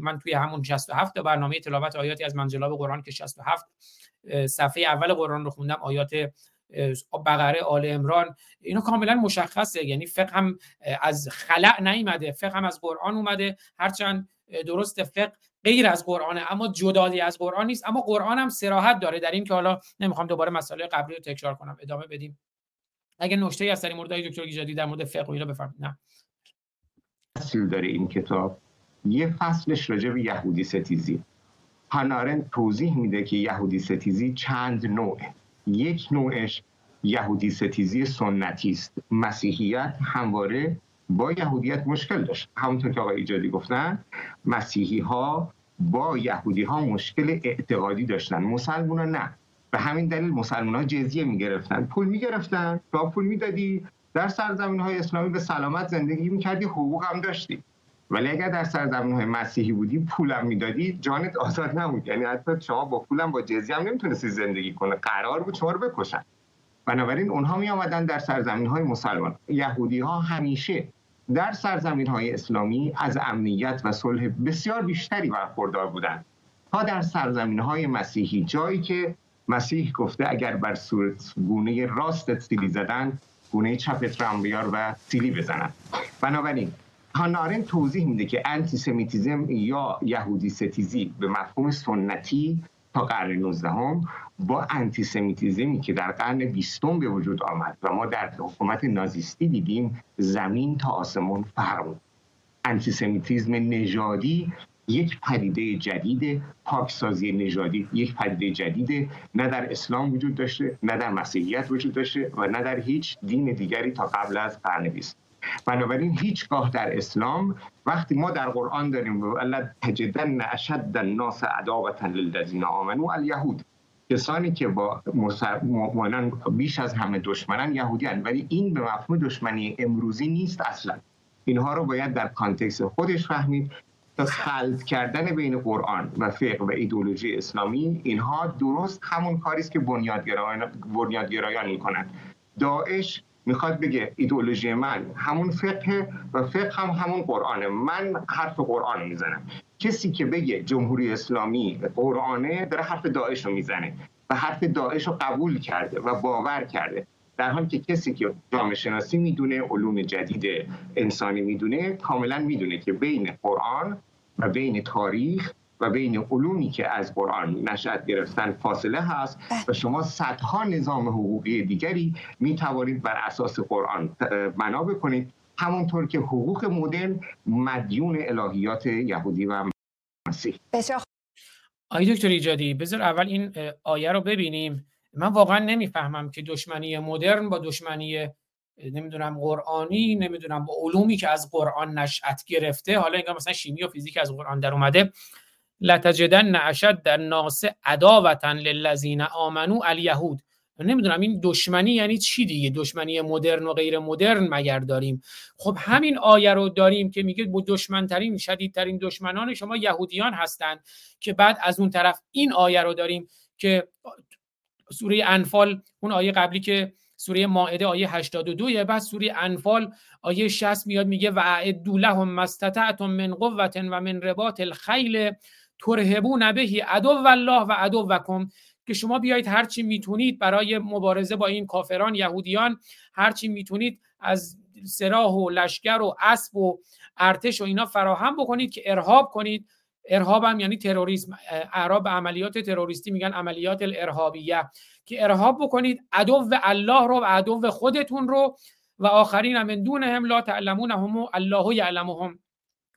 S1: من توی همون 67 برنامه تلاوت آیاتی از منجلاب قرآن که 67 صفحه اول قرآن رو خوندم آیات بقره آل امران اینا کاملا مشخصه. یعنی فقه هم از خلع نیومده فقه هم از قرآن اومده. هرچند درست فقه غیر از قرآنه اما جدایی از قرآن نیست. اما قرآن هم سراحت داره. در این که حالا نمی‌خوام دوباره مسئله قبلی رو تکرار کنم. ادامه بدیم. اگه نکته از در مورد دکتر ایجادی در مورد فقه رو بفرمایید. نه.
S10: فصل داره این کتاب. یه فصلش راجع به یهودی ستیزی. هنارن توضیح میده که یهودی ستیزی چند نوعه. یک نوعش یهودی ستیزی سنتی است. مسیحیت همواره با یهودیت مشکل داشت. همونطور که آقای ایجادی گفتن مسیحی ها با یهودی ها مشکل اعتقادی داشتن. مسلمان ها نه. به همین دلیل مسلمان ها جزیه می‌گرفتن. پول می‌گرفتن. با پول می‌دادی. در سرزمین های اسلامی به سلامت زندگی می‌کردی. حقوق هم داشتی. ولی اگر در سرزمین های مسیحی بودی پولم می‌دادی جانت آزاد نبود. یعنی حتی شما با پولم با جزیه هم نمی‌تونستی زندگی کنه قرار بود شما رو بکشن. بنابراین اونها می آمدن در سرزمین های مسلمان. یهودی ها همیشه در سرزمین های اسلامی از امنیت و صلح بسیار بیشتری برخوردار بودند تا در سرزمین های مسیحی. جایی که مسیح گفته اگر بر صورت گونه راست سیلی زدن گونه چپت رام بیار و سیلی بزنن. بنابراین هانارن توضیح میده که انتیسمیتیزم یا یهودی ستیزی به مفهوم سنتی تا قرن 19 هم با انتیسمیتیزمی که در قرن بیستم به وجود آمد و ما در حکومت نازیستی دیدیم زمین تا آسمون فرق انتیسمیتیزم نژادی یک پدیده جدید پاکسازی نژادی یک پدیده جدید نه در اسلام وجود داشته نه در مسیحیت وجود داشته و نه در هیچ دین دیگری تا قبل از قرن بیست بنابراین هیچگاه در اسلام وقتی ما در قرآن داریم و تجدن اشد الناس عداوتا للذین آمنوا الیهود کسانی که با مؤمنان بیش از همه دشمنان یهودیان ولی این به مفهوم دشمنی امروزی نیست اصلا. اینها رو باید در کانتکس خودش فهمید تا خلط کردن بین قرآن و فقه و ایدولوژی اسلامی اینها درست همون کاری است که بنیادگرایان بنیادگرایان می‌کنند. داعش می‌خواد بگه ایدولوژی من همون فقه و فقه هم همون قرآنه. من حرف قرآن می‌زنم. کسی که بگه جمهوری اسلامی قرآنه داره حرف داعش رو می‌زنه و حرف داعش رو قبول کرده و باور کرده. در حالی که کسی که جامعه شناسی می‌دونه علوم جدید انسانی می‌دونه کاملا می‌دونه که بین قرآن و بین تاریخ و بین علومی که از قرآن نشأت گرفتن فاصله هست و شما صدها نظام حقوقی دیگری می توانید بر اساس قرآن بنا بکنید. همونطور که حقوق مدرن مدیون الهیات یهودی و مسیح.
S1: آقای دکتر ایجادی بذار اول این آیه رو ببینیم. من واقعا نمی‌فهمم که دشمنی مدرن با دشمنی نمی‌دونم قرآنی نمی‌دونم با علومی که از قرآن نشأت گرفته. حالا انگار مثلا شیمی و فیزیک از قرآن در اومده. لتجدن اشد در ناس عداوتا للذین آمنو الیهود. نمی‌دونم این دشمنی یعنی چی دیگه؟ دشمنی مدرن و غیر مدرن مگر داریم؟ خب همین آیه رو داریم که میگه با دشمنترین شدیدترین دشمنان شما یهودیان هستند که بعد از اون طرف این آیه رو داریم که سوره انفال اون آیه قبلی که سوره مائده آیه 82 بعد سوره انفال آیه 60 میاد میگه و اعدوا لهم مستطعتم من قوة و من رباط الخیل ترهبون بهی عدو الله و عدوکم که شما بیایید هرچی می‌تونید برای مبارزه با این کافران یهودیان هرچی می‌تونید از سراح و لشکر و اسب و ارتش و اینا فراهم بکنید که ارهاب کنید. ارهاب هم یعنی تروریسم. اعراب عملیات تروریستی میگن عملیات الارهابیه. که ارهاب بکنید عدو الله رو و عدو خودتون رو. و آخرین من دونهم لا تعلمونهم الله یعلمهم.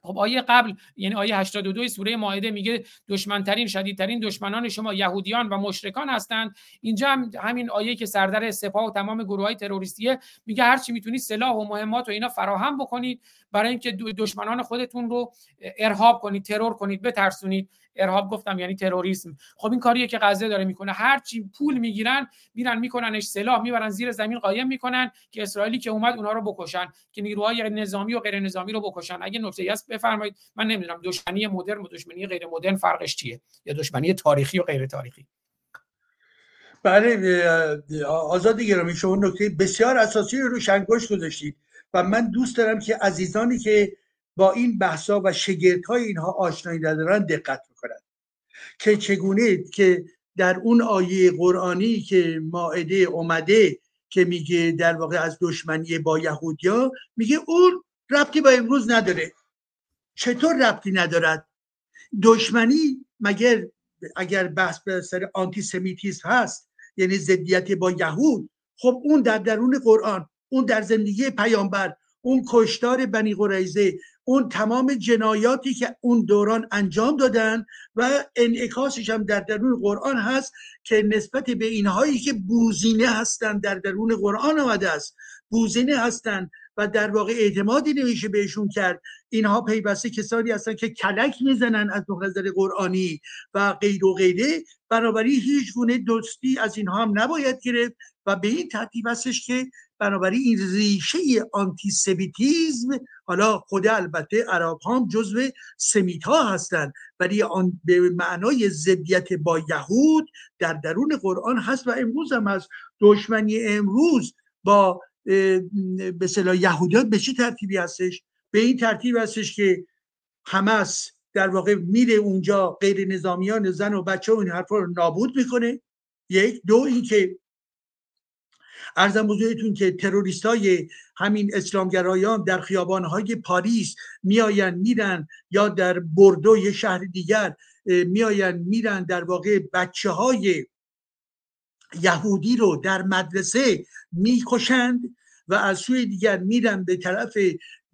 S1: خب آیه قبل یعنی آیه 82 سوره مائده میگه دشمنترین شدیدترین دشمنان شما یهودیان و مشرکان هستند. اینجا هم همین آیه که سردر سپاه و تمام گروه های تروریستیه میگه هر چی می‌تونید سلاح و مهمات و اینا فراهم بکنید. برای اینکه دشمنان خودتون رو ارهاب کنید ترور کنید بترسونید. ارهاب گفتم یعنی تروریسم. خب این کاریه که غزه داره می‌کنه. هر چی پول می‌گیرن میرن میکننش سلاح می‌برن زیر زمین قایم می‌کنن که اسرائیلی که اومد اونها رو بکشن که نیروهای نظامی و غیر نظامی رو بکشن. اگه نکته هست بفرمایید. من نمی‌دونم دشمنی مدرن و دشمنی غیر مدرن فرقش چیه؟ یا دشمنی تاریخی و غیر تاریخی؟
S6: بله آزاد گرامی. شما نکته بسیار اساسی رو شنگوش گذاشتید. من دوست دارم که عزیزانی که با این بحثا و های اینها آشنایی ندارن دقت بکنن. که چگونه که در اون آیه قرآنی که ماعده اومده که میگه در واقع از دشمنی با یهودیا میگه اون ربطی با امروز نداره. چطور ربطی ندارد؟ دشمنی مگر اگر بحث به سر آنتی سمیتیسم هست یعنی ضدیت با یهود خب اون در درون قرآن اون در زندگی پیامبر اون کشتار بنی قریزه اون تمام جنایاتی که اون دوران انجام دادن و انعکاسش هم در درون قرآن هست که نسبت به اینهایی که بوزینه هستند در درون قرآن آمده است. بوزینه هستند و در واقع اعتمادی نمیشه بهشون کرد. اینها پیوسته کسانی هستن که کلک می‌زنن از نظر قرآنی و غیر و غیره. بنابراین هیچ گونه دوستی از اینها هم نباید گرفت. و به این ترتیب هستش که بنابراین این ریشه آنتیسمیتیزم حالا خود البته عرب هم جزو سمیت ها هستند ولی آن به معنای ضدیت با یهود در درون قرآن هست و امروز هم هست. دشمنی امروز با به صلاح یهودیان به چه ترتیبی هستش؟ به این ترتیب هستش که حماس در واقع میره اونجا غیر نظامیان زن و بچه و این حرفا رو نابود می‌کنه. یک. دو. اینکه ارزم بزرگتون که تروریست های همین اسلامگرایان در های پاریس میآین میرن یا در بردو یه شهر دیگر میآین میرن در واقع بچه های یهودی رو در مدرسه می‌کشند و از سوی دیگر میرن به طرف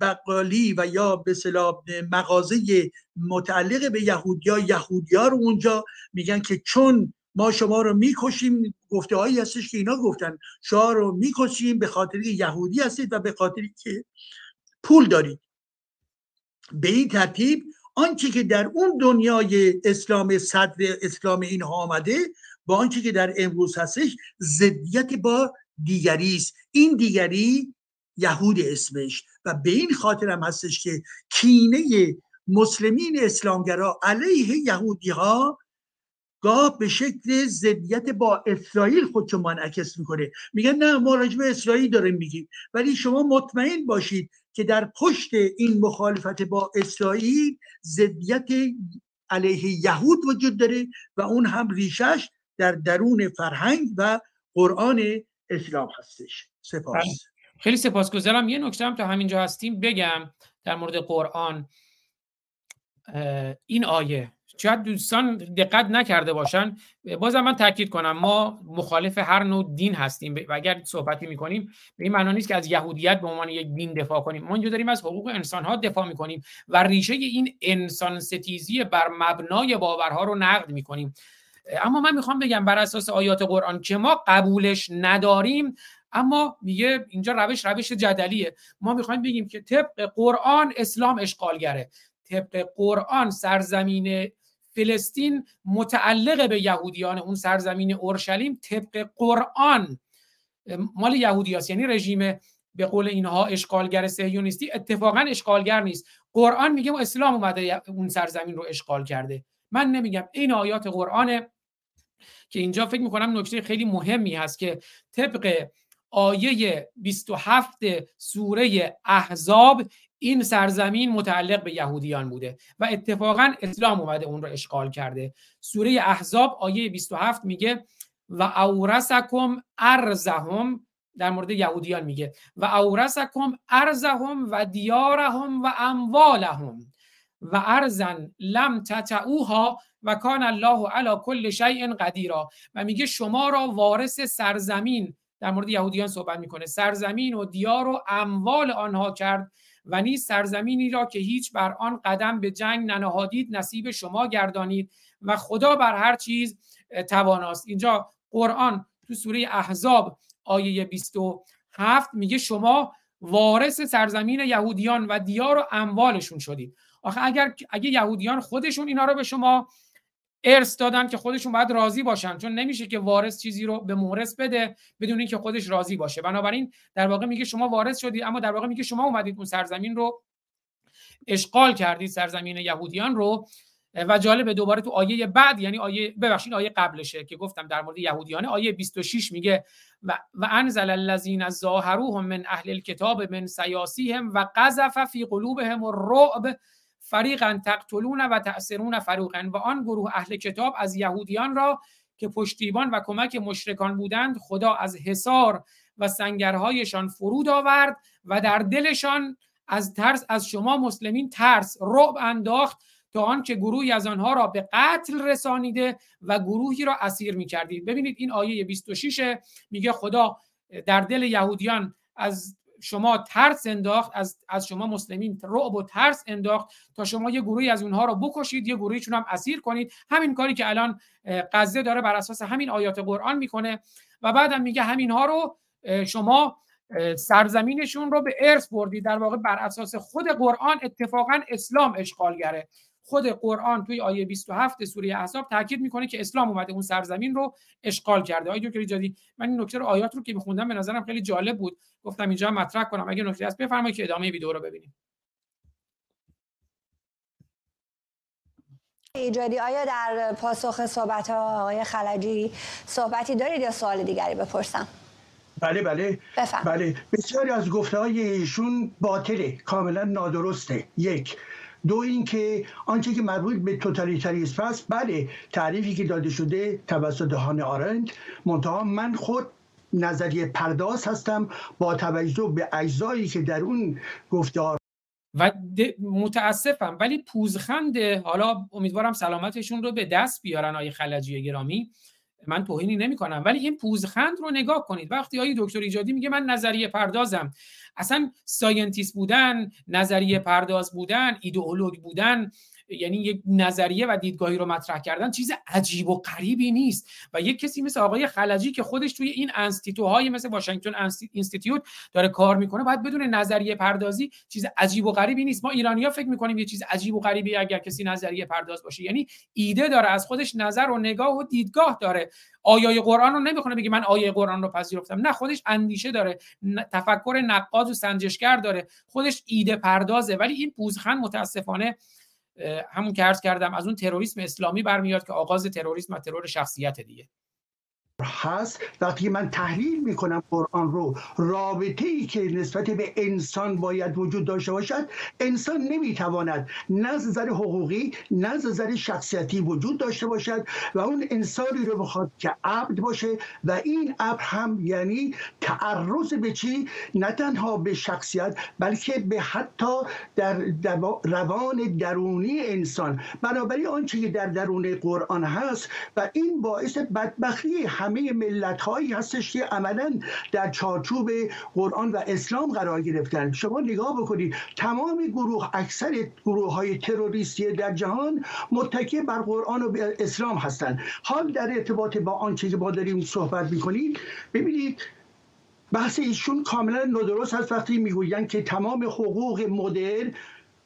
S6: بقالی و یا به صلاح مغازه متعلق به یهودیا یهودیا رو اونجا میگن که چون ما شما رو می‌کشیم گفته هایی هستش که اینا گفتن. شما رو می‌کشیم به خاطر یهودی هستید و به خاطر که پول دارید. به این ترتیب آنچه که در اون دنیای اسلام صدر اسلام اینها آمده با آنچه که در امروز هستش ضدیت با دیگری است. این دیگری یهود اسمش. و به این خاطر هم هستش که کینه مسلمین اسلامگرا علیه یهودی ها گاه به شکل ضدیت با اسرائیل خودشو منعکس می‌کنه. میگن نه ما راجب اسرائیل داریم میگیم. ولی شما مطمئن باشید که در پشت این مخالفت با اسرائیل ضدیت علیه یهود وجود داره و اون هم ریشش در درون فرهنگ و قرآن اسلام هستش. سپاس.
S1: خیلی سپاسگزارم. یه نکته هم تا همینجا هستیم بگم در مورد قرآن. این آیه شاید دوستان دقت نکرده باشن. بازم من تاکید کنم ما مخالف هر نوع دین هستیم. و اگر صحبتی می‌کنیم به این معنا نیست که از یهودیت به عنوان یک دین دفاع کنیم. ما اینجا داریم از حقوق انسان ها دفاع می‌کنیم و ریشه این انسان ستیزی بر مبنای باورها رو نقد می‌کنیم. اما من می‌خوام بگم بر اساس آیات قرآن که ما قبولش نداریم اما میگه اینجا روش روش جدلیه. ما می‌خوایم بگیم که طبق قرآن اسلام اشغالگره. طبق قرآن سرزمین فلسطین متعلق به یهودیان اون سرزمین اورشلیم طبق قرآن. مال یهودیاست یعنی رژیم به قول اینها اشغالگر صهیونیستی اتفاقا اشغالگر نیست. قرآن میگه اسلام اومده اون سرزمین رو اشغال کرده. من نمیگم این آیات قرآنه که اینجا فکر می‌کنم نکته خیلی مهمی هست که طبق آیه 27 سوره احزاب این سرزمین متعلق به یهودیان بوده و اتفاقا اسلام اومده اون رو اشغال کرده. سوره احزاب آیه 27 میگه و اورسکم ارزهم در مورد یهودیان میگه و اورسکم ارزهم و دیارهم و اموالهم و ارزن لم تطعوها و کان الله علی کل شیء قدیرا. و میگه شما را وارث سرزمین در مورد یهودیان صحبت می‌کنه سرزمین و دیار و اموال آنها کرد و نیز سرزمینی را که هیچ بر آن قدم به جنگ ننهادید نصیب شما گردانید و خدا بر هر چیز تواناست. اینجا قرآن تو سوره احزاب آیه 27 میگه شما وارث سرزمین یهودیان و دیار و اموالشون شدید. آخه اگر اگه یهودیان خودشون اینا رو به شما ارث دادن که خودشون باید راضی باشن چون نمیشه که وارث چیزی رو به مورث بده بدون اینکه خودش راضی باشه. بنابراین در واقع میگه شما وارث شدید اما در واقع میگه شما اومدید اون سرزمین رو اشغال کردید سرزمین یهودیان رو. و جالب دوباره تو آیه بعد یعنی آیه ببخشید آیه قبلشه که گفتم در مورد یهودیان آیه 26 میگه و, و انزل الذين ظاهروهم من اهل الكتاب من سیاسیهم و قذف فی قلوبهم الرعب فریقا تقتلون و تأثرون فروقا و آن گروه اهل کتاب از یهودیان را که پشتیبان و کمک مشرکان بودند خدا از حصار و سنگرهایشان فرود آورد و در دلشان از ترس از شما مسلمین ترس رعب انداخت تا آنکه گروهی از آنها را به قتل رسانیده و گروهی را اسیر می‌کردید. ببینید این آیه 26 میگه خدا در دل یهودیان از شما ترس انداخت از, از شما مسلمین رعب و ترس انداخت تا شما یه گروهی از اونها رو بکشید یه گروهیشون هم اسیر کنید. همین کاری که الان غزه داره بر اساس همین آیات قرآن می‌کنه و بعدم میگه همین ها رو شما سرزمینشون رو به ارث بردید. در واقع بر اساس خود قرآن اتفاقا اسلام اشغالگره. خود قرآن توی آیه 27 سوره احزاب تاکید می‌کنه که اسلام اومده اون سرزمین رو اشغال کرده. آیه دکتر ایجادی من این نکته رو آیات رو که میخوندم به نظرم خیلی جالب بود. گفتم اینجا مطرح کنم. اگه نکته هست بفرمایید که ادامه ویدیو رو ببینیم.
S9: ایجادی آیا در پاسخ صحبت آقای خلجی صحبتی دارید یا سوال دیگری بپرسم؟
S6: بله بله.
S9: بفهم.
S6: بله. بسیاری از گفته های ایشون باطله. کاملا نادرسته. یک دو اینکه آنچه که مربوط به توتالیتاریسم است بله تعریفی که داده شده توسط هان آرند منتها من خود نظریه پرداز هستم با توجه به اجزایی که در اون گفتار
S1: و متاسفم ولی پوزخند حالا امیدوارم سلامتشون رو به دست بیارن آیه خلجی گرامی. من توهینی نمی کنم ولی این پوزخند رو نگاه کنید. وقتی آقای دکتر ایجادی میگه من نظریه پردازم اصلا scientist بودن نظریه پرداز بودن ایدئولوگ بودن یعنی یک نظریه و دیدگاهی رو مطرح کردن چیز عجیب و غریبی نیست. و یک کسی مثل آقای خلجی که خودش توی این انستیتوهای مثل واشنگتن Institute داره کار می‌کنه باید بدونه نظریه پردازی چیز عجیب و غریبی نیست. ما ایرانیا فکر می‌کنیم یه چیز عجیب و غریبی اگر کسی نظریه پرداز باشه. یعنی ایده داره از خودش نظر و نگاه و دیدگاه داره. آیای قرآن رو نمی‌خونه بگه من آیه قرآن رو پذیرفتم. نه خودش اندیشه داره. تفکر نقاد و سنجشگر داره. خودش ایده پردازه. ولی این پوزخند متاسفانه همون که عرض کردم از اون تروریسم اسلامی برمیاد که آغاز تروریسم و ترور شخصیت دیگه.
S6: هست. وقتی من تحلیل می‌کنم قرآن رو رابطه ای که نسبت به انسان باید وجود داشته باشد انسان نمی‌تواند نه نظر حقوقی نه نظر شخصیتی وجود داشته باشد و اون انسانی رو بخواد که عبد باشه و این عبد هم یعنی تعرض به چی؟ نه تنها به شخصیت بلکه به حتی در روان درونی انسان. بنابراین آنچه که در درون قرآن هست و این باعث بدبختی همه ملت هایی هستش که عملا در چارچوب قرآن و اسلام قرار گرفتن. شما نگاه بکنید تمام گروه اکثر گروه های تروریستی در جهان متکی بر قرآن و اسلام هستند. حال در ارتباط با آنچه که ما داریم صحبت می‌کنید ببینید بحث ایشون کاملا نادرست هست. وقتی می‌گویند که تمام حقوق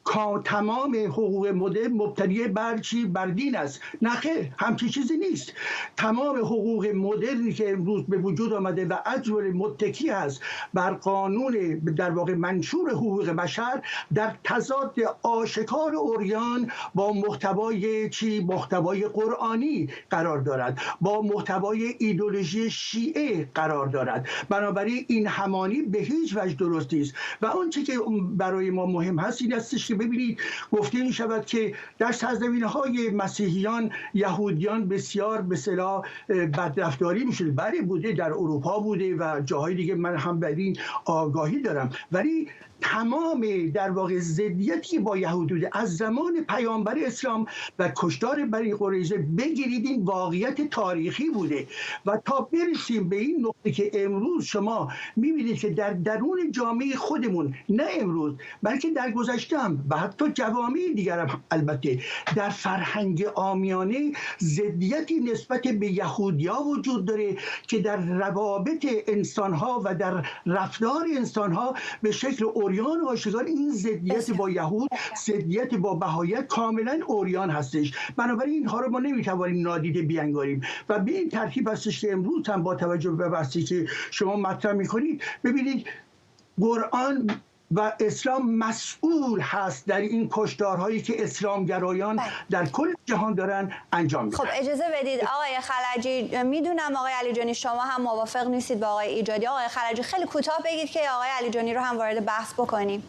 S6: مدرن تمام حقوق مدرن مبتنی بر چی؟ بر دین است. نه خیر همچی چیزی نیست. تمام حقوق مدرنی که امروز به وجود آمده و اجور متکی است بر قانون در واقع منشور حقوق بشر در تضاد آشکار اوریان با محتوای چی؟ محتوای قرآنی قرار دارد. با محتوای ایدولوژی شیعه قرار دارد. بنابراین این همانی به هیچ وجه درست نیست. و آنچه که برای ما مهم هست این استش که ببینید گفته می شود که در سرزمین های مسیحیان یهودیان بسیار به صلاح بدرفتاری می شده بله بوده در اروپا بوده و جاهای دیگه من هم بر این آگاهی دارم. ولی تمام در واقع ضدیتی با یهود بوده از زمان پیامبر اسلام و کشتار بنی قریظه بگیرید این واقعیت تاریخی بوده. و تا برسیم به این نقطه که امروز شما می‌بینید که در درون جامعه خودمون نه امروز بلکه در گذشته هم و حتی جوامع دیگر هم البته در فرهنگ آمیانه ضدیتی نسبت به یهودیا وجود داره که در روابط انسانها و در رفتار انسانها به شکل اوریان و آشکار این ضدیت با یهود ضدیت با بهایت کاملا اوریان هستش. بنابراین اینها رو ما نمی‌توانیم نادیده بیانگاریم. و به این ترتیب هستش که امروز هم با توجه به بحثی که شما مطرح می‌کنید ببینید قرآن و اسلام مسئول هست در این کشدارهایی که اسلامگرایان در کل جهان دارن انجام میدن.
S9: خب اجازه بدید. آقای خلجی می‌دونم آقای علی جانی شما هم موافق نیستید با آقای ایجادی. آقای خلجی خیلی کوتاه بگید که آقای علی جانی رو هم وارد بحث بکنیم.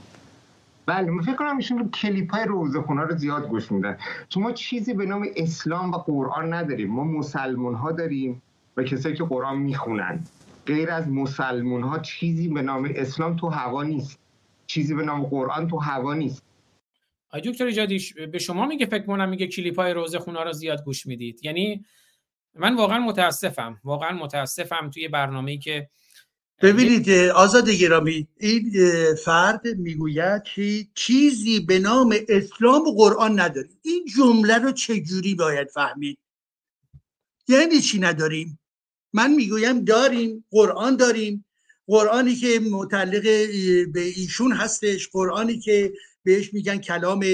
S10: بله من فکر کنم ایشون کلیپ های روزخونه رو زیاد گوش میدن. شما چیزی به نام اسلام و قرآن نداریم. ما مسلمون ها داریم و کسایی که قرآن می‌خونن. غیر از مسلمون ها چیزی به نام اسلام تو هوا نیست. چیزی به نام قرآن تو هوا نیست.
S1: آی دکتر ایجادی به شما میگه فکر کنم میگه کلیپ های روز خونا رو زیاد گوش می‌دید. یعنی من واقعا متاسفم واقعا متاسفم توی برنامه‌ای که
S6: ببینید آزاد گرامی این فرد می‌گوید که چیزی به نام اسلام و قرآن نداریم. این جمله رو چجوری باید فهمید؟ یعنی چی نداریم؟ من می‌گویم داریم قرآن داریم. قرآنی که متعلق به ایشون هستش قرآنی که بهش میگن کلام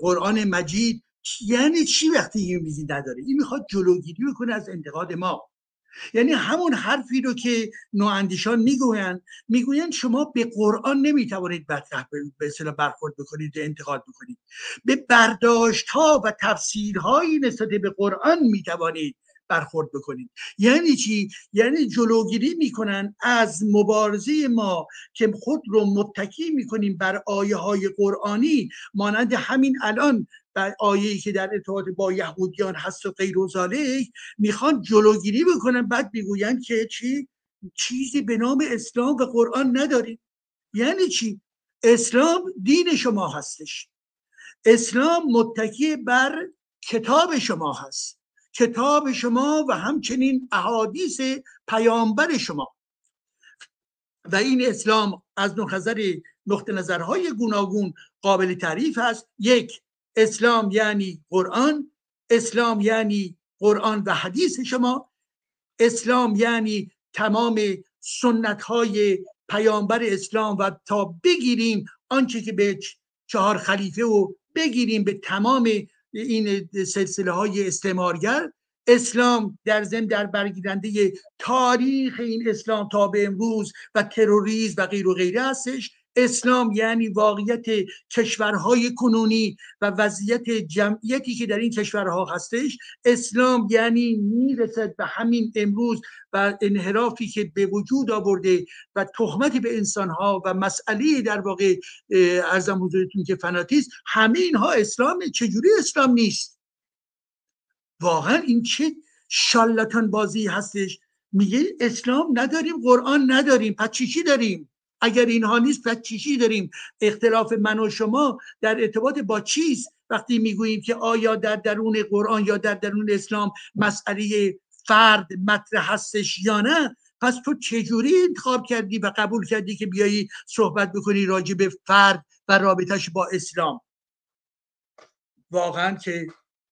S6: قرآن مجید. یعنی چی وقتی این میگی نداره؟ این می‌خواد جلوگیری بکنه از انتقاد ما. یعنی همون حرفی رو که نواندیشان می‌گویند می‌گویند شما به قرآن نمی‌توانید به برخورد بکنید و انتقاد بکنید. به برداشت ها و تفسیرهایی نسبت به قرآن می‌توانید برخورد بکنید. یعنی چی؟ یعنی جلوگیری می‌کنن از مبارزه ما که خود رو متکی می‌کنیم بر آیه های قرآنی مانند همین الان بر آیه‌ای که در ارتباط با یهودیان هست و غیر و می‌خوان جلوگیری بکنن. بعد می‌گویند که چی؟ چیزی به نام اسلام و قرآن نداریم. یعنی چی؟ اسلام دین شما هستش. اسلام متکی بر کتاب شما هست. کتاب شما و همچنین احادیث پیامبر شما. و این اسلام از نظر نقطه نظرهای گوناگون قابل تعریف است. یک اسلام یعنی قرآن. اسلام یعنی قرآن و حدیث شما. اسلام یعنی تمام سنت های پیامبر اسلام و تا بگیریم آنچه که به چهار خلیفه و بگیریم به تمام این سلسله های استعمارگر. اسلام در زم در برگیرنده تاریخ این اسلام تا به امروز و تروریسم و غیر و غیره هستش. اسلام یعنی واقعیت کشورهای کنونی و وضعیت جمعیتی که در این کشورها هستش اسلام یعنی می‌رسد به همین امروز و انحرافی که به وجود آورده و تهمتی به انسانها و مسئله در واقع ارزم حضورتون که فناتیست همه اینها اسلام چجوری اسلام نیست؟ واقعا این چه شالتان بازی هستش؟ میگه اسلام نداریم قرآن نداریم پس چی داریم؟ اگر اینها نیست پس چیشی داریم؟ اختلاف من و شما در ارتباط با چیست؟ وقتی می‌گوییم که آیا در درون قرآن یا در درون اسلام مسئله فرد مطرح هستش یا نه پس تو چجوری انتخاب کردی و قبول کردی که بیایی صحبت بکنی راجع به فرد و رابطش با اسلام؟ واقعا که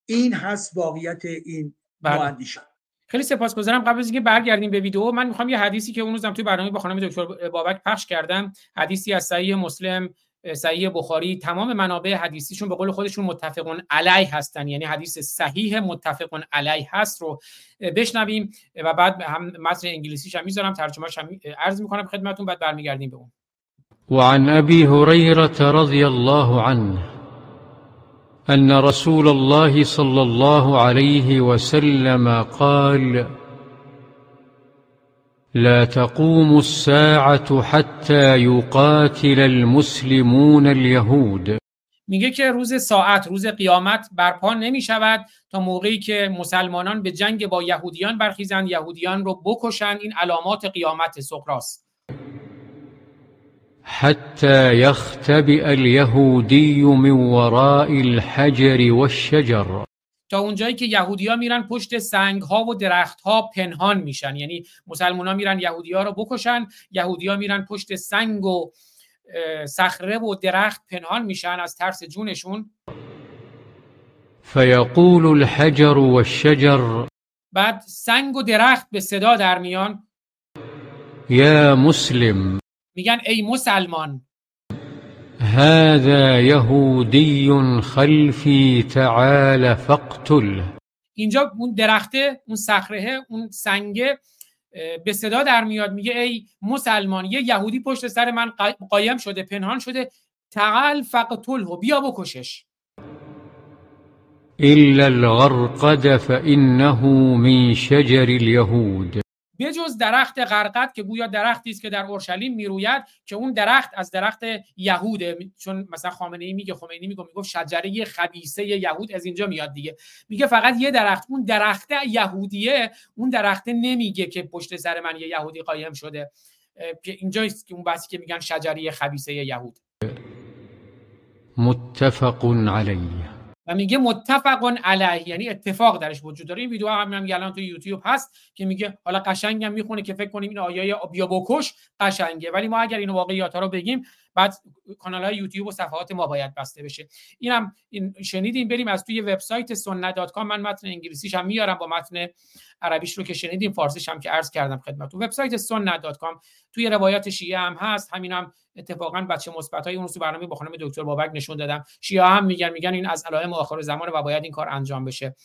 S6: این هست واقعیت این
S1: بله. خیلی سپاسگزارم. قبل از اینکه برگردیم به ویدیو من می‌خوام یه حدیثی که اون روزم توی برنامه با خانم دکتر بابک پخش کردم. حدیثی از صحیح مسلم صحیح بخاری. تمام منابع حدیثیشون به قول خودشون متفقون علیه هستن. یعنی حدیث صحیح متفقون علیه هست رو بشنویم و بعد هم متن انگلیسیش هم می‌ذارم. ترجمه‌اش هم عرض می‌کنم خدمتتون. بعد برمیگردیم به اون.
S12: وعن ابي هريره رضي الله عنه. ان رسول الله صلى الله عليه وسلم قال لا تقوم الساعة حتى يقاتل المسلمون اليهود.
S1: میگه که روز ساعت روز قیامت برپا نمی شود تا موقعی که مسلمانان به جنگ با یهودیان برخیزند یهودیان رو بکشند. این علامات قیامت سقراست
S12: حتى يختبئ اليهودي من وراء الحجر والشجر.
S1: تا اونجایی که یهودیا میرن پشت سنگ ها و درخت ها پنهان میشن. یعنی مسلمان ها میرن یهودی ها رو بکشن یهودیا میرن پشت سنگ و صخره و درخت پنهان میشن از ترس جونشون.
S12: فيقول الحجر والشجر.
S1: بعد سنگ و درخت به صدا در میان.
S12: يا مسلم.
S1: میگن ای مسلمان.
S12: هذا يهودي خلفي تعال فاقتله
S1: اینجا اون درخته اون صخره اون سنگه به صدا در میاد میگه ای مسلمان یه یهودی پشت سر من قا- قایم شده پنهان شده تعال فقتله بیا بکشش.
S12: إلا الغرقد فإنه من شجر اليهود.
S1: بجز درخت غرقد که گویا درختی است که در اورشلیم می‌روید که اون درخت از درخت یهوده. چون مثلا خامنه ای میگه خمینی میگه می‌گفت شجره خبیسه یهود از اینجا میاد دیگه. میگه فقط یه درخت. اون درخت یهودیه. اون درخت نمیگه که پشت سر من یه یهودی قایم شده. که اینجاست که اون بحثی که میگن شجره خبیسه یهود.
S12: متفق عليه
S1: و میگه متفق علیه یعنی اتفاق درش وجود داره. این ویدیو هم, هم الان تو یوتیوب هست که میگه حالا قشنگم می‌خونه که فکر کنیم این آیه بیا بکش قشنگه. ولی ما اگر این واقعیات رو بگیم بعد کانال های یوتیوب و صفحات ما باید بسته بشه. اینم این شنیدیم بریم از توی وبسایت سنت.com من متن انگلیسیش هم میارم با متن عربیش رو که شنیدیم فارسیش هم که عرض کردم خدمتتون. وبسایت سنت.com توی روایات شیعه هم هست. همین هم اتفاقا بچه مثبت های اون تو برنامه با خانم دکتر بابک نشون دادم. شیعه هم میگن میگن این از علائم آخر زمان و باید این کار انجام بشه.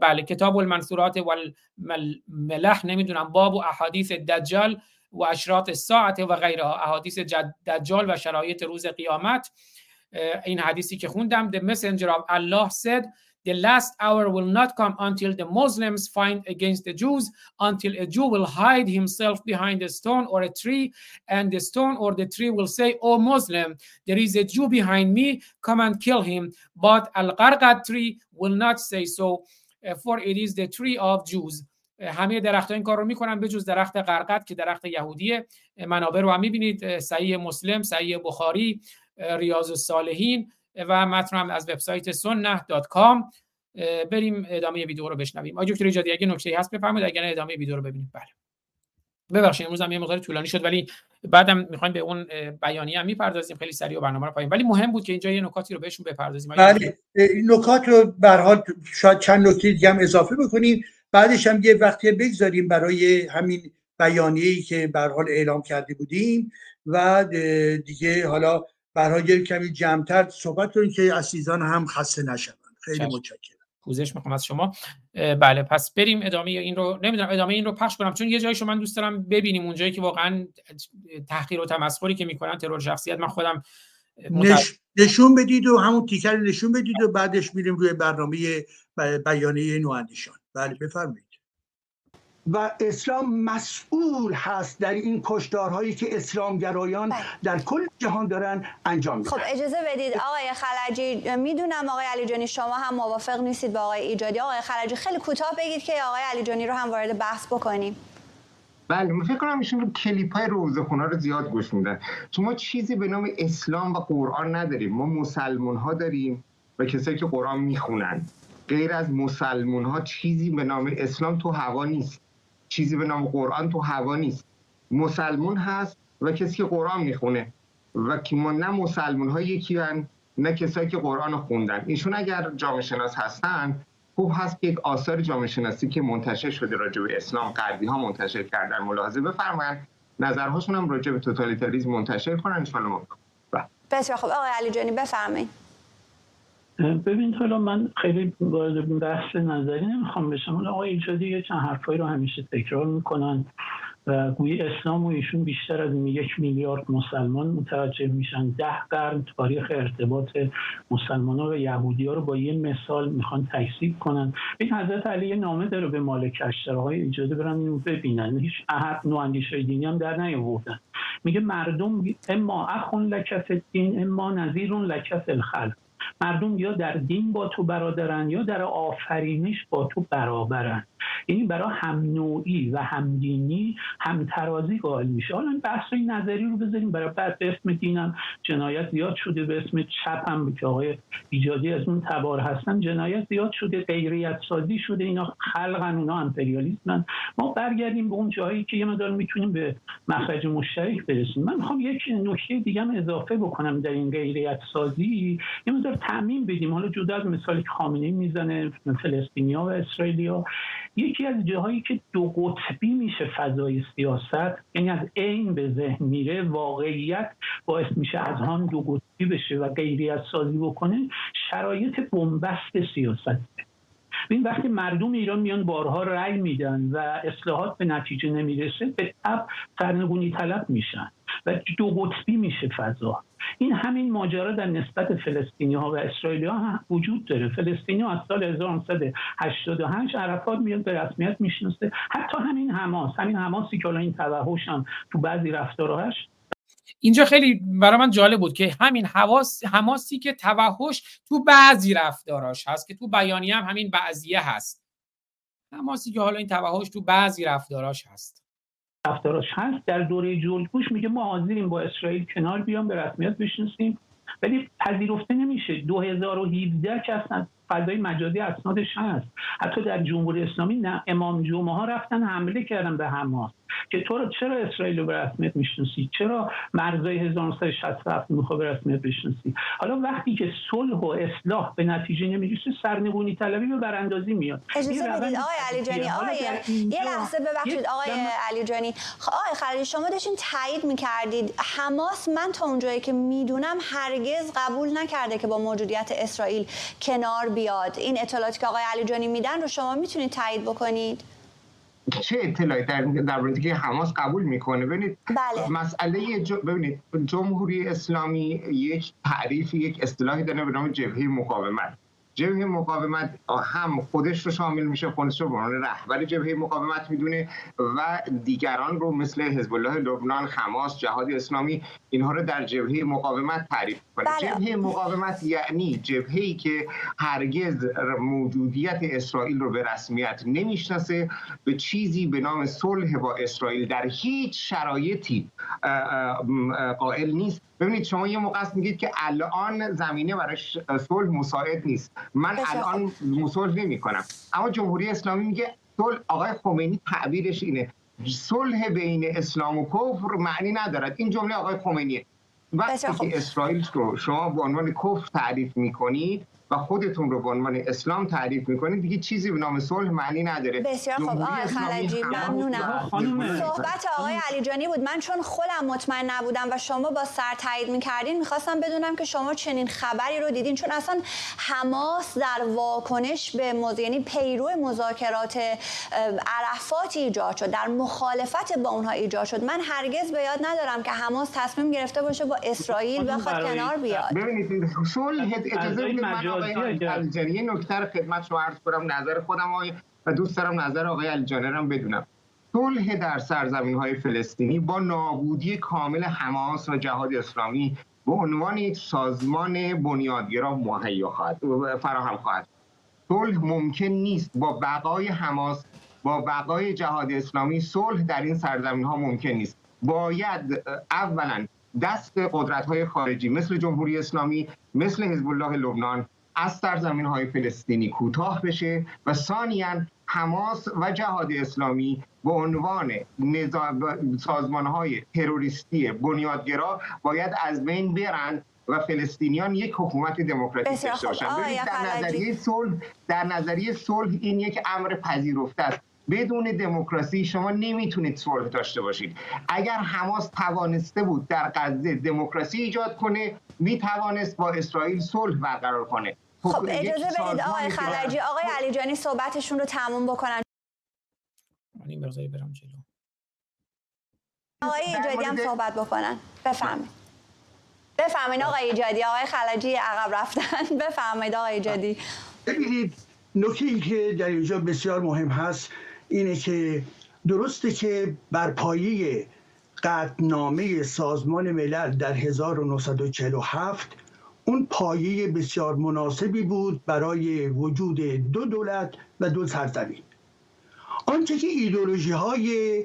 S1: بله کتاب المنصورات والملح نمی‌دونم باب و احادیث دجال و اشراط الساعت و غیرها احادیث جد- دجال و شرایط روز قیامت اه، این حدیثی که خوندم the messenger of Allah said the last hour will not come until the Muslims fight against the Jews until a Jew will hide himself behind a stone or a tree and the stone or the tree will say oh Muslim there is a Jew behind me come and kill him but al-Qarqad tree will not say so uh, for it is the tree of Jews اه، همه درخت این کار رو می‌کنن به جز درخت قرقد که درخت یهودیه. منابع رو هم می‌بینید صحیح مسلم صحیح بخاری ریاض الصالحین و متن هم از وبسایت اه، بریم ادامه ویدیو رو بشنویم. آقای دکتر ایجادی اگه نکته هست بفرمایید اگر ادامه ویدیو رو ببینیم. بله. ببخشید امروز هم یه مقدار طولانی شد ولی بعدم می‌خوایم به اون بیانیه هم می‌پردازیم. خیلی سریع و برنامه رو پایین. ولی مهم بود که اینجا یه نکاتی رو بهشون بپردازیم.
S6: بله این نکات رو به هر حال شاید چند نکته دیگه هم اضافه بکنیم. بعدش هم یه وقتی بگذاریم برای همین بیانیه‌ای که به حال اعلام کرده بودیم و دیگه حالا برای یه کمی جمعتر صحبت کنیم که عزیزان هم خسته نشوند. خیلی. متشکرم.
S1: پوزش می‌خوام از شما. بله پس بریم ادامه این رو نمی‌دونم ادامه این رو پخش کنم. چون یه جایشو من دوست دارم ببینیم اونجایی که واقعا تحقیر و تمسخری که می‌کنن ترور شخصیت من خودم
S6: نش... نشون بدید و همون تیکر نشون بدید و بعدش میریم روی برنامه بیانیه نواندیشان بله بفرمایید. و اسلام مسئول هست در این کشدارهایی که اسلامگرایان در کل جهان دارن انجام میدن.
S9: خب اجازه بدید. آقای خلجی می‌دونم آقای علی جانی شما هم موافق نیستید با آقای ایجادی. آقای خلجی خیلی کوتاه بگید که آقای علی جانی رو هم وارد بحث بکنیم.
S10: بله من فکر کنم ایشون رو کلیپ های روزخونه رو زیاد گوش میدن. چون ما چیزی به نام اسلام و قرآن نداریم. ما مسلمون ها داریم و کسایی که قرآن می‌خونن. غیر از مسلمون ها چیزی به نام اسلام تو هوا نیست. چیزی به نام قرآن تو هوا نیست. مسلمون هست و کسی که قرآن می‌خونه. و که ما نه مسلمون ها یکی هن، نه کسایی که قرآن رو خوندن. ایشون اگر جامعه شناس هستن خوب هست که یک آثار جامعه شناسی که منتشر شده راجع به اسلام غربی ها منتشر کردن ملاحظه بفرمایید. نظرهاشون هم راجع به توتالیتاریسم منتشر کنن ان ما
S9: بسیار خب آقای علی جانی بفرمایید.
S11: ببین حالا من خیلی وارد بحث نظری نمی‌خوام بشم. حالا آقای ایجادی یه چند حرفایی رو همیشه تکرار می‌کنن و گویی اسلام و ایشون بیشتر از یک میلیارد مسلمان متوجه میشن. ده قرن تاریخ ارتباط مسلمان ها و یهودی ها رو با یه مثال می‌خوان تکسیب کنن. این حضرت علی نامه داره به مالک اشتراهای اجازه برن اینو ببینن. هیچ احد نواندیش دینی هم در نیاوردن. میگه مردم اما اخون لکف دین اما نظیرون لکف الخلق. مردم یا در دین با تو برادرن یا در آفرینش با تو برابرن. یعنی برای هم نوعی و همدینی همترازی قائل میشه. حالا این بحث این نظری رو بذاریم برای بعد به اسم دینم جنایت زیاد شده به اسم چپ هم که آقای ایجادی از اون تبار هستن جنایت زیاد شده غیریت سازی شده اینا خلقن اونا امپریالیسمن ما برگردیم به اون جایی که یه مدار می‌تونیم به مخرج مشترک برسیم. من می‌خوام یک نکته دیگه اضافه بکنم در این غیریت سازی. یه مدار تعمین بدیم. حالا جدا از مثالی که خامنه‌ای می‌زنه فلسطینیا و اسرائیلیا. یکی از جاهایی که دو قطبی میشه فضای سیاست یعنی از عین به ذهن میره واقعیت باعث میشه از هم دو قطبی بشه و غیریت سازی بکنه شرایط بنبست سیاست این وقتی مردم ایران میان بارها رأی میدن و اصلاحات به نتیجه نمی‌رسه به تب سرنگونی طلب میشن. و دو قطبی میشه فضا. این همین ماجرا در نسبت فلسطینی ها و اسرائیلی ها وجود داره. فلسطینی ها از سال 1988 عرفات میاد به رسمیت می‌شناسه. حتی همین حماس همین حماسی که الان این توحش هم تو بعضی رفتارهاش
S1: اینجا خیلی برای من جالب بود که همین حواس حماسی که توحش تو بعضی رفتاراش هست که تو بیانیه هم همین بعضیه هست. حماسی که حالا این توحش تو بعضی رفتاراش هست.
S11: رفتاراش هست در دوره جورج میگه ما حاضریم با اسرائیل کنار بیام به رسمیت بشناسیم. ولی پذیرفته نمیشه. 2017 که اصلا فضای مجازی اسنادش هست. حتی در جمهوری اسلامی نه امام جمعه ها رفتن حمله کردن به حماس. که تو رو چرا اسرائیل رو به رسمیت می‌شناسی؟ چرا مرزای 1967 می‌خواد به رسمیت بشناسی؟ حالا وقتی که صلح و اصلاح به نتیجه نمی‌رسه سرنگونی طلبی به براندازی میاد.
S9: اجازه بدید. آقای علی جانی آقای یه لحظه ببخشید. آقای علی جانی آقای خلیلی شما داشتین تایید می‌کردید. حماس من تا اونجایی که می‌دونم هرگز قبول نکرده که با موجودیت اسرائیل کنار بیاد. این اطلاعاتی که آقای علی جانی میدن رو شما می‌تونید تایید بکنید؟
S10: چه اطلاعی در در مورد که حماس قبول می‌کنه ببینید
S9: بله.
S10: مسئله. ببینید جمهوری اسلامی یک تعریف یک اصطلاحی داره به نام جبهه مقاومت جبهه مقاومت هم خودش رو شامل میشه خودش رو عنوان رهبر جبهه مقاومت می‌دونه و دیگران رو مثل حزب الله لبنان حماس جهاد اسلامی اینها رو در جبهه مقاومت تعریف کنه
S9: بله.
S10: جبهه مقاومت یعنی جبهه‌ای که هرگز موجودیت اسرائیل رو به رسمیت نمی‌شناسه به چیزی به نام صلح با اسرائیل در هیچ شرایطی قائل نیست ببینید شما یه موقع است میگید که الان زمینه برای صلح مساعد نیست. من الان صلح نمی کنم اما جمهوری اسلامی میگه صلح آقای خمینی تعبیرش اینه. صلح بین اسلام و کفر معنی ندارد. این جمله آقای خمینیه. وقتی که اسرائیل رو شما به عنوان کفر تعریف می‌کنید و خودتون رو به عنوان اسلام تعریف می‌کنید. دیگه چیزی به نام صلح معنی نداره.
S9: بسیار خوب. آقای خلجی ممنونم. صحبت آقای علی جانی بود. من چون خودم مطمئن نبودم و شما با سر تایید می‌کردین می‌خواستم بدونم که شما چنین خبری رو دیدین. چون اصلا حماس در واکنش به موضوع یعنی پیرو مذاکرات اه، عرفات ایجاد شد. در مخالفت با اونها ایجاد شد. من هرگز به یاد ندارم که حماس تصمیم گرفته باشه با اسرائیل بخواد کنار بیاد.
S10: ببینید صلح اجازه بدید من علیجانی یه نکته رو خدمت شما عرض کنم نظر خودم آقای و دوست دارم نظر آقای علیجانی رو هم بدونم. صلح در سرزمین های فلسطینی با نابودی کامل حماس و جهاد اسلامی به عنوان یک سازمان بنیادگرا مهیا خواهد فراهم خواهد صلح ممکن نیست با بقای حماس با بقای جهاد اسلامی صلح در این سرزمین ها ممکن نیست. باید اولا دست قدرت های خارجی مثل جمهوری اسلامی مثل حزب الله لبنان از سرزمین های فلسطینی کوتاه بشه و ثانیا حماس و جهاد اسلامی به عنوان سازمان های تروریستی بنیادگرا باید از بین برند و فلسطینیان یک حکومت دموکراتیک داشته
S9: خوب.
S10: باشن
S9: آقای
S10: ببینید در. نظریه صلح در نظریه صلح این یک امر پذیرفته است بدون دموکراسی شما نمی‌تونید صلح داشته باشید اگر حماس توانسته بود در غزه دموکراسی ایجاد کنه می‌توانست با اسرائیل صلح برقرار کنه
S9: خب اجازه بدید آقای خلجی آقای علی جانی صحبتشون رو تموم بکنن.
S1: من این مقداری برم جلو.
S9: آقای ایجادی هم صحبت بکنن. بفهمید بفهمید آقای ایجادی. آقای خلجی عقب رفتن. بفهمید آقای ایجادی.
S6: ببینید نکته ای که در اینجا بسیار مهم هست اینه که درسته که بر پایه قطنامه سازمان ملل در 1947 اون پایه بسیار مناسبی بود برای وجود دو دولت و دو سرزمین. آنچه که ایدولوژی های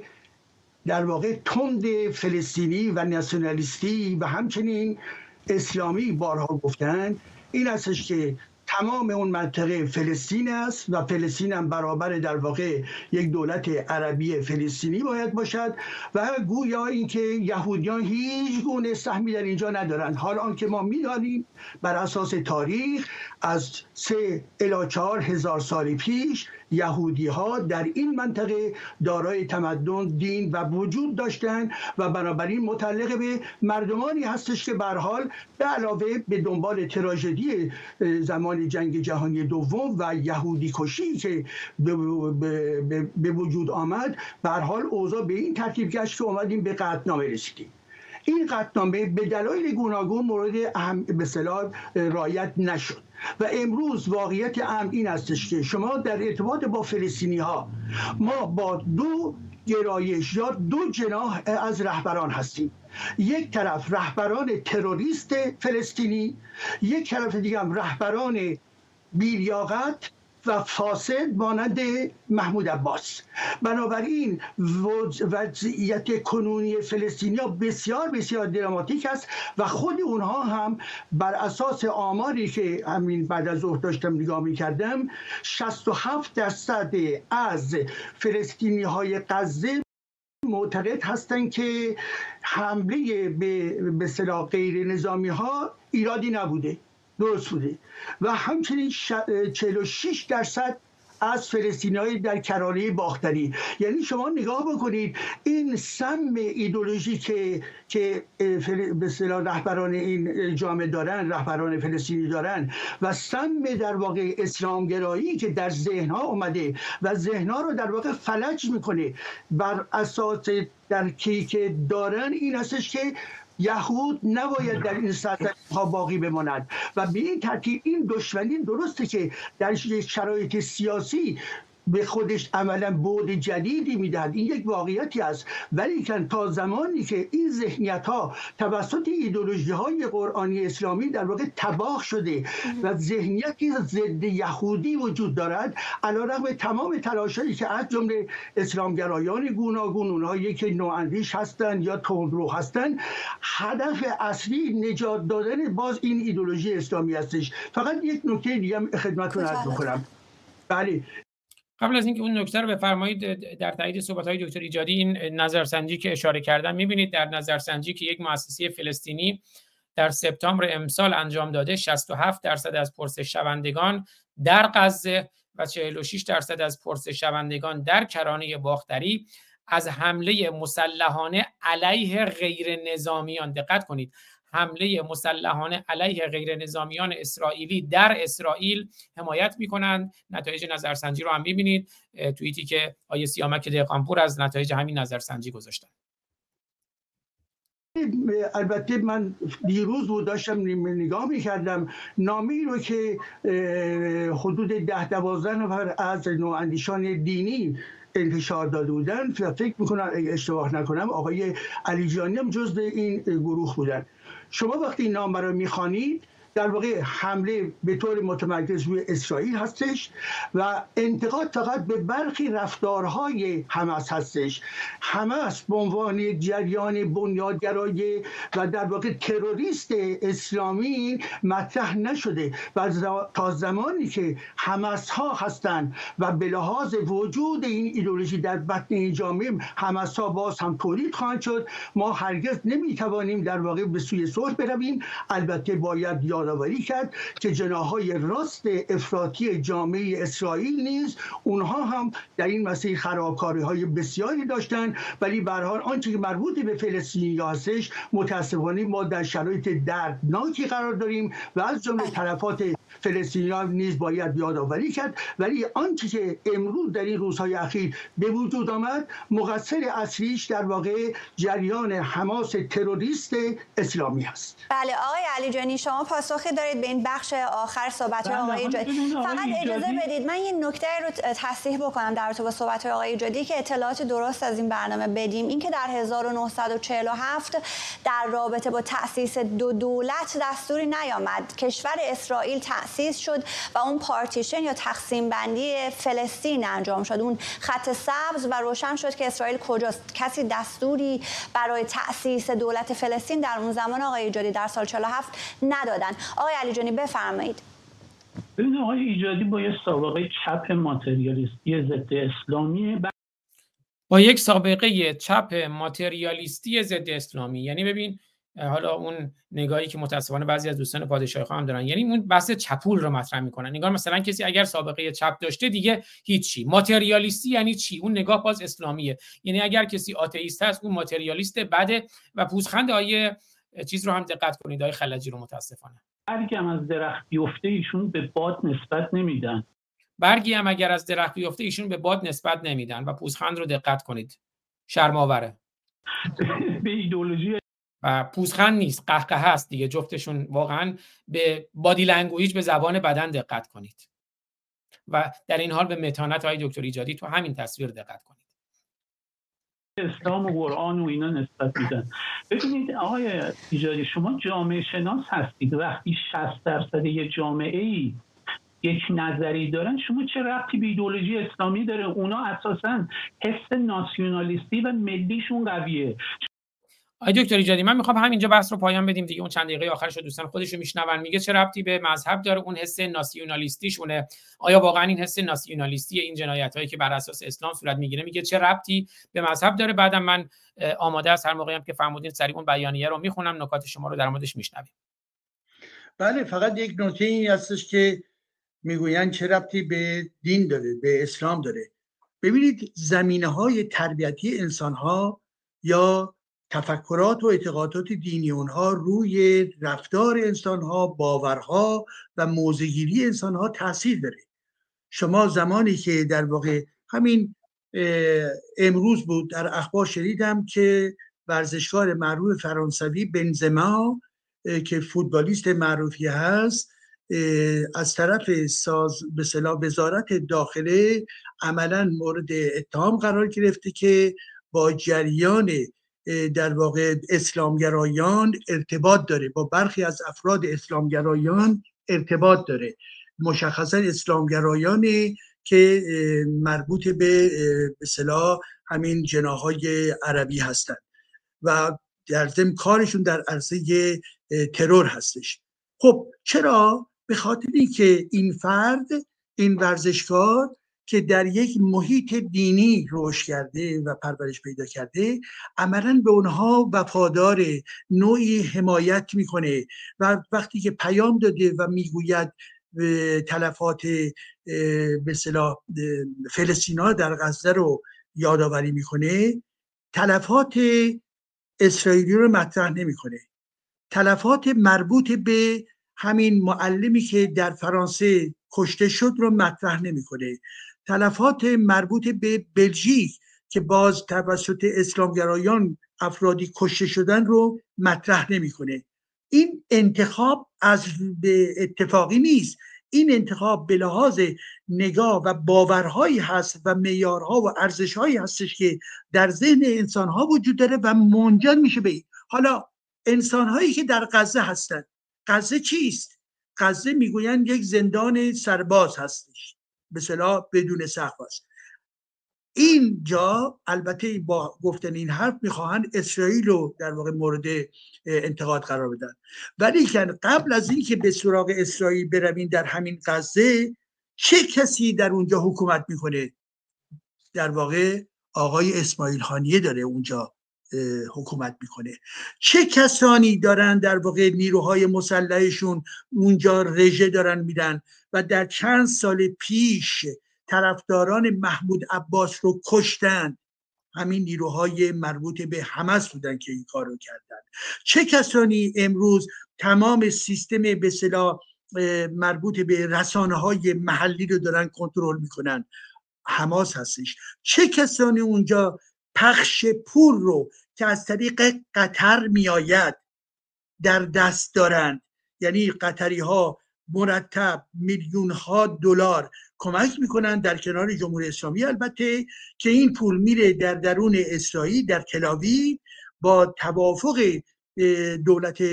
S6: در واقع تند فلسطینی و ناسیونالیستی و همچنین اسلامی بارها گفتن این استش که تمام اون منطقه فلسطین است و فلسطین هم برابر در واقع یک دولت عربی فلسطینی باید باشد و گویا اینکه یهودیان هیچ گونه سهمی در اینجا ندارند. حال آنکه ما می‌دانیم بر اساس تاریخ از سه الی چهار هزار سال پیش یهودی ها در این منطقه دارای تمدن دین و وجود داشتند و بنابراین متعلق به مردمانی هستش که بر حال به علاوه به دنبال تراژدی زمان جنگ جهانی دوم و یهودی کشی که به وجود آمد بر حال اوضاع به این ترتیب گشت که اومدیم به قطعنامه رسیدیم. این قطعنامه به دلایل گوناگون مورد اهم به رایت نشد. و امروز واقعیت ام این استش که شما در ارتباط با فلسطینی ها ما با دو گرایش یا دو جناح از رهبران هستیم. یک طرف رهبران تروریست فلسطینی یک طرف دیگه هم رهبران بیلیاقت و فاسد مانند محمود عباس. بنابراین وضعیت کنونی فلسطینیا بسیار بسیار دراماتیک است و خود اونها هم بر اساس آماری که همین بعد از ظهر داشتم نگاه می کردم 67 درصد از فلسطینی های غزه معتقد هستند که حمله به به غیر نظامی ها ایرادی نبوده. درست بوده. و همچنین 46 درصد از فلسطینیایی در کرانه باختری. یعنی شما نگاه بکنید این سم ایدولوژی که که به رهبران این جامعه دارن رهبران فلسطینی دارن و سم در واقع اسلامگرایی که در ذهنها اومده و ذهنها رو در واقع فلج می‌کنه بر اساس در که دارن این هستش که یهود نباید در این سرزمین ها باقی بماند. و به این ترتیب این دشمنی درسته که در شرایط سیاسی به خودش عملا بود جدیدی می‌دهد. این یک واقعیتی است. ولی تا زمانی که این ذهنیت ها توسط ایدولوژی های قرآنی اسلامی در واقع تباه شده و ذهنیتی ضد یهودی وجود دارد علیرغم تمام تلاشایی که از جمله اسلامگرایان گوناگون اونهایی که نواندیش هستند یا تندرو هستند هدف اصلی نجات دادن باز این ایدولوژی اسلامی هستش. فقط یک نکته دیگه خدمتتون عرض بکنم. بله.
S1: قبل از اینکه اون نکته رو بفرمایید در تایید صحبت های دکتر ایجادی این نظرسنجی که اشاره کردن می‌بینید در نظرسنجی که یک مؤسسه فلسطینی در سپتامبر امسال انجام داده 67 درصد از پرسش شوندگان در غزه و 46 درصد از پرسش شوندگان در کرانه باختری. از حمله مسلحانه علیه غیر نظامیان دقت کنید حمله مسلحانه علیه غیر نظامیان اسرائیلی در اسرائیل حمایت می‌کنند. نتایج نظرسنجی رو هم می‌بینید. توییتی که آیه سیامک دقانپور از نتایج همین نظرسنجی گذاشتن.
S6: البته من دیروز بود داشتم نگاه می‌کردم. نامی رو که حدود ده دوازده نفر از نواندیشان دینی انتشار داده بودن فکر می‌کنم اشتباه نکنم آقای علیجانی هم جزء این گروه بودن. شما وقتی این نام رو می‌خوانید در واقع حمله به طور متمرکز روی اسرائیل هستش و انتقاد فقط به برخی رفتارهای حماس هستش. حماس به عنوان جریان بنیادگرای و در واقع تروریست اسلامی مطرح نشده و تا زمانی که حماس ها هستند و به لحاظ وجود این ایدولوژی در بطن این جامعه حماس ها باز هم تولید خواهند شد ما هرگز نمی‌توانیم در واقع به سوی صلح برویم. البته باید یاد یادآوری کرد که جناهای راست افراطی جامعه اسرائیل نیز اونها هم در این مسیر خرابکاری های بسیاری داشتند. ولی به حال آنچه که مربوط به فلسطینی هستش متاسفانه ما در شرایط دردناکی قرار داریم و از جمله طرفات فلسطینیان نیز باید یادآوری کرد. ولی آنچه که امروز در این روزهای اخیر به وجود آمد مقصر اصلیش در واقع جریان حماس تروریست اسلامی است
S9: بله آقای علی جانی شما پاسخی دارید به این بخش آخر صحبت
S11: بله،
S9: آقای جادی فقط اجازه
S11: جادی-
S9: بدید من یه نکته رو تصحیح بکنم در رابطه با صحبت آقای جادی که اطلاعات درست از این برنامه بدیم. اینکه در 1947 در رابطه با تأسیس دو دولت دستوری نیامد. کشور اسرائیل تأسیس شد و اون پارتیشن یا تقسیم بندی فلسطین انجام شد. اون خط سبز و روشن شد که اسرائیل کجاست. کسی دستوری برای تأسیس دولت فلسطین در اون زمان آقای جادی در سال 47 ندادن. آقای علی جانی بفرمایید.
S11: ببین آقای ایجادی با یه سابقه چپ ماتریالیستی ضد اسلامی.
S1: با یک سابقه چپ ماتریالیستی ضد اسلامی. یعنی ببین حالا اون نگاهی که متاسفانه بعضی از دوستان پادشاهی هم دارن. یعنی اون بحث چپول رو مطرح می‌کنن. نگاه مثلا کسی اگر سابقه چپ داشته دیگه هیچی. ماتریالیستی یعنی چی؟ اون نگاه باز اسلامیه. یعنی اگر کسی آتئیست هست اون ماتریالیست بده و پوزخند آیه چیز رو هم دقت کنید آیه خلجی رو متاسفانه.
S11: برگی هم از درخت بیفته ایشون به باد نسبت نمیدن.
S1: برگی هم اگر از درخت بیفته ایشون به باد نسبت نمیدن و پوزخند رو دقت کنید. شرم‌آوره
S11: به ایدولوژی
S1: و پوزخند نیست قهقه هست دیگه جفتشون واقعا به body language به زبان بدن دقت کنید. و در این حال به متانت های دکتر ایجادی تو همین تصویر دقت کنید.
S11: اسلام و قرآن و اینا نسبت میدن. ببینید آقای ایجادی شما جامعه شناس هستید. وقتی 60 درصد یه جامعه ای یک نظری دارن شما چه ربطی به ایدولوژی اسلامی داره؟ اونا اساسا حس ناسیونالیستی و ملیشون قویه.
S1: آقای دکتر ایجادی من می‌خوام همینجا بحث رو پایان بدیم دیگه. اون چند دقیقه آخرش رو دوستان خودش رو میشنون میگه چه ربطی به مذهب داره اون حس ناسیونالیستیشونه آیا واقعا این حس ناسیونالیستی این جنایت هایی که بر اساس اسلام صورت می‌گیره میگه چه ربطی به مذهب داره؟ بعدم من آماده است هر موقعی هم که فرمودین سریع اون بیانیه رو می‌خونم نکات شما رو در موردش میشنویم.
S6: بله فقط یک نکته این هستش که می‌گویند چه ربطی به دین داره به اسلام داره. ببینید زمینه های تربیتی انسان ها یا تفکرات و اعتقادات دینی اونها روی رفتار انسان ها باورها و موزگیری انسان ها تاثیر داره. شما زمانی که در واقع همین امروز بود در اخبار شنیدم که ورزشکار معروف فرانسوی بنزما که فوتبالیست معروفی هست از طرف ساز به اصطلاح وزارت داخله عملا مورد اتهام قرار گرفته که با جریان در واقع اسلامگرایان ارتباط داره. با برخی از افراد اسلامگرایان ارتباط داره. مشخصا اسلامگرایانی که مربوط به اصطلاح همین جناهای عربی هستند و در ضمن کارشون در عرصه ترور هستش. خب چرا؟ به خاطر اینکه این فرد این ورزشکار که در یک محیط دینی رشد کرده و پرورش پیدا کرده عملا به اونها وفادار نوعی حمایت می‌کنه و وقتی که پیام داده و می‌گوید تلفات به اصطلاح اه، فلسطینا در غزه رو یادآوری می‌کنه تلفات اسرائیلی رو مطرح نمی‌کنه. تلفات مربوط به همین معلمی که در فرانسه کشته شد رو مطرح نمی‌کنه. تلفات مربوط به بلژیک که باز توسط اسلامگرایان افرادی کشته شدن رو مطرح نمی‌کنه. این انتخاب از به اتفاقی نیست. این انتخاب به لحاظ نگاه و باورهایی هست و معیارها و ارزشهایی هستش که در ذهن انسانها وجود داره و منجر میشه به این. حالا انسانهایی که در غزه هستند غزه چیست؟ غزه می‌گویند یک زندان سرباز هستش. به صلاح بدون سقف است. اینجا البته با گفتن این حرف می‌خواهند اسرائیل رو در واقع مورد انتقاد قرار بدن. ولی قبل از اینکه به سراغ اسرائیل برویم در همین غزه چه کسی در اونجا حکومت می‌کنه؟ در واقع آقای اسماعیل خانیه داره اونجا. حکومت می‌کنه. چه کسانی دارن در واقع نیروهای مسلحشون اونجا رژه دارن میدن و در چند سال پیش طرفداران محمود عباس رو کشتن؟ همین نیروهای مربوط به حماس بودن که این کار رو کردن. چه کسانی امروز تمام سیستم به مربوط به رسانه های محلی رو دارن کنترل می‌کنن؟ حماس هستش. چه کسانی اونجا پخش پول رو که از طریق قطر میآید در دست دارند. یعنی قطری ها مرتب میلیون ها دلار کمک می‌کنن در کنار جمهوری اسلامی البته که این پول میره در درون اسرائیل در تلاوی با توافق دولت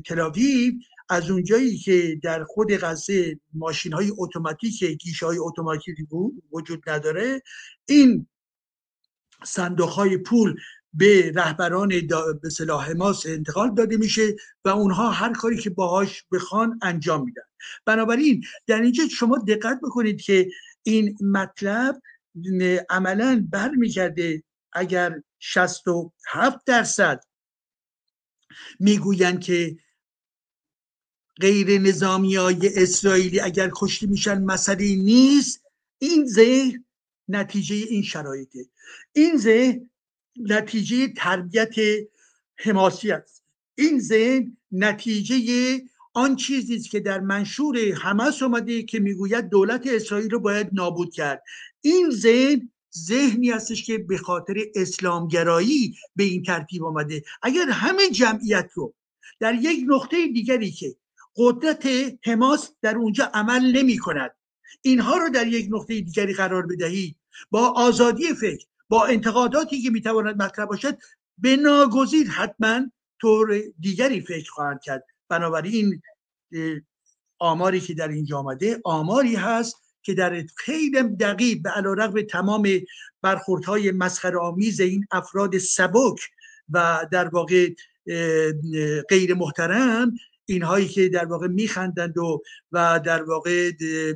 S6: تلاوی از اونجایی که در خود غزه ماشین های اتوماتیک گیشه های اتوماتیک وجود نداره این صندوق های پول به رهبران به صلاح حماس انتقال داده میشه و اونها هر کاری که باهاش بخوان انجام میدن. بنابراین در اینجا شما دقت بکنید که این مطلب عملا برمیگرده اگر 67 درصد می‌گویند که غیر نظامی های اسرائیلی اگر کشته میشن مسئله نیست این ذهن نتیجه این شرایطه. این ذهن نتیجه تربیت حماسی است. این ذهن نتیجه آن چیزی که در منشور حماس اومده که می‌گوید دولت اسرائیل رو باید نابود کرد. این ذهن ذهنی هستش که به خاطر اسلامگرایی به این ترتیب آمده. اگر همه جمعیت رو در یک نقطه دیگری که قدرت حماس در اونجا عمل نمی کند اینها رو در یک نقطه دیگری قرار بدهید با آزادی فکر با انتقاداتی که می‌تواند مطرح باشد به ناگزیر حتما طور دیگری فکر خواهند کرد. بنابراین آماری که در اینجا آمده آماری هست که در خیلی دقیق به علیرغم تمام برخوردهای مسخره آمیز این افراد سبک و در واقع غیر محترم اینهایی که در واقع میخندند و و در واقع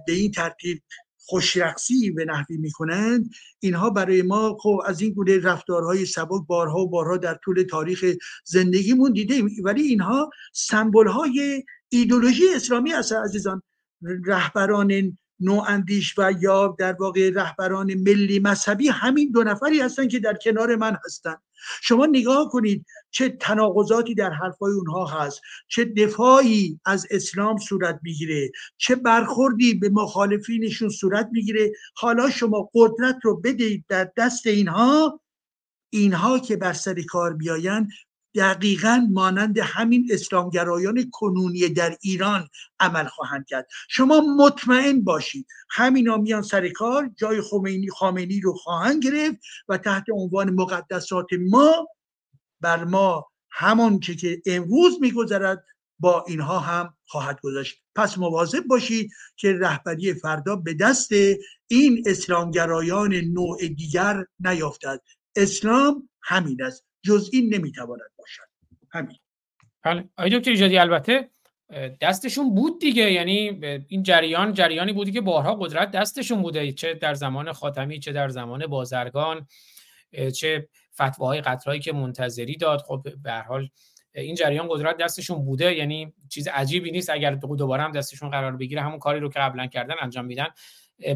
S6: به این ترتیب خوشرقصی به نحوی می‌کنند اینها برای ما خب از این گونه رفتارهای سبک بارها و بارها در طول تاریخ زندگیمون دیده ولی اینها سمبل های ایدولوژی اسلامی هست عزیزان. رهبران نواندیش و یا در واقع رهبران ملی مذهبی همین دو نفری هستن که در کنار من هستن. شما نگاه کنید چه تناقضاتی در حرفای اونها هست چه دفاعی از اسلام صورت می‌گیره چه برخوردی به مخالفینشون صورت می‌گیره. حالا شما قدرت رو بدهید در دست اینها اینها که بر سر کار بیاین دقیقا مانند همین اسلامگرایان کنونی در ایران عمل خواهند کرد. شما مطمئن باشید همینا میان سر کار جای خمینی خامنی رو خواهند گرفت و تحت عنوان مقدسات ما بر ما همان که که امروز میگذرد با اینها هم خواهد گذاشت پس مواظب باشید که رهبری فردا به دست این اسلامگرایان نوع دیگر نیافتد. اسلام همین است. جز این نمی‌تواند باشد. همین.
S1: بله. آقای دکتر ایجادی البته دستشون بود دیگه. یعنی این جریان جریانی بودی که بارها قدرت دستشون بوده. چه در زمان خاتمی چه در زمان بازرگان چه فتواهای قطرهایی که منتظری داد. خب به حال این جریان قدرت دستشون بوده. یعنی چیز عجیبی نیست. اگر دوباره هم دستشون قرار بگیره همون کاری رو که قبلا کردن انجام میدن.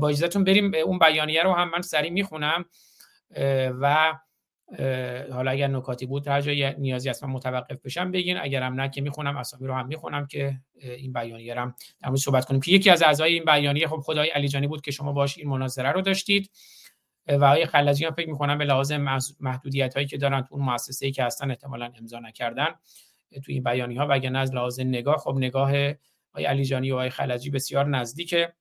S1: با اجازهتون بریم اون بیانیه رو هم من سریع می‌خونم. و حالا اگر نکاتی بود هر جایی نیازی هست من متوقف بشم بگین. اگرم نه که می‌خونم اسامی رو هم می‌خونم که این بیانیه رو در مورد صحبت کنیم. که یکی از اعضای این بیانیه خب خدای علیجانی بود که شما باش این مناظره رو داشتید. و آقای خلجی هم فکر می‌کنم به لحاظ محدودیت هایی که دارن تو اون مؤسسه‌ای که هستن احتمالاً امضا نکردن تو این بیانیه ها و اگر از لحاظ نگاه خب نگاه آقای علیجانی و آقای خلجی بسیار نزدیکه.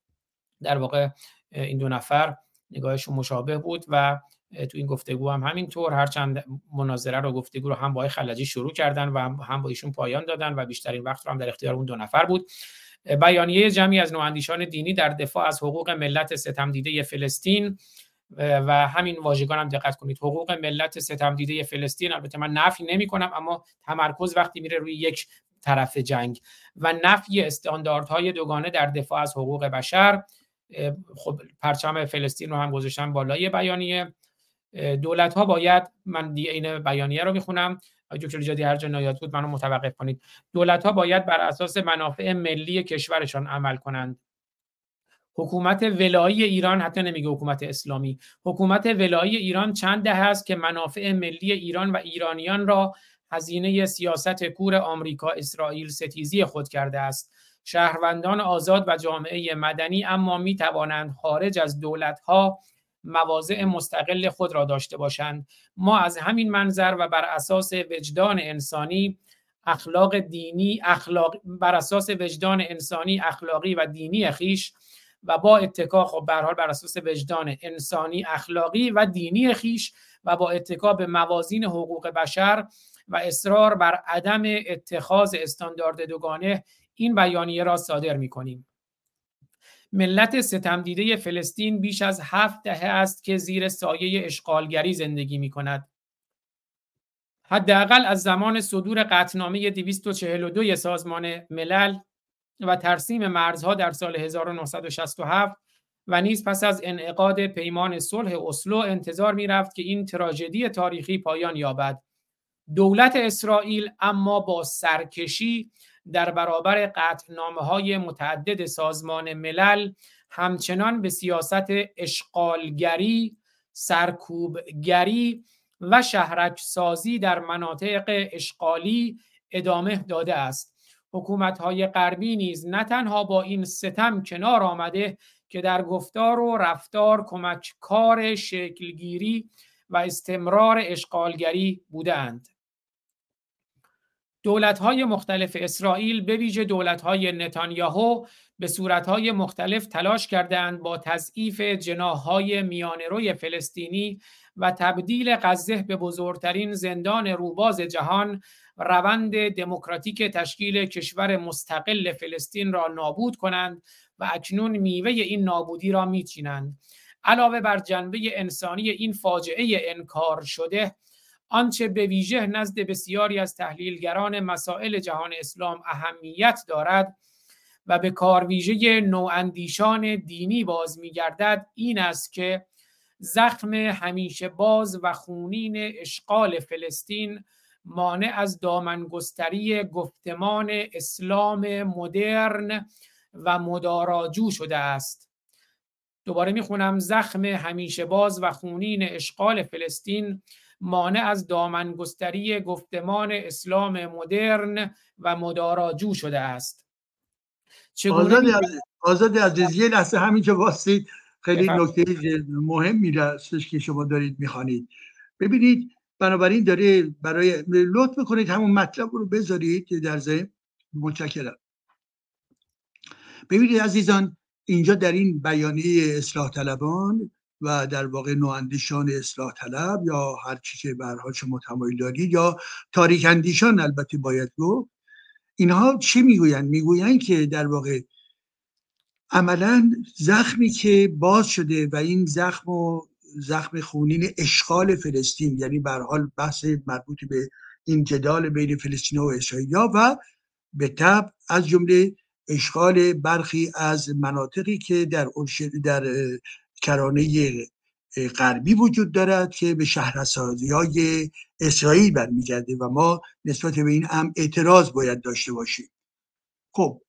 S1: در واقع این دو نفر نگاهشون مشابه بود و تو این گفتگو هم همینطور هرچند مناظره رو گفتگو رو هم با خلجی شروع کردن و هم با ایشون پایان دادن و بیشترین وقت رو هم در اختیار اون دو نفر بود. بیانیه جمعی از نواندیشان دینی در دفاع از حقوق ملت ستم دیده فلسطین و همین واژگان هم دقت کنید. حقوق ملت ستم دیده فلسطین البته من نفی نمی کنم اما تمرکز وقتی میره روی یک طرف جنگ. و نفی استانداردهای دوگانه در دفاع از حقوق بشر خب پرچم فلسطین رو هم گذاشتم بالای بیانیه. دولت ها باید من دیگه این بیانیه رو می‌خونم. دکتر جادی هر جا بود منو متوقف کنید. دولت ها باید بر اساس منافع ملی کشورشان عمل کنند. حکومت ولایی ایران حتی نمیگه حکومت اسلامی. حکومت ولایی ایران چند ده هست که منافع ملی ایران و ایرانیان را هزینه سیاست کور آمریکا اسرائیل ستیزی خود کرده است. شهروندان آزاد و جامعه مدنی اما می توانند خارج از دولتها مواضع مستقل خود را داشته باشند ما از همین منظر و بر اساس وجدان انسانی اخلاق دینی اخلاق بر اساس وجدان انسانی اخلاقی و دینی خیش و با اتکا خب به حال بر اساس وجدان انسانی اخلاقی و دینی خیش و با اتکا به موازین حقوق بشر و اصرار بر عدم اتخاذ استاندارد دوگانه این بیانیه را صادر می کنیم. ملت ستمدیده فلسطین بیش از هفت دهه است که زیر سایه اشغالگری زندگی می کند. حداقل از زمان صدور قطنامه 242 سازمان ملل و ترسیم مرزها در سال 1967 و نیز پس از انعقاد پیمان صلح اسلو انتظار می رفت که این تراژدی تاریخی پایان یابد. دولت اسرائیل اما با سرکشی در برابر قطعنامه های متعدد سازمان ملل همچنان به سیاست اشغالگری، سرکوبگری و شهرک سازی در مناطق اشغالی ادامه داده است. حکومت های غربی نیز نه تنها با این ستم کنار آمده که در گفتار و رفتار کمککار شکلگیری و استمرار اشغالگری بودند. دولت های مختلف اسرائیل به ویژه دولت های نتانیاهو به صورت های مختلف تلاش کردند با تضعیف جناح های میانروی فلسطینی و تبدیل غزه به بزرگترین زندان روباز جهان روند دموکراتیک تشکیل کشور مستقل فلسطین را نابود کنند و اکنون میوه این نابودی را میچینند. علاوه بر جنبه انسانی این فاجعه انکار شده آنچه به ویژه نزد بسیاری از تحلیلگران مسائل جهان اسلام اهمیت دارد و به کار ویژه نواندیشان دینی باز میگردد این است که زخم همیشه باز و خونین اشغال فلسطین مانع از دامنگستری گفتمان اسلام مدرن و مداراجو شده است. دوباره می‌خونم زخم همیشه باز و خونین اشغال فلسطین مانع از دامنگستری گفتمان اسلام مدرن و مداراجو شده است.
S6: آزادی, از... آزادی عزیز یه لحظه همین که واسید خیلی نکته مهمی راستش که شما دارید می‌خوانید. ببینید بنابراین داره برای لطف کنید همون مطلب رو بذارید در ذهن. متشکرم. ببینید عزیزان اینجا در این بیانیه اصلاح طلبان و در واقع نواندیشان اصلاح طلب یا هر چی که برها شما تمایل دارید یا تاریک اندیشان البته باید گفت. اینها چی می‌گویند؟ می‌گویند که در واقع عملا زخمی که باز شده و این زخم و زخم خونین اشغال فلسطین یعنی به حال بحث مربوط به این جدال بین فلسطین و اسرائیل و به تب از جمله اشغال برخی از مناطقی که در در کرانه غربی وجود دارد که به شهرسازی های اسرائیل برمیگرده و ما نسبت به این هم اعتراض باید داشته باشیم. خب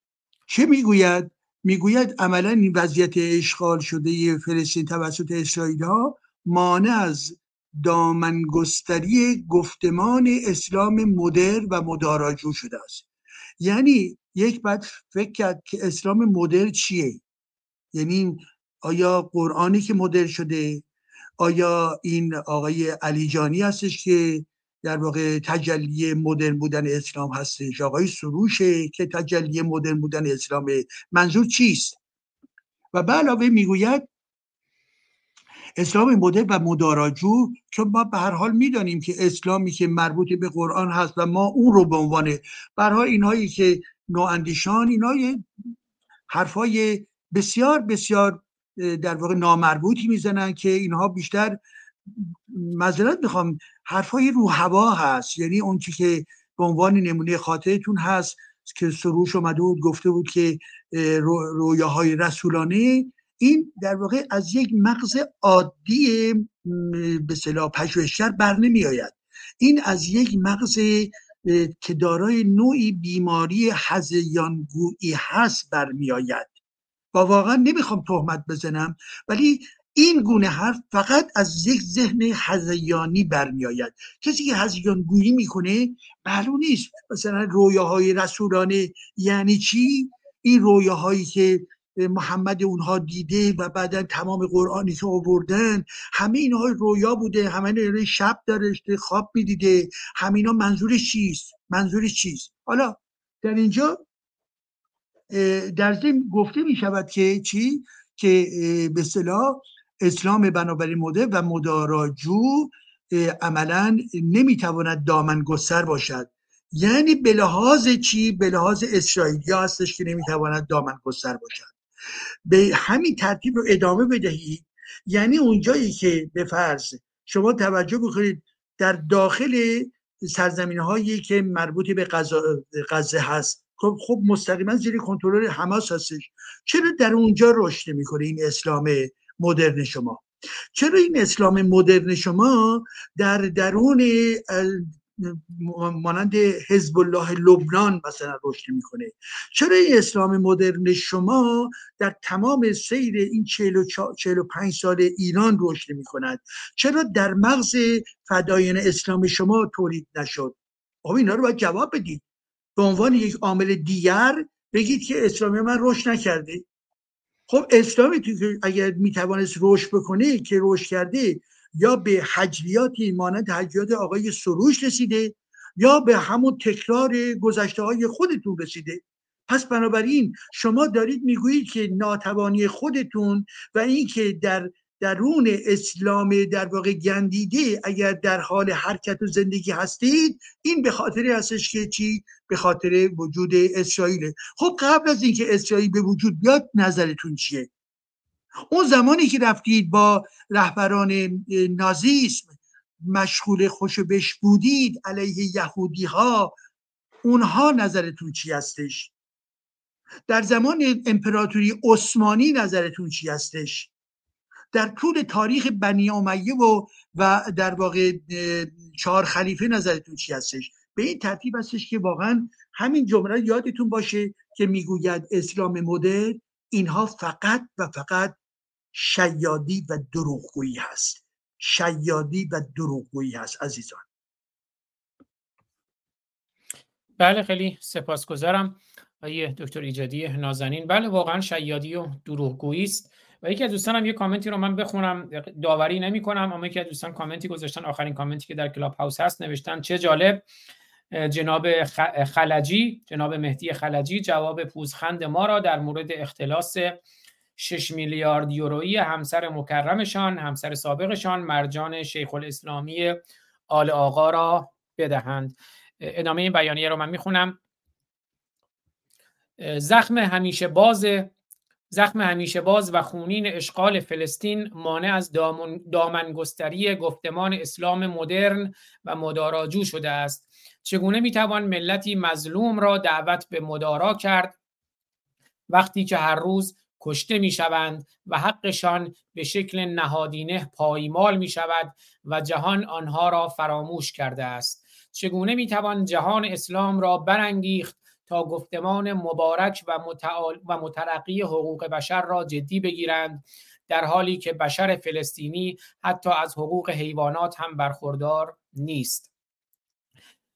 S6: چه می‌گوید؟ می‌گوید عملا این وضعیت اشغال شده فلسطین توسط اسرائیل ها مانع از دامنگستری گفتمان اسلام مدر و مداراجو شده است. یعنی یک بعد فکر کرد که اسلام مدر چیه؟ یعنی آیا قرآنی که مدر شده؟ آیا این آقای علیجانی هستش که در واقع تجلی مدرن بودن اسلام هستش؟ آقای سروشه که تجلی مدرن بودن اسلام. منظور چیست؟ و به علاوه می‌گوید اسلام مدرن و مداراجو چون ما به هر حال می‌دانیم که اسلامی که مربوط به قرآن هست و ما اون رو به عنوان برها اینهایی که نواندیشان اینهای حرفای بسیار بسیار در واقع نامربوطی می‌زنن که اینها بیشتر معذرت می‌خوام حرفای رو هوا هست. یعنی اون چی که به عنوان نمونه خاطرتون هست که سروش اومده بود گفته بود که رویاهای رسولانه. این در واقع از یک مغز عادی به صلاح پژوهشگر بر نمی آید این از یک مغز که دارای نوعی بیماری هزیانگویی هست برمی آید و واقعا نمی‌خوام تهمت بزنم ولی این گونه حرف فقط از یک ذهن هزیانی برمیآید. کسی که هزیان گویی می‌کنه معلوم نیست. مثلا رویاهای رسولانه یعنی چی؟ این رویاهایی که محمد اونها دیده و بعدا تمام قرآنی که آوردن همه اینها رویا بوده همه اینها شب داشته خواب می‌دیده. همه اینا منظورش چیست؟ منظورش چیست؟ حالا در اینجا در ضمن گفته می شود که چی؟ که به صلاح اسلام بنابراین مده و مداراجو عملا نمی‌تواند دامن گستر باشد. یعنی به لحاظ چی؟ به لحاظ اسرائیلی هستش که نمی‌تواند دامن گستر باشد. به همین ترتیب رو ادامه بدهید. یعنی اونجایی که به فرض شما توجه بکنید در داخل سرزمین هایی که مربوط به غزه هست خب خب مستقیما زیر کنترل حماس هستش. چرا در اونجا رشد می‌کنه این اسلام مدرن شما؟ چرا این اسلام مدرن شما در درون مانند حزب الله لبنان مثلا رشد می‌کنه چرا این اسلام مدرن شما در تمام سیر این 45 سال ایران رشد می‌کند چرا در مغز فدایان اسلام شما تولید نشد؟ آب اینا رو باید جواب بدید. به عنوان یک عامل دیگر بگید که اسلامی من رشد نکرده خب اسلامی که اگر می‌توانست رشد بکنه که رشد کرده یا به حجریاتی مانند حجریات آقای سروش رسیده یا به همون تکرار گذشته های خودتون رسیده. پس بنابراین شما دارید می‌گویید که ناتوانی خودتون و اینکه در درون اسلام در واقع گندیده اگر در حال حرکت و زندگی هستید این به خاطر هستش که چی؟ به خاطر وجود اسرائیل خب قبل از اینکه اسرائیل به وجود بیاد نظرتون چیه؟ اون زمانی که رفتید با رهبران نازیسم مشغول خوشبش بودید علیه یهودی ها اونها نظرتون چی هستش؟ در زمان امپراتوری عثمانی نظرتون چی هستش؟ در طول تاریخ بنی امیه و و در واقع چهار خلیفه نظرتون چی هستش؟ به این ترتیب هستش که واقعا همین جمله یادتون باشه که می‌گوید اسلام مدرن اینها فقط و فقط شیادی و دروغگویی هست. شیادی و دروغگویی هست عزیزان.
S1: بله خیلی سپاسگزارم. آیه دکتر ایجادی نازنین. بله واقعا شیادی و دروغگویی است. و یکی از دوستانم یه کامنتی رو من بخونم داوری نمی کنم اما یکی از دوستان کامنتی گذاشتن آخرین کامنتی که در کلاب هاوس هست نوشتن چه جالب. جناب خلجی جناب مهدی خلجی جواب پوزخند ما را در مورد اختلاس 6 میلیارد یورویی همسر مکرمشان همسر سابقشان مرجان شیخ الاسلامی آل آقا را بدهند. ادامه این بیانیه رو من می‌خونم. زخم همیشه باز زخم همیشه باز و خونین اشغال فلسطین مانع از دامنگستری گفتمان اسلام مدرن و مداراجو شده است. چگونه می‌توان ملتی مظلوم را دعوت به مدارا کرد؟ وقتی که هر روز کشته می شوند و حقشان به شکل نهادینه پایمال می شود و جهان آنها را فراموش کرده است. چگونه می توان جهان اسلام را برانگیخت تا گفتمان مبارک و, متعال و مترقی حقوق بشر را جدی بگیرند در حالی که بشر فلسطینی حتی از حقوق حیوانات هم برخوردار نیست.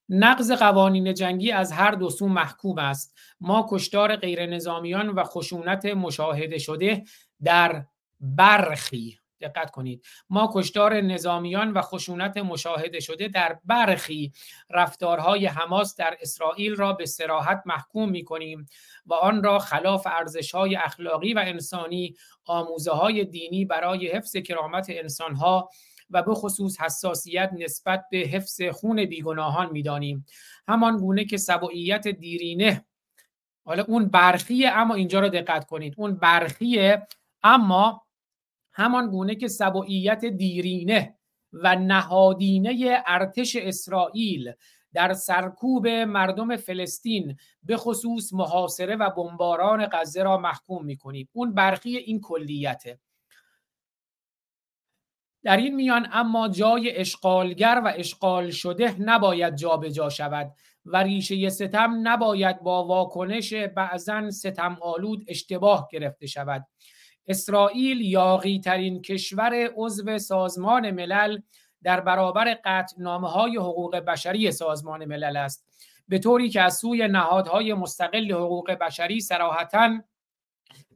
S1: نقض قوانین جنگی از هر دو سو محکوم است. ما کشتار غیر نظامیان و خشونت مشاهده شده در برخی دقت کنید. ما کشتار نظامیان و خشونت مشاهده شده در برخی رفتارهای حماس در اسرائیل را به سراحت محکوم می کنیم و آن را خلاف ارزشهای اخلاقی و انسانی آموزه های دینی برای حفظ کرامت انسانها و به خصوص حساسیت نسبت به حفظ خون بیگناهان می‌دانیم. همان گونه که سبعیت دیرینه. حالا اون برخیه اما اینجا رو دقت کنید. اون برخیه اما همان گونه که سبعیت دیرینه و نهادینه ارتش اسرائیل در سرکوب مردم فلسطین به خصوص محاصره و بمباران غزه را محکوم می‌کنیم. اون برخی این کلیته. در این میان اما جای اشغالگر و اشغال شده نباید جابجا جا شود و ریشه ستم نباید با واکنش بعضا ستم آلود اشتباه گرفته شود. اسرائیل یاغی ترین کشور عضو سازمان ملل در برابر قطعنامه های حقوق بشری سازمان ملل است. به طوری که از سوی نهادهای مستقل حقوق بشری سراحتا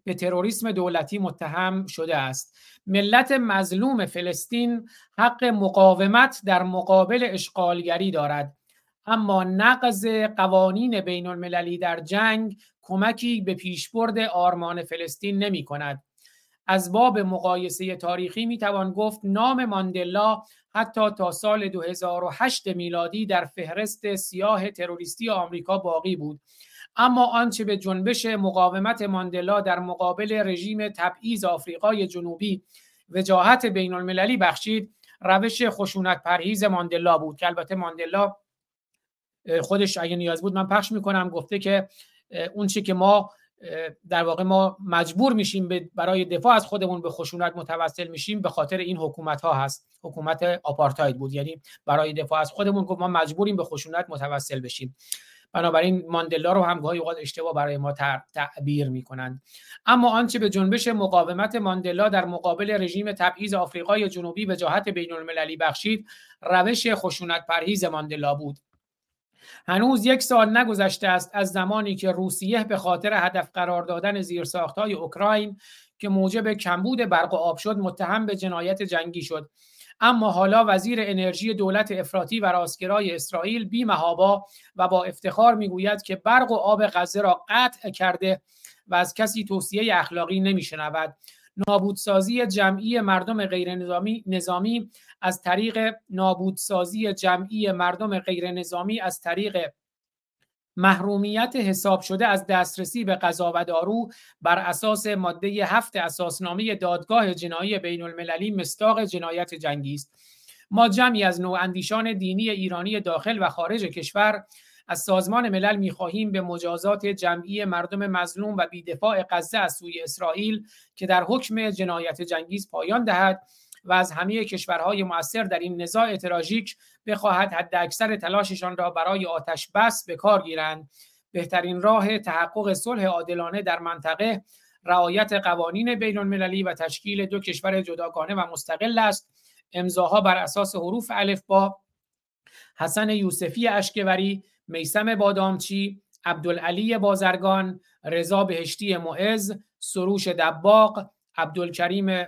S1: به تروریسم دولتی متهم شده است. ملت مظلوم فلسطین حق مقاومت در مقابل اشغالگری دارد. اما نقض قوانین بین المللی در جنگ کمکی به پیشبرد آرمان فلسطین نمی کند. از باب مقایسه تاریخی می توان گفت نام ماندلا حتی تا سال 2008 میلادی در فهرست سیاه تروریستی آمریکا باقی بود. اما آنچه به جنبش مقاومت ماندلا در مقابل رژیم تبعیض آفریقای جنوبی وجاهت بین المللی بخشید روش خشونت پرهیز ماندلا بود که البته ماندلا خودش اگه نیاز بود من پخش می‌کنم گفته که اون چی که ما در واقع ما مجبور میشیم برای دفاع از خودمون به خشونت متوسل میشیم به خاطر این حکومت ها هست. حکومت آپارتاید بود. یعنی برای دفاع از خودمون گفت ما مجبوریم به خشونت متوسل بشیم. بنابراین ماندلا رو هم گاهی اوقات اشتباه برای ما تعبیر می‌کنند. اما آنچه به جنبش مقاومت ماندلا در مقابل رژیم تبعیض آفریقای جنوبی به جهت بین المللی بخشید روش خشونت پرهیز ماندلا بود. هنوز یک سال نگذشته است از زمانی که روسیه به خاطر هدف قرار دادن زیرساختهای اوکراین که موجب کمبود برق و آب شد متهم به جنایت جنگی شد. اما حالا وزیر انرژی دولت افراطی و راستگرای اسرائیل بی محابا و با افتخار می‌گوید که برق و آب غزه را قطع کرده و از کسی توصیه اخلاقی نمیشنود. نابودسازی جمعی مردم غیر نظامی, نظامی از طریق نابودسازی جمعی مردم غیر نظامی از طریق محرومیت حساب شده از دسترسی به غذا و دارو بر اساس ماده هفت اساسنامه دادگاه جنایی بین المللی مستاق جنایت جنگی است. ما جمعی از نواندیشان دینی ایرانی داخل و خارج کشور از سازمان ملل می‌خواهیم به مجازات جمعی مردم مظلوم و بیدفاع غزه از سوی اسرائیل که در حکم جنایت جنگیز پایان دهد. و از همه کشورهای مؤثر در این نزاع تراژیک بخواهد حد اکثر تلاششان را برای آتش بس به کار گیرند. بهترین راه تحقق صلح عادلانه در منطقه رعایت قوانین بین المللی و تشکیل دو کشور جداگانه و مستقل است. امضاها بر اساس حروف الف با حسن یوسفی اشکوری میسم بادامچی عبدالعلی بازرگان رضا بهشتی معز سروش دباغ عبدالکریم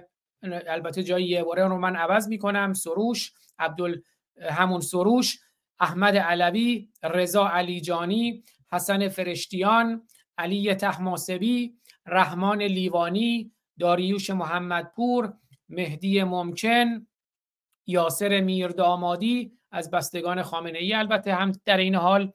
S1: البته جای یه رو من عوض می‌کنم. سروش عبدال همون سروش احمد علوی رضا علیجانی حسن فرشتیان علی تحماسبی رحمان لیوانی داریوش محمدپور مهدی ممکن یاسر میردامادی از بستگان خامنه ای البته هم در این حال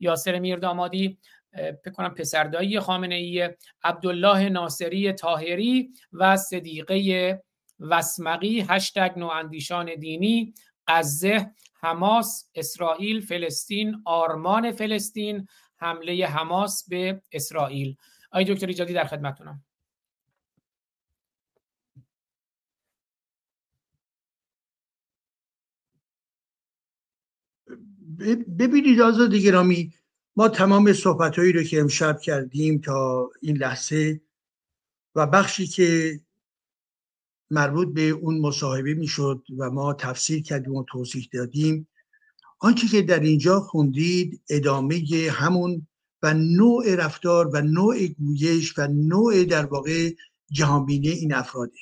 S1: یاسر میردامادی فکر کنم پسردایی خامنه ای عبدالله ناصری تاهری و صدیقه وسمقی هشتگ نواندیشان دینی غزه حماس اسرائیل فلسطین آرمان فلسطین حمله حماس به اسرائیل. آی دکتر ایجادی در خدمتونم
S6: ببینید آزاد گرامی ما تمام صحبت هایی رو که امشب کردیم تا این لحظه و بخشی که مربوط به اون مصاحبه می‌شد و ما تفسیر کردیم و توضیح دادیم. آنچه که در اینجا خوندید ادامه همون و نوع رفتار و نوع گویش و نوع در واقع جهانبینی این افراده.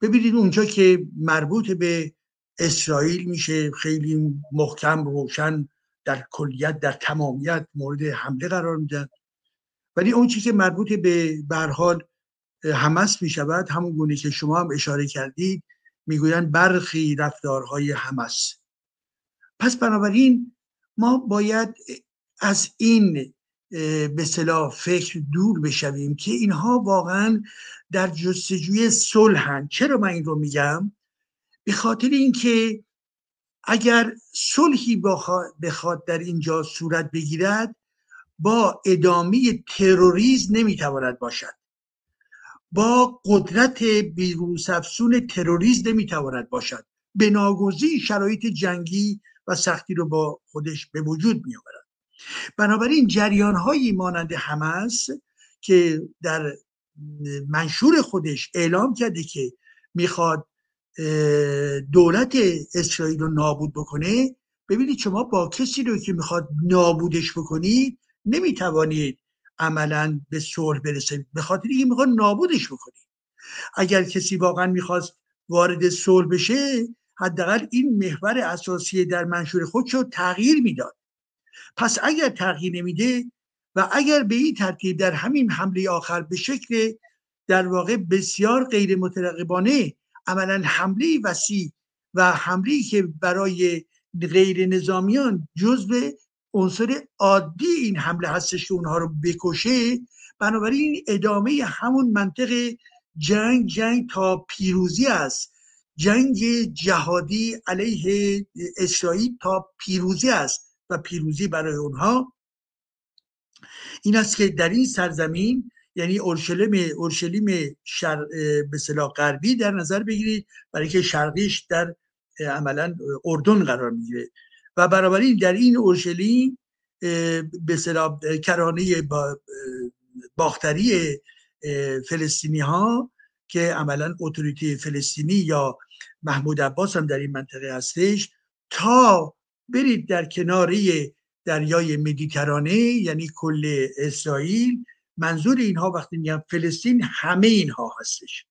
S6: ببینید اونجا که مربوط به اسرائیل میشه خیلی محکم روشن در کلیت در تمامیت مورد حمله قرار میدن ولی اون چیزی که مربوط به برحال همس می شود همون گونه که شما هم اشاره کردید می‌گویند برخی رفتارهای همس پس بنابراین ما باید از این به صلاح فکر دور بشویم که اینها واقعا در جستجوی صلحن چرا من این رو میگم؟ به خاطر اینکه اگر صلحی بخواد در اینجا صورت بگیرد با ادامه تروریسم نمی‌تواند باشد. با قدرت بیروس افسون تروریسم نمی‌تواند باشد. به شرایط جنگی و سختی رو با خودش به وجود می آورد بنابراین جریان هایی مانند همس که در منشور خودش اعلام کرده که می‌خواد دولت اسرائیل رو نابود بکنه ببینید شما با کسی رو که می‌خواد نابودش بکنید نمی‌توانید عملا به صلح برسید به خاطر اینکه می‌خواد نابودش بکنید اگر کسی واقعا می‌خواست وارد صلح بشه حداقل این محور اساسی در منشور خودش رو تغییر می‌داد. پس اگر تغییر نمیده و اگر به این ترتیب در همین حمله آخر به شکل در واقع بسیار غیر مترقبانه عملا حمله وسیع و حمله که برای غیر نظامیان جزء عنصر عادی این حمله هستش که اونها رو بکشه بنابراین ادامه همون منطق جنگ جنگ تا پیروزی است. جنگ جهادی علیه اسرائیل تا پیروزی است و پیروزی برای اونها. این است که در این سرزمین یعنی اورشلیم اورشلیم شر... به غربی در نظر بگیرید برای که شرقیش در عملا اردن قرار می‌گیره. و بنابراین در این اورشلیم به صلاح کرانه باختری فلسطینی ها که عملا اتوریته فلسطینی یا محمود عباس هم در این منطقه هستش تا برید در کناری دریای مدیترانه یعنی کل اسرائیل منظور اینها وقتی میگن فلسطین همه اینها هستش.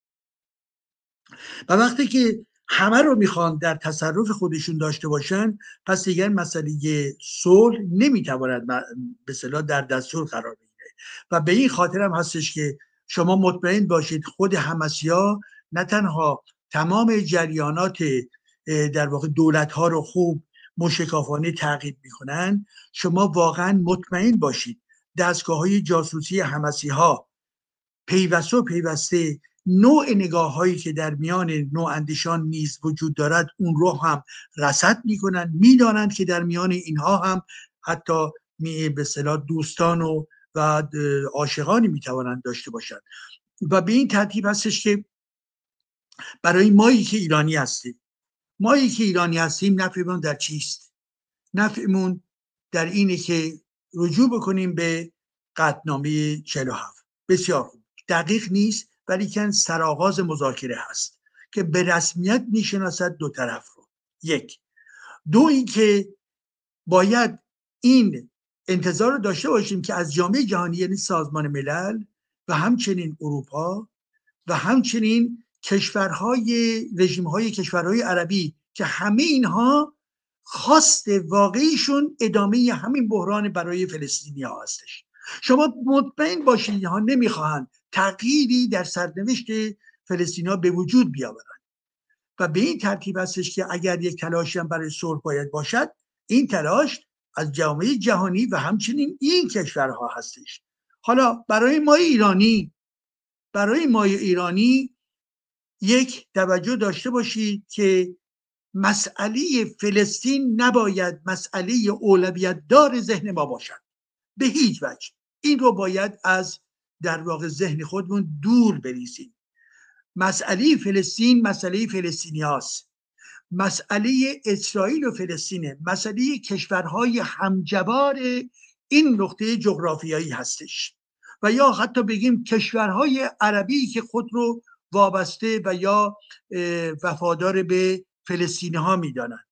S6: و وقتی که همه رو می‌خوان در تصرف خودشون داشته باشن پس دیگر مسئله صلح نمی‌تواند به صلاح در دستور قرار بگیره. و به این خاطر هم هستش که شما مطمئن باشید خود همسیا نه تنها تمام جریانات در واقع دولت ها رو خوب مشکافانه تعقیب می‌کنن شما واقعا مطمئن باشید دستگاه های جاسوسی همسی ها پیوسته و پیوسته نوع نگاه هایی که در میان نوع اندیشان نیز وجود دارد اون رو هم رسد می‌کنن می‌دانند که در میان اینها هم حتی به صلاح دوستان و و عاشقانی می‌توانند داشته باشند. و به این ترتیب هستش که برای مایی که ایرانی هستیم. مایی که ایرانی هستیم نفعمون در چیست؟ نفعمون در اینه که رجوع بکنیم به قطنامه 47 بسیار خوب. دقیق نیست؟ ولی کن سرآغاز مذاکره هست که به رسمیت می‌شناسد دو طرف رو. یک دو اینکه باید این انتظار رو داشته باشیم که از جامعه جهانی یعنی سازمان ملل و همچنین اروپا و همچنین کشورهای رژیم های کشورهای عربی که همه اینها خواست واقعیشون ادامه همین بحران برای فلسطینی ها هستش. شما مطمئن باشید اینها نمی‌خواهند تغییری در سرنوشت فلسطینیا به وجود بیاورند. و به این ترتیب هستش که اگر یک تلاشی هم برای صلح باید باشد این تلاش از جامعه جهانی و همچنین این کشورها هستش. حالا برای ما ایرانی برای ما ایرانی یک توجه داشته باشید که مسئله فلسطین نباید مسئله اولویت دار ذهن ما باشد. به هیچ وجه. این رو باید از در واقع ذهن خودمون دور بریزیم. مسئله فلسطین مسئله فلسطینی هاست مسئله اسرائیل و فلسطینه. مسئله کشورهای همجوار این نقطه جغرافیایی هستش. و یا حتی بگیم کشورهای عربی که خود رو وابسته و یا وفادار به فلسطینی ها می‌دانند.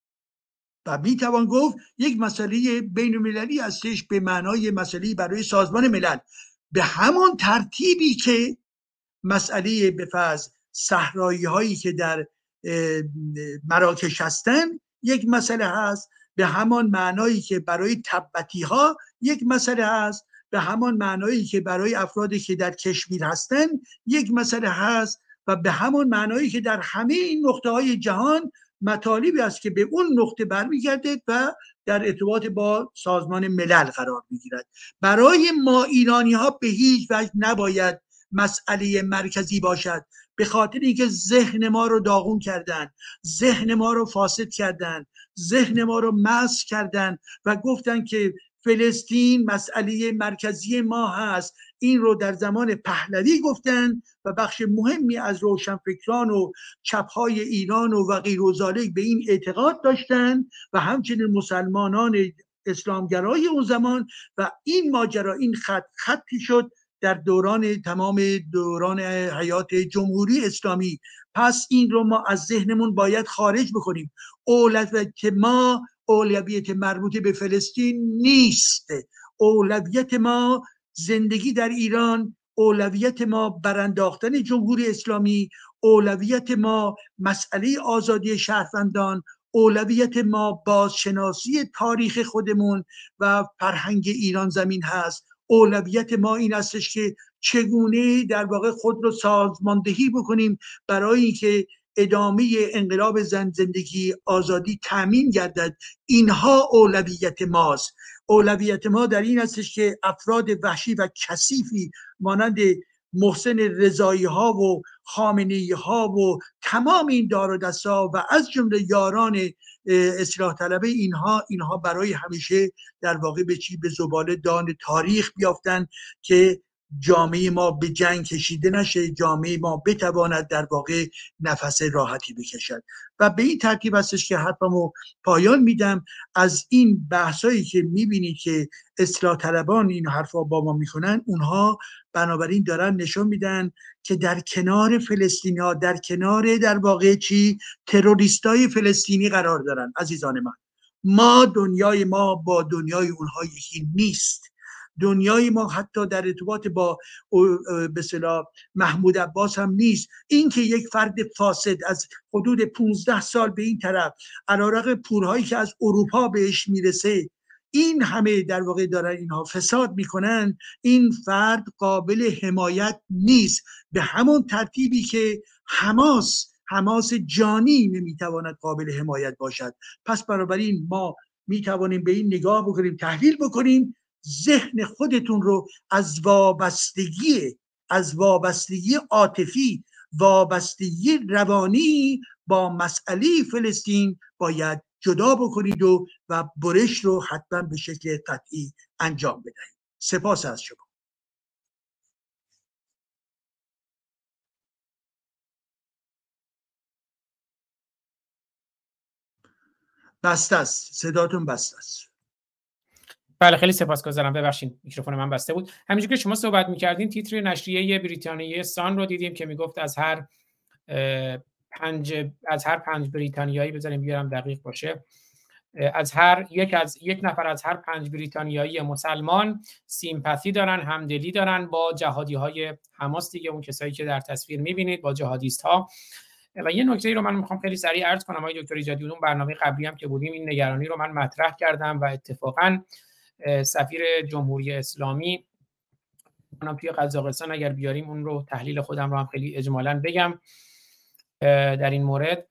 S6: و می توان گفت یک مسئله بین المللی هستش به معنای مسئله برای سازمان ملل. به همان ترتیبی که مسئله فرض صحرایی هایی که در مراکش هستن یک مسئله هست. به همان معنایی که برای تبتی ها یک مسئله هست. به همان معنایی که برای افرادی که در کشمیر هستن یک مسئله هست. و به همان معنایی که در همه این نقطه های جهان مطالبی است که به اون نقطه برمیگرده و در ارتباط با سازمان ملل قرار می‌گیرد. برای ما ایرانی ها به هیچ وجه نباید مسئله مرکزی باشد به خاطر اینکه ذهن ما رو داغون کردن ذهن ما رو فاسد کردن ذهن ما رو مس کردن و گفتن که فلسطین مسئله مرکزی ما هست. این رو در زمان پهلوی گفتن و بخش مهمی از روشنفکران و چپهای ایران و غیر و به این اعتقاد داشتن و همچنین مسلمانان اسلامگرای اون زمان و این ماجرا این خط خطی شد در دوران تمام دوران حیات جمهوری اسلامی. پس این رو ما از ذهنمون باید خارج بکنیم. اولویت ما اولویت مربوط به فلسطین نیست. اولویت ما زندگی در ایران اولویت ما برانداختن جمهوری اسلامی اولویت ما مسئله آزادی شهروندان اولویت ما بازشناسی تاریخ خودمون و فرهنگ ایران زمین هست. اولویت ما این استش که چگونه در واقع خود رو سازماندهی بکنیم برای اینکه ادامه انقلاب زن زندگی آزادی تامین گردد. اینها اولویت ماست. اولویت ما در این هستش که افراد وحشی و کثیفی مانند محسن رضایی ها و خامنه ها و تمام این دار و دستا و از جمله یاران اصلاح طلبه اینها اینها برای همیشه در واقع به چی؟ به زباله دان تاریخ بیافتن که جامعه ما به جنگ کشیده نشه جامعه ما بتواند در واقع نفس راحتی بکشد. و به این ترتیب هستش که حرفمو پایان میدم. از این بحثایی که می‌بینید که اصلاح طلبان این حرفا با ما می‌کنن اونها بنابراین دارن نشون میدن که در کنار فلسطینی ها در کنار در واقع چی؟ تروریستای فلسطینی قرار دارن. عزیزان من ما دنیای ما با دنیای اونها یکی نیست. دنیای ما حتی در ارتباط با به محمود عباس هم نیست. اینکه یک فرد فاسد از حدود 15 سال به این طرف علیرغم پورهایی که از اروپا بهش می‌رسه این همه در واقع دارن اینها فساد می‌کنن این فرد قابل حمایت نیست. به همون ترتیبی که حماس حماس جانی نمی‌تواند قابل حمایت باشد. پس بنابراین ما می‌توانیم به این نگاه بکنیم تحلیل بکنیم ذهن خودتون رو از وابستگی از وابستگی عاطفی وابستگی روانی با مسئله فلسطین باید جدا بکنید و و برش رو حتما به شکل قطعی انجام بدهید. سپاس از شما. بسته است. صداتون بسته است.
S1: بله خیلی سپاسگزارم ببخشید میکروفون من بسته بود. همینجور که شما صحبت می‌کردین تیتر نشریه بریتانیایی سان رو دیدیم که می‌گفت از هر پنج از هر پنج بریتانیایی بذاریم بیارم دقیق باشه از هر یک از یک نفر از هر پنج بریتانیایی مسلمان سیمپاتی دارن همدلی دارن با جهادی های حماس دیگه اون کسایی که در تصویر می‌بینید با جهادیست ها و یه نکته ای رو من می‌خوام خیلی سریع عرض کنم آقای دکتر ایجادی اون برنامه قبلی هم که بودیم این نگرانی رو من مطرح کردم و اتفاقا سفیر جمهوری اسلامی. منم توی قزاقستان اگر بیاریم اون رو تحلیل خودم رو هم خیلی اجمالا بگم. در این مورد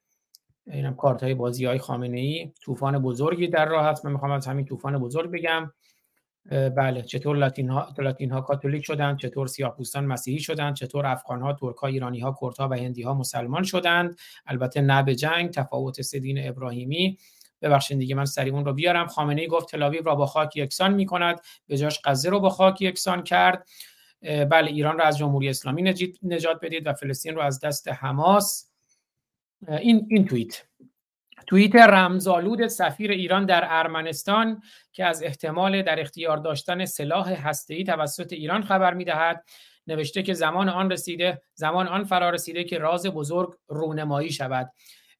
S1: اینم کارت های بازی های خامنه ای طوفان بزرگی در راه هست من می‌خوام از همین طوفان بزرگ بگم. بله چطور لاتین ها, لاتین ها کاتولیک شدند؟ چطور سیاه پوستان مسیحی شدند؟ چطور افغان ها ترک ها ایرانی ها کرد ها و هندی ها مسلمان شدند؟ البته نه به جنگ تفاوت سدین ابراهیمی. ببخشید دیگه من سریع اون رو بیارم. خامنه ای گفت تلاویو را با خاک یکسان می‌کند. به جاش غزه رو با خاک یکسان کرد. بله ایران را از جمهوری اسلامی نجات بدید و فلسطین رو از دست حماس. این این توییت. توییت رمزآلود سفیر ایران در ارمنستان که از احتمال در اختیار داشتن سلاح هسته‌ای توسط ایران خبر می‌دهد. نوشته که زمان آن رسیده زمان آن فرا رسیده که راز بزرگ رونمایی شود.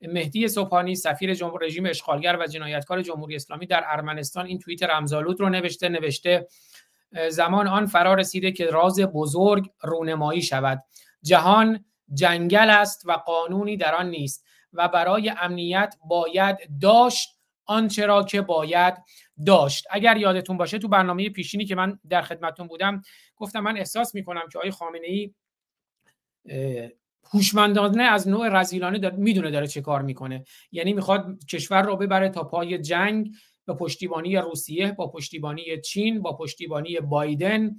S1: مهدی صبحانی سفیر جمهور رژیم اشغالگر و جنایتکار جمهوری اسلامی در ارمنستان این توییت رمزآلود رو نوشته نوشته زمان آن فرا رسیده که راز بزرگ رونمایی شود. جهان جنگل است و قانونی در آن نیست و برای امنیت باید داشت آنچه را که باید داشت. اگر یادتون باشه تو برنامه پیشینی که من در خدمتون بودم گفتم من احساس می‌کنم که آقای خامنه ای هوشمندانه از نوع رزیلانه داره می‌دونه داره چه کار می‌کنه. یعنی می‌خواد کشور رو ببره تا پای جنگ با پشتیبانی روسیه با پشتیبانی چین با پشتیبانی بایدن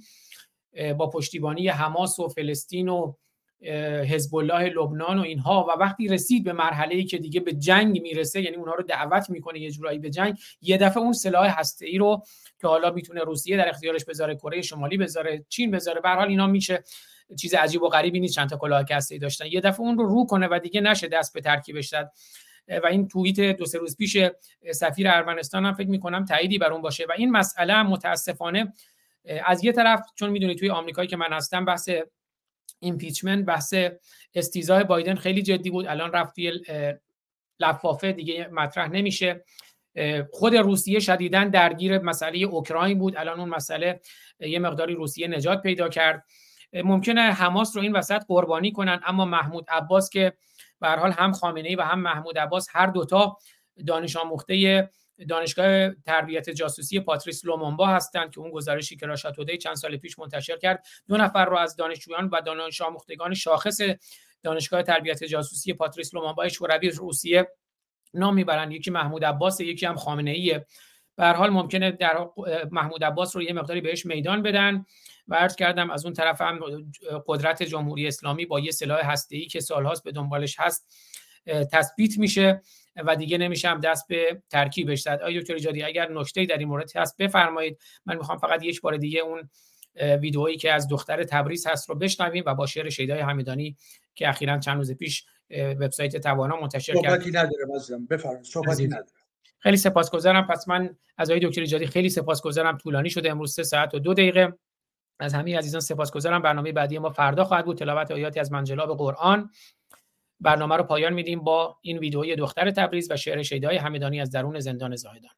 S1: با پشتیبانی حماس و فلسطین و حزب الله لبنان و اینها. و وقتی رسید به مرحله ای که دیگه به جنگ می‌رسه یعنی اونها رو دعوت می‌کنه یه جورایی به جنگ یه دفعه اون سلاح هسته ای رو که حالا می‌تونه روسیه در اختیارش بذاره کره شمالی بذاره چین بذاره به حال اینا میشه. چیز عجیب و غریبی نیست چند تا کلاه هسته ای داشتن. یه دفعه اون رو رو کنه و دیگه نشه دست به ترکیبش داد و این توییت دو سه روز پیش سفیر ارمنستان هم فکر می‌کنم تاییدی بر اون باشه. و این مسئله متاسفانه از یه طرف چون می‌دونید توی آمریکایی که من هستم بحث ایمپیچمنت بحث استیزای بایدن خیلی جدی بود. الان رفت توی لفافه دیگه مطرح نمیشه. خود روسیه شدیدا درگیر مسئله اوکراین بود. الان اون مسئله یه مقداری روسیه نجات پیدا کرد. ممکنه حماس رو این وسط قربانی کنن اما محمود عباس که به حال هم خامنه ای و هم محمود عباس هر دوتا دانش آموخته دانشگاه تربیت جاسوسی پاتریس لومونبا هستند که اون گزارشی که راشاتوده چند سال پیش منتشر کرد دو نفر رو از دانشجویان و دانش آموختگان شاخص دانشگاه تربیت جاسوسی پاتریس لومونبا شوروی روسیه نام می‌برند یکی محمود عباس یکی هم خامنه ایه به حال ممکنه در محمود عباس رو یه مقداری بهش میدان بدن. و عرض کردم از اون طرف هم قدرت جمهوری اسلامی با یه سلاح هسته‌ای که سالهاست به دنبالش هست تثبیت میشه و دیگه نمیشم دست به ترکیبش زد. آیا دکتر ایجادی اگر نکته در این مورد هست بفرمایید. من می‌خوام فقط یک بار دیگه اون ویدئویی که از دختر تبریز هست رو بشنویم و با شعر شیدای حمیدانی که اخیرا چند روز پیش وبسایت توانا منتشر کرد.
S6: صحبتی نداره بفرمایید. صحبتی نداره.
S1: خیلی سپاسگزارم. پس من از آقای دکتر ایجادی خیلی سپاسگزارم. طولانی شده. امروز سه ساعت و دو دقیقه. از همه عزیزان سپاسگزارم. برنامه بعدی ما فردا خواهد بود. تلاوت آیاتی از منجلاب قرآن. برنامه رو پایان میدیم با این ویدئوی دختر تبریز و شعر شیدای همدانی از درون زندان زاهدان.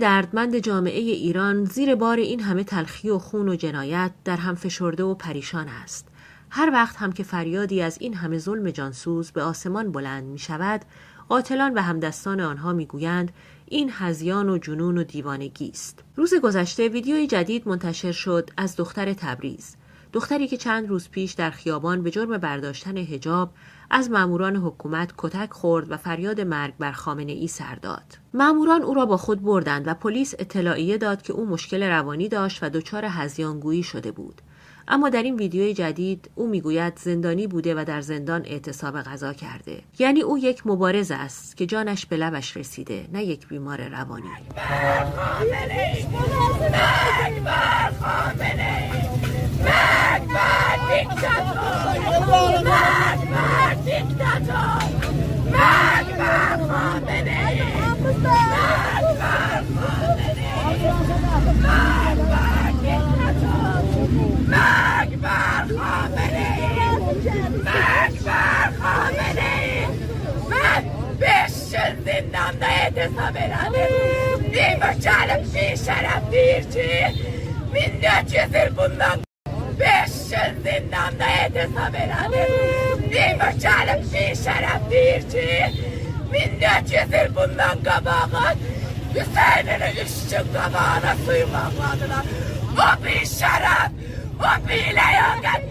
S2: دردمند جامعه ایران زیر بار این همه تلخی و خون و جنایت در هم فشرده و پریشان است. هر وقت هم که فریادی از این همه ظلم جانسوز به آسمان بلند می شود قاتلان و همدستان آنها می‌گویند این هزیان و جنون و دیوانگی است روز گذشته ویدیوی جدید منتشر شد از دختر تبریز دختری که چند روز پیش در خیابان به جرم برداشتن هجاب از ماموران حکومت کتک خورد و فریاد مرگ بر خامنه ای سر داد. ماموران او را با خود بردند و پلیس اطلاعیه داد که او مشکل روانی داشت و دچار هزیانگویی شده بود. اما در این ویدیوی جدید او می‌گوید زندانی بوده و در زندان اعتصاب غذا کرده. یعنی او یک مبارز است که جانش به لبش رسیده نه یک بیمار روانی.
S3: مرگ Mekber Hamene'yi! Mekber Hamene'yi! Ben beş yıl zindanda yetesem herhalde. Bir başarım bir şeref değil ki. 1400 yıl bundan beş yıl zindanda yetesem herhalde. Bir başarım bir şeref değil ki. 1400 yıl bundan kabağın. Hüseyin'in üstün kabağına suyum ağladılar. O bir şeref. و بی لیاقت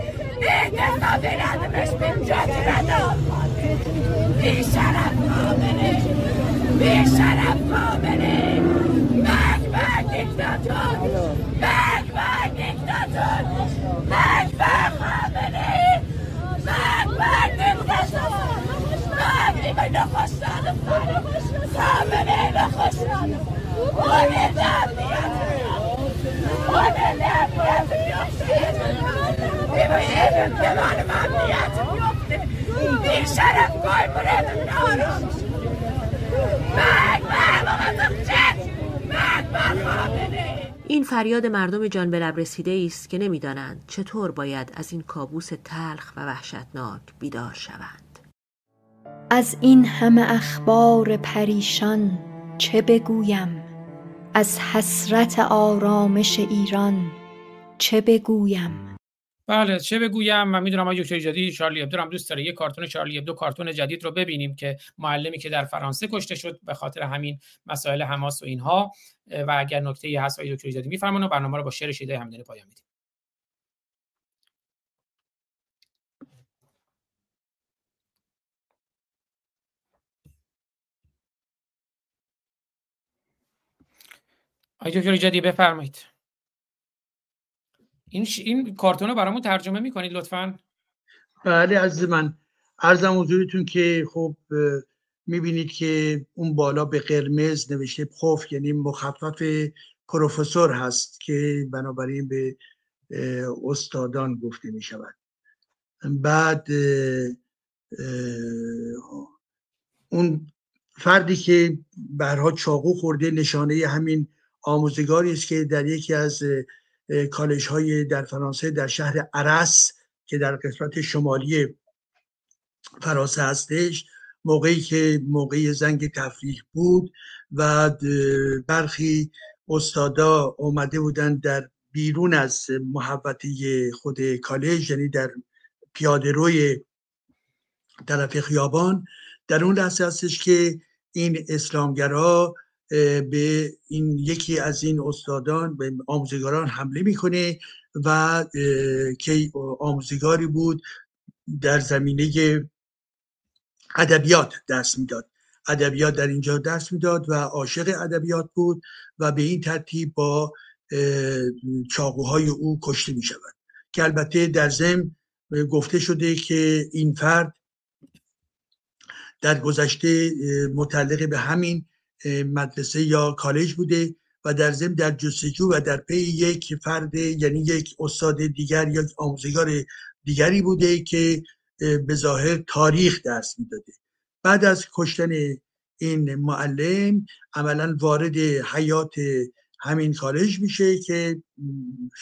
S3: اعتصاب ندمش به جاتی بی شرف کامنه بی شرف کامنه مرگ بر دیکتاتور مرگ بر دیکتاتور مرگ بر خامنه مرگ بر دیکتاتور مرگ به
S2: این فریاد مردم جان به لب رسیده است که نمی‌دانند چطور باید از این کابوس تلخ و وحشتناک بیدار شوند.
S4: از این همه اخبار پریشان چه بگویم؟ از حسرت آرامش ایران چه بگویم؟
S1: بله چه بگویم؟ من می‌دونم آقای دکتر ایجادی شارلی ابدو هم دوست داره. یه کارتون شارلی ابدو کارتون جدید رو ببینیم که معلمی که در فرانسه کشته شد به خاطر همین مسائل حماس و اینها. و اگر نکته هست آقای دکتر ایجادی میفرمایید برنامه رو با شعر شیده همدانی پایان آقای دکتر جدی بفرمایید. این ش... این کارتون رو برامون ترجمه می‌کنید لطفا؟
S6: بله عزیز من. عرضم حضورتون که خب می‌بینید که اون بالا به قرمز نوشته پخوف یعنی مخفف پروفسور هست که بنابراین به استادان گفته می شود بعد اون فردی که برها چاقو خورده نشانه همین آموزگاری است که در یکی از کالج های در فرانسه در شهر عرس که در قسمت شمالی فرانسه هستش موقعی که موقعی زنگ تفریح بود و برخی استادا اومده بودن در بیرون از محوطه خود کالج یعنی در پیاده روی طرف خیابان. در اون لحظه هستش که این اسلامگرا به این یکی از این استادان به آموزگاران حمله می‌کنه و که آموزگاری بود در زمینه ادبیات درس می‌داد. ادبیات در اینجا درس می‌داد و عاشق ادبیات بود و به این ترتیب با چاقوهای او کشته می شود که البته در ضمن گفته شده که این فرد در گذشته متعلق به همین مدرسه یا کالج بوده و در ضمن در جستجو و در پی یک فرد یعنی یک استاد دیگر یا آموزگار دیگری بوده که به ظاهر تاریخ درس می‌داده. بعد از کشتن این معلم عملا وارد حیات همین کالج میشه که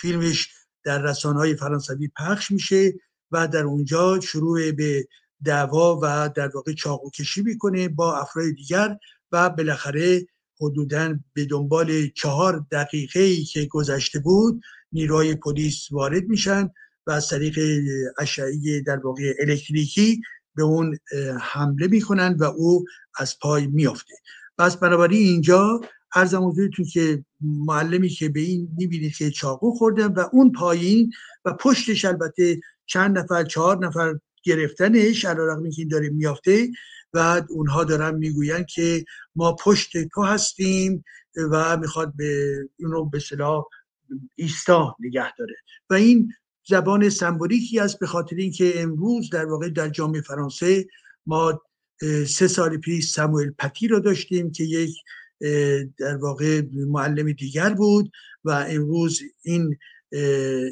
S6: فیلمش در رسانه های فرانسوی پخش میشه و در اونجا شروع به دعوا و در واقع چاقو کشی می‌کنه با افراد دیگر و بالاخره حدودا به دنبال چهار دقیقه ای که گذشته بود نیروهای پلیس وارد میشن و از طریق اشعه در واقع الکتریکی به اون حمله می‌کنن و او از پای میافته. پس بنابراین اینجا ارزم حضورتون که معلمی که به این می‌بینید که چاقو خوردن و اون پایین و پشتش البته چند نفر چهار نفر گرفتنش علیرغم که این داره میافته و اونها دارن می‌گوین که ما پشت تو هستیم و می‌خواد به اونو به صلاح ایستا نگه داره. و این زبان سمبولیکی است به خاطر اینکه امروز در واقع در جامعه فرانسه ما سه سال پیش سموئل پتی رو داشتیم که یک در واقع معلم دیگر بود و امروز این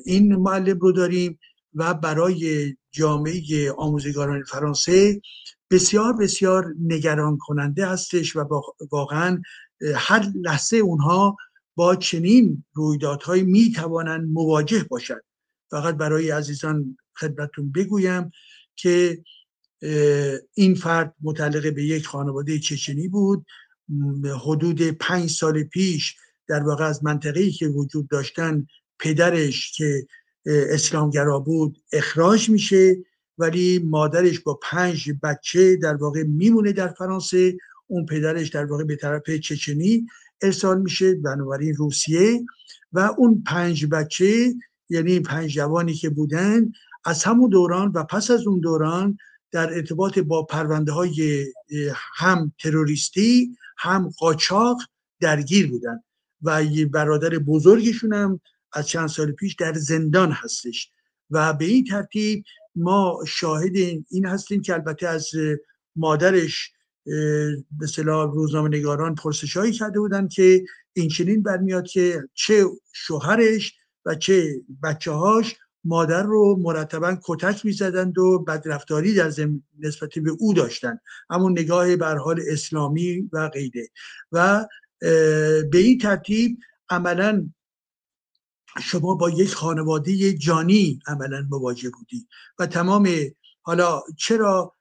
S6: این معلم رو داریم. و برای جامعه آموزگاران فرانسه بسیار بسیار نگران کننده هستش و واقعا هر لحظه اونها با چنین رویدادهایی می توانند مواجه باشند فقط برای عزیزان خدمتون بگویم که این فرد متعلق به یک خانواده چچنی بود. حدود پنج سال پیش در واقع از منطقه‌ای که وجود داشتن پدرش که اسلامگرا بود اخراج میشه ولی مادرش با پنج بچه در واقع میمونه در فرانسه. اون پدرش در واقع به طرف چچنی ارسال میشه بنابراین روسیه. و اون پنج بچه یعنی پنج جوانی که بودن از همون دوران و پس از اون دوران در ارتباط با پرونده های هم تروریستی هم قاچاق درگیر بودن. و برادر بزرگشون هم از چند سال پیش در زندان هستش. و به این ترتیب ما شاهد این هستیم که البته از مادرش به صلاح روزنامه نگاران پرسش هایی کرده بودن که این چنین برمیاد که چه شوهرش و چه بچه هاش مادر رو مرتبا کتک می‌زدند و بدرفتاری در نسبت به او داشتن. همون نگاه بر حال اسلامی و غیره. و به این ترتیب عملا شما با یک خانواده جانی عملا مواجه بودی و تمام حالا چرا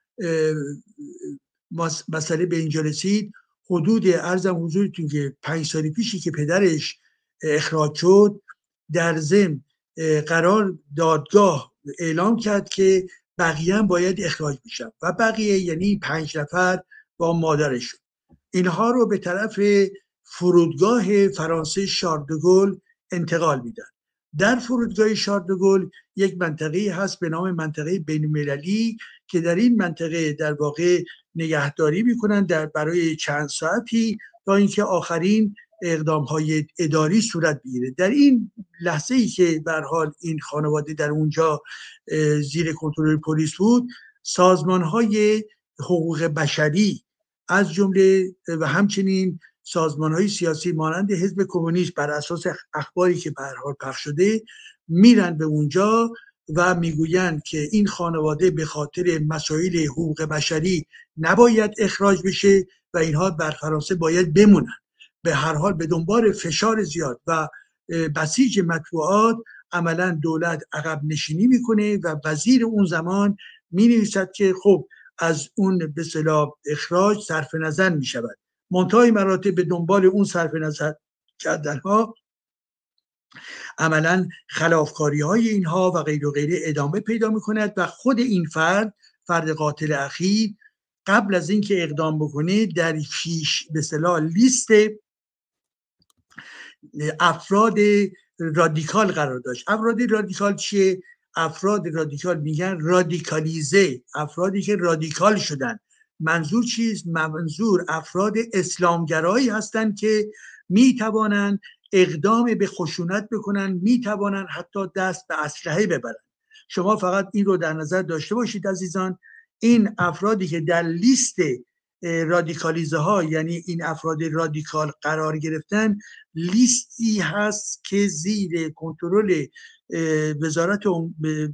S6: مسئله به اینجا رسید؟ حدود ارزم حضورتون که پنج سال پیشی که پدرش اخراج شد در ضمن قرار دادگاه اعلام کرد که بقیه هم باید اخراج بشن و بقیه یعنی پنج نفر با مادرشون. اینها رو به طرف فرودگاه فرانسه شاردگل انتقال میدن. در فرودگاه شاردگل یک منطقه هست به نام منطقه بین که در این منطقه در واقع نگهداری می‌کنن در برای چند ساعتی تا اینکه آخرین اقدام های اداری صورت بگیره. در این لحظه ای که بر حال این خانواده در اونجا زیر کنترل پلیس بود سازمان های حقوق بشری از جمله و همچنین سازمان های سیاسی مانند حزب کمونیست بر اساس اخباری که به حال پخش شده میرن به اونجا و می‌گویند که این خانواده به خاطر مسائل حقوق بشری نباید اخراج بشه و اینها بر فرانسه باید بمونن. به هر حال به دنبال فشار زیاد و بسیج مطبوعات عملا دولت عقب نشینی می‌کنه و وزیر اون زمان می نویسد که خب از اون به اخراج صرف نظر می شود منتهای مراتب به دنبال اون صرف نظر کردن ها عملا خلافکاری های اینها و غیر و غیره ادامه پیدا می‌کند و خود این فرد فرد قاتل اخیر قبل از اینکه اقدام بکنه در پیش به صلاح لیست افراد رادیکال قرار داشت. افراد رادیکال چیه؟ افراد رادیکال میگن رادیکالیزه. افرادی که رادیکال شدن. منظور چیست؟ منظور افراد اسلامگرایی هستند که می‌توانند اقدام به خشونت بکنن می‌توانند حتی دست به اسلحه ببرن شما فقط این رو در نظر داشته باشید عزیزان. این افرادی که در لیست رادیکالیزه ها یعنی این افراد رادیکال قرار گرفتن لیستی هست که زیر کنترل وزارت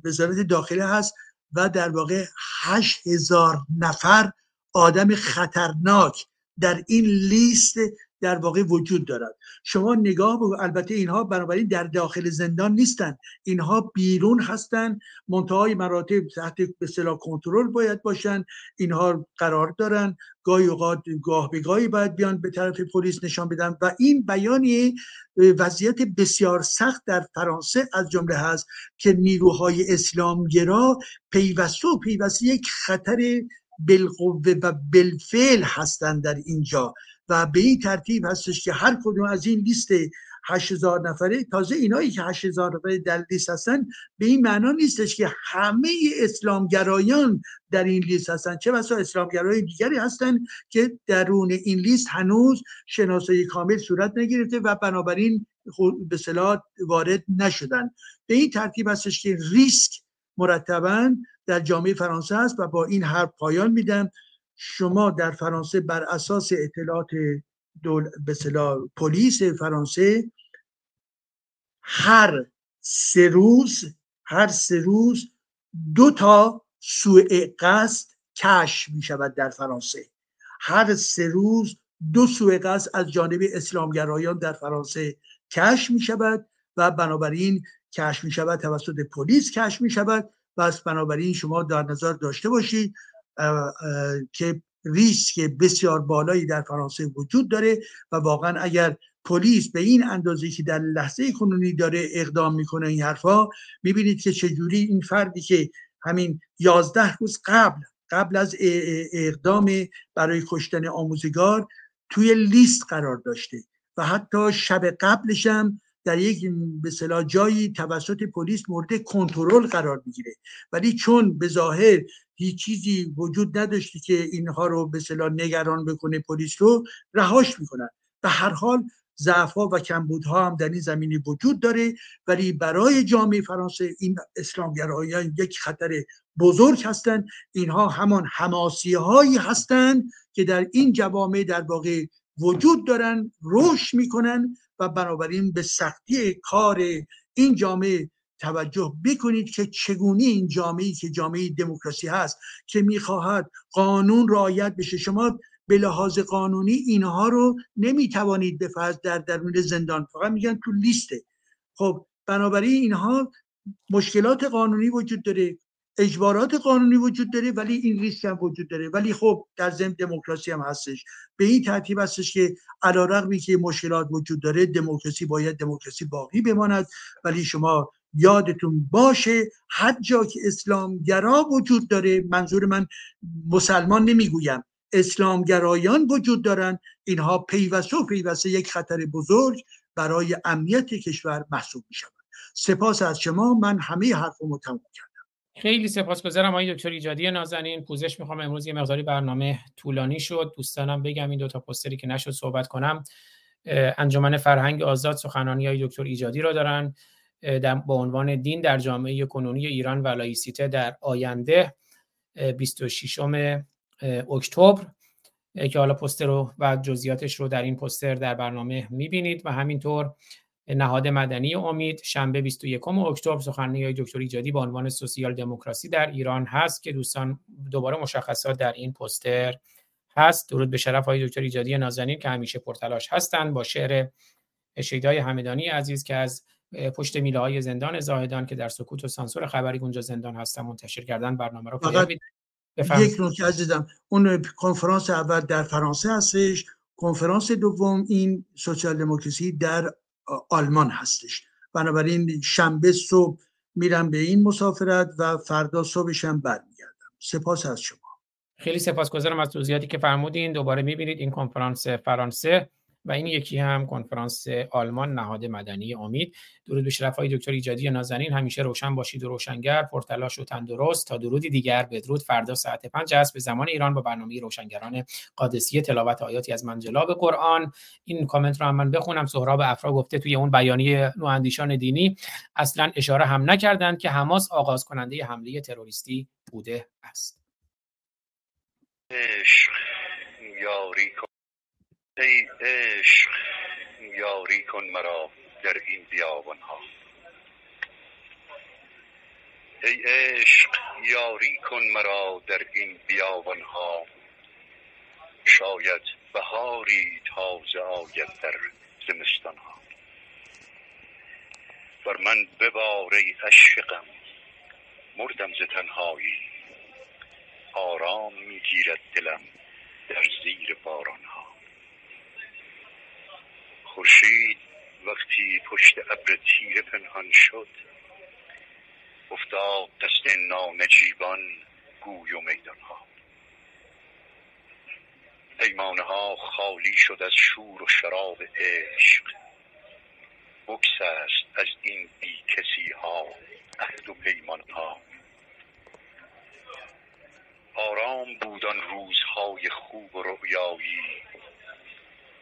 S6: وزارت داخله هست و در واقع هشت هزار نفر آدم خطرناک در این لیست در واقع وجود دارد. شما نگاه بگو البته اینها بنابراین در داخل زندان نیستند اینها بیرون هستند منتهای مراتب تحت به صلاح کنترل باید باشن اینها قرار دارن. گاهی اوقات گاه به گاهی باید بیان به طرف پلیس نشان بدن و این بیانی وضعیت بسیار سخت در فرانسه از جمله هست که نیروهای اسلامگرا پیوسته و پیوسته یک خطر بالقوه و بالفعل هستند در اینجا و به این ترتیب هستش که هر کدوم از این لیست 8000 نفره تازه اینایی که 8000 نفره در لیست هستن به این معنا نیستش که همه اسلامگرایان در این لیست هستن. چه بسا اسلامگرای دیگری هستن که درون این لیست هنوز شناسایی کامل صورت نگرفته و بنابراین به صلاح وارد نشدن. به این ترتیب هستش که ریسک مرتبا در جامعه فرانسه است و با این حرف پایان میدم. شما در فرانسه بر اساس اطلاعات دول... پلیس فرانسه هر سه روز هر سه روز دو تا سوء قصد کش می شود در فرانسه. هر سه روز دو سوء قصد از جانب اسلامگرایان در فرانسه کش می شود و بنابراین کش می شود توسط پلیس کش می شود و بنابراین شما در نظر داشته باشید که ریسک بسیار بالایی در فرانسه وجود داره و واقعا اگر پلیس به این اندازه که در لحظه کنونی داره اقدام می‌کنه این حرفا می‌بینید که چجوری این فردی که همین یازده روز قبل قبل از اقدام برای کشتن آموزگار توی لیست قرار داشته و حتی شب قبلش هم در یک به جایی توسط پلیس مورد کنترل قرار می‌گیره. ولی چون به ظاهر هیچ چیزی وجود نداشتی که اینها رو به صلاح نگران بکنه پلیس رو رهاش می‌کنن. به هر حال ضعفها و کمبودها هم در این زمینی وجود داره. ولی برای جامعه فرانسه این اسلامگرایان یک خطر بزرگ هستند اینها همان حماسی هایی هستند که در این جوامع در واقع وجود دارن رشد می‌کنن و بنابراین به سختی کار این جامعه توجه بکنید که چگونه این جامعه که جامعه دموکراسی هست که می‌خواهد قانون رعایت بشه. شما به لحاظ قانونی اینها رو نمی‌توانید به فرض در درون زندان. فقط میگن تو لیسته خب بنابراین اینها مشکلات قانونی وجود داره. اجبارات قانونی وجود داره ولی این ریسک هم وجود داره. ولی خب در ضمن دموکراسی هم هستش. به این ترتیب هستش که علیرغمی که مشکلات وجود داره دموکراسی باید دموکراسی باقی بماند. ولی شما یادتون باشه هر جا که اسلامگرا وجود داره منظور من مسلمان نمی‌گویم اسلامگرایان وجود دارن. اینها پیوسته و پیوسته یک خطر بزرگ برای امنیت کشور محسوب می شود سپاس از شما. من همه حرفمو تموم کردم.
S1: خیلی سپاسگزارم آقای دکتر ایجادی نازنین. پوزش می‌خوام امروز یه مقداری برنامه طولانی شد. دوستانم بگم این دو تا پوستری که نشد صحبت کنم انجمن فرهنگ آزاد سخنانی های دکتر ایجادی را دارن. با عنوان دین در جامعه کنونی ایران و لایسیته در آینده 26 اکتبر. که حالا پوستر رو و جزئیاتش رو در این پوستر در برنامه می‌بینید و همینطور نهاد مدنی امید شنبه 21 اکتبر سخنرانی دکتر ایجادی با عنوان سوسیال دموکراسی در ایران هست که دوستان دوباره مشخصات در این پوستر هست. درود به شرف های دکتر ایجادی نازنین که همیشه پرتلاش هستند. با شعر شیدای همدانی عزیز که از پشت میله های زندان زاهدان که در سکوت و سانسور خبری اونجا زندان هستن منتشر کردن برنامه رو
S6: یک نکته عزیزم. اون کنفرانس اول در فرانسه هستش.
S13: کنفرانس دوم این سوسیال دموکراسی در آلمان هستش. بنابراین شنبه صبح میرم به این مسافرت و فردا صبحشم برمیگردم. سپاس از شما.
S1: خیلی سپاسگزارم از توضیحاتی که فرمودین. دوباره می‌بینید این کنفرانس فرانسه. و این یکی هم کنفرانس آلمان نهاد مدنی امید. درود به شرفای دکتر ایجادی نازنین. همیشه روشن باشید و روشنگر پرتلاش و تندرست. تا درودی دیگر بدرود. فردا ساعت 5 است. به زمان ایران با برنامه روشنگران قادسیه تلاوت آیاتی از منجلاب قرآن. این کامنت رو هم من بخونم. سهراب افرا گفته توی اون بیانیه نواندیشان دینی اصلا اشاره هم نکردند که حماس آغاز کننده حمله تروریستی بوده است.
S14: یاری ای عشق یاری کن مرا در این بیابان ها ای عشق یاری کن مرا در این بیابان ها شاید بهاری تازه آید در زمستان ها بر من ببار ای عشقم مردم ز تنهایی. آرام می‌گیرد دلم در زیر باران ها خورشید وقتی پشت ابر تیره پنهان شد افتاد دست نانجیبان گوی و میدان ها پیمانه ها خالی شد از شور و شراب عشق. بکس است از این بی کسی ها عهد و پیمان ها آرام بودن روزهای خوب و رؤیایی.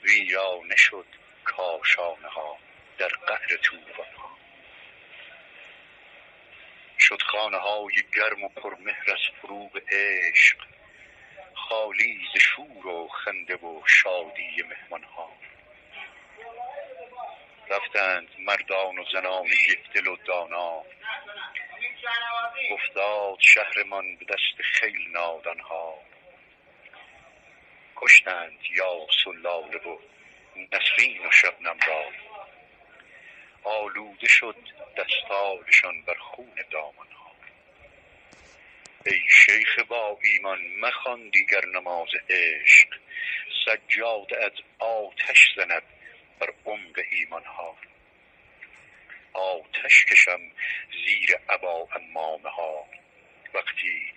S14: ویرانه شد کاشانه ها در قعر توفان ها. شد خانه های گرم و پرمهر از فروغ عشق خالی ز شور و خنده و شادی مهمان ها. رفتند مردان و زنان دل و دانا. افتاد شهرمان به دست خیل نادان ها. کشتند یاس و لاله نسرین و شبنم را. آلوده شد دستارشان بر خون دامن ها ای شیخ با ایمان مخوان دیگر نماز عشق. سجاده از آتش زند بر عمق ایمان ها آتش کشم زیر عبا امامه ها وقتی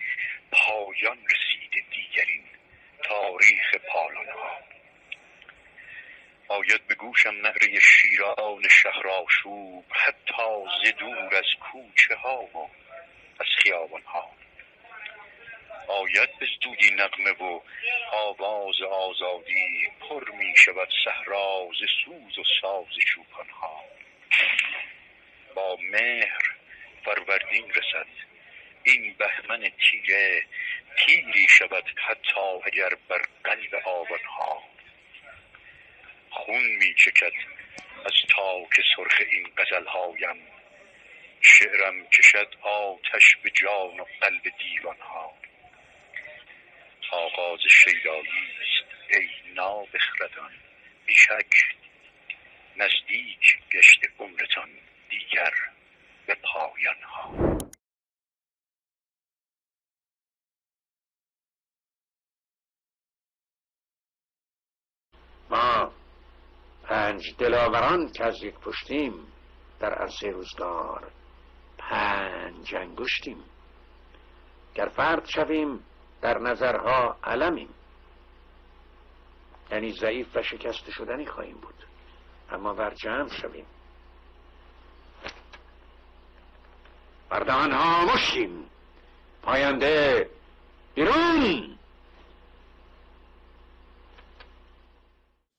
S14: پایان رسید دیگرین تاریخ پالانه ها آید به گوشم نعره شیران شهرآشوب حتی ز دور از کوچه ها و از خیابان ها. آید به زودی نغمه و آواز آزادی پر می شود صحرا ز سوز و ساز چوپان ها. با مهر فروردین رسد این بهمن تیره تیری شود حتی اگر بر قلب آبان ها. خون می چکد. از تاک سرخ این غزل هایم شعرم کشد آتش به جان و قلب دیوان ها آغاز شیدایی است ای نابخردان. بیشک نزدیک گشت عمرتان دیگر به پایان ها
S15: ما پنج دلاوران که از یک پشتیم در عرصه روزگار پنج انگشتیم. گر فرد شویم در نظرها علمیم. یعنی ضعیف و شکست شدنی خواهیم بود. اما بر جمع شویم بردهان ها مشتیم پاینده بیرون!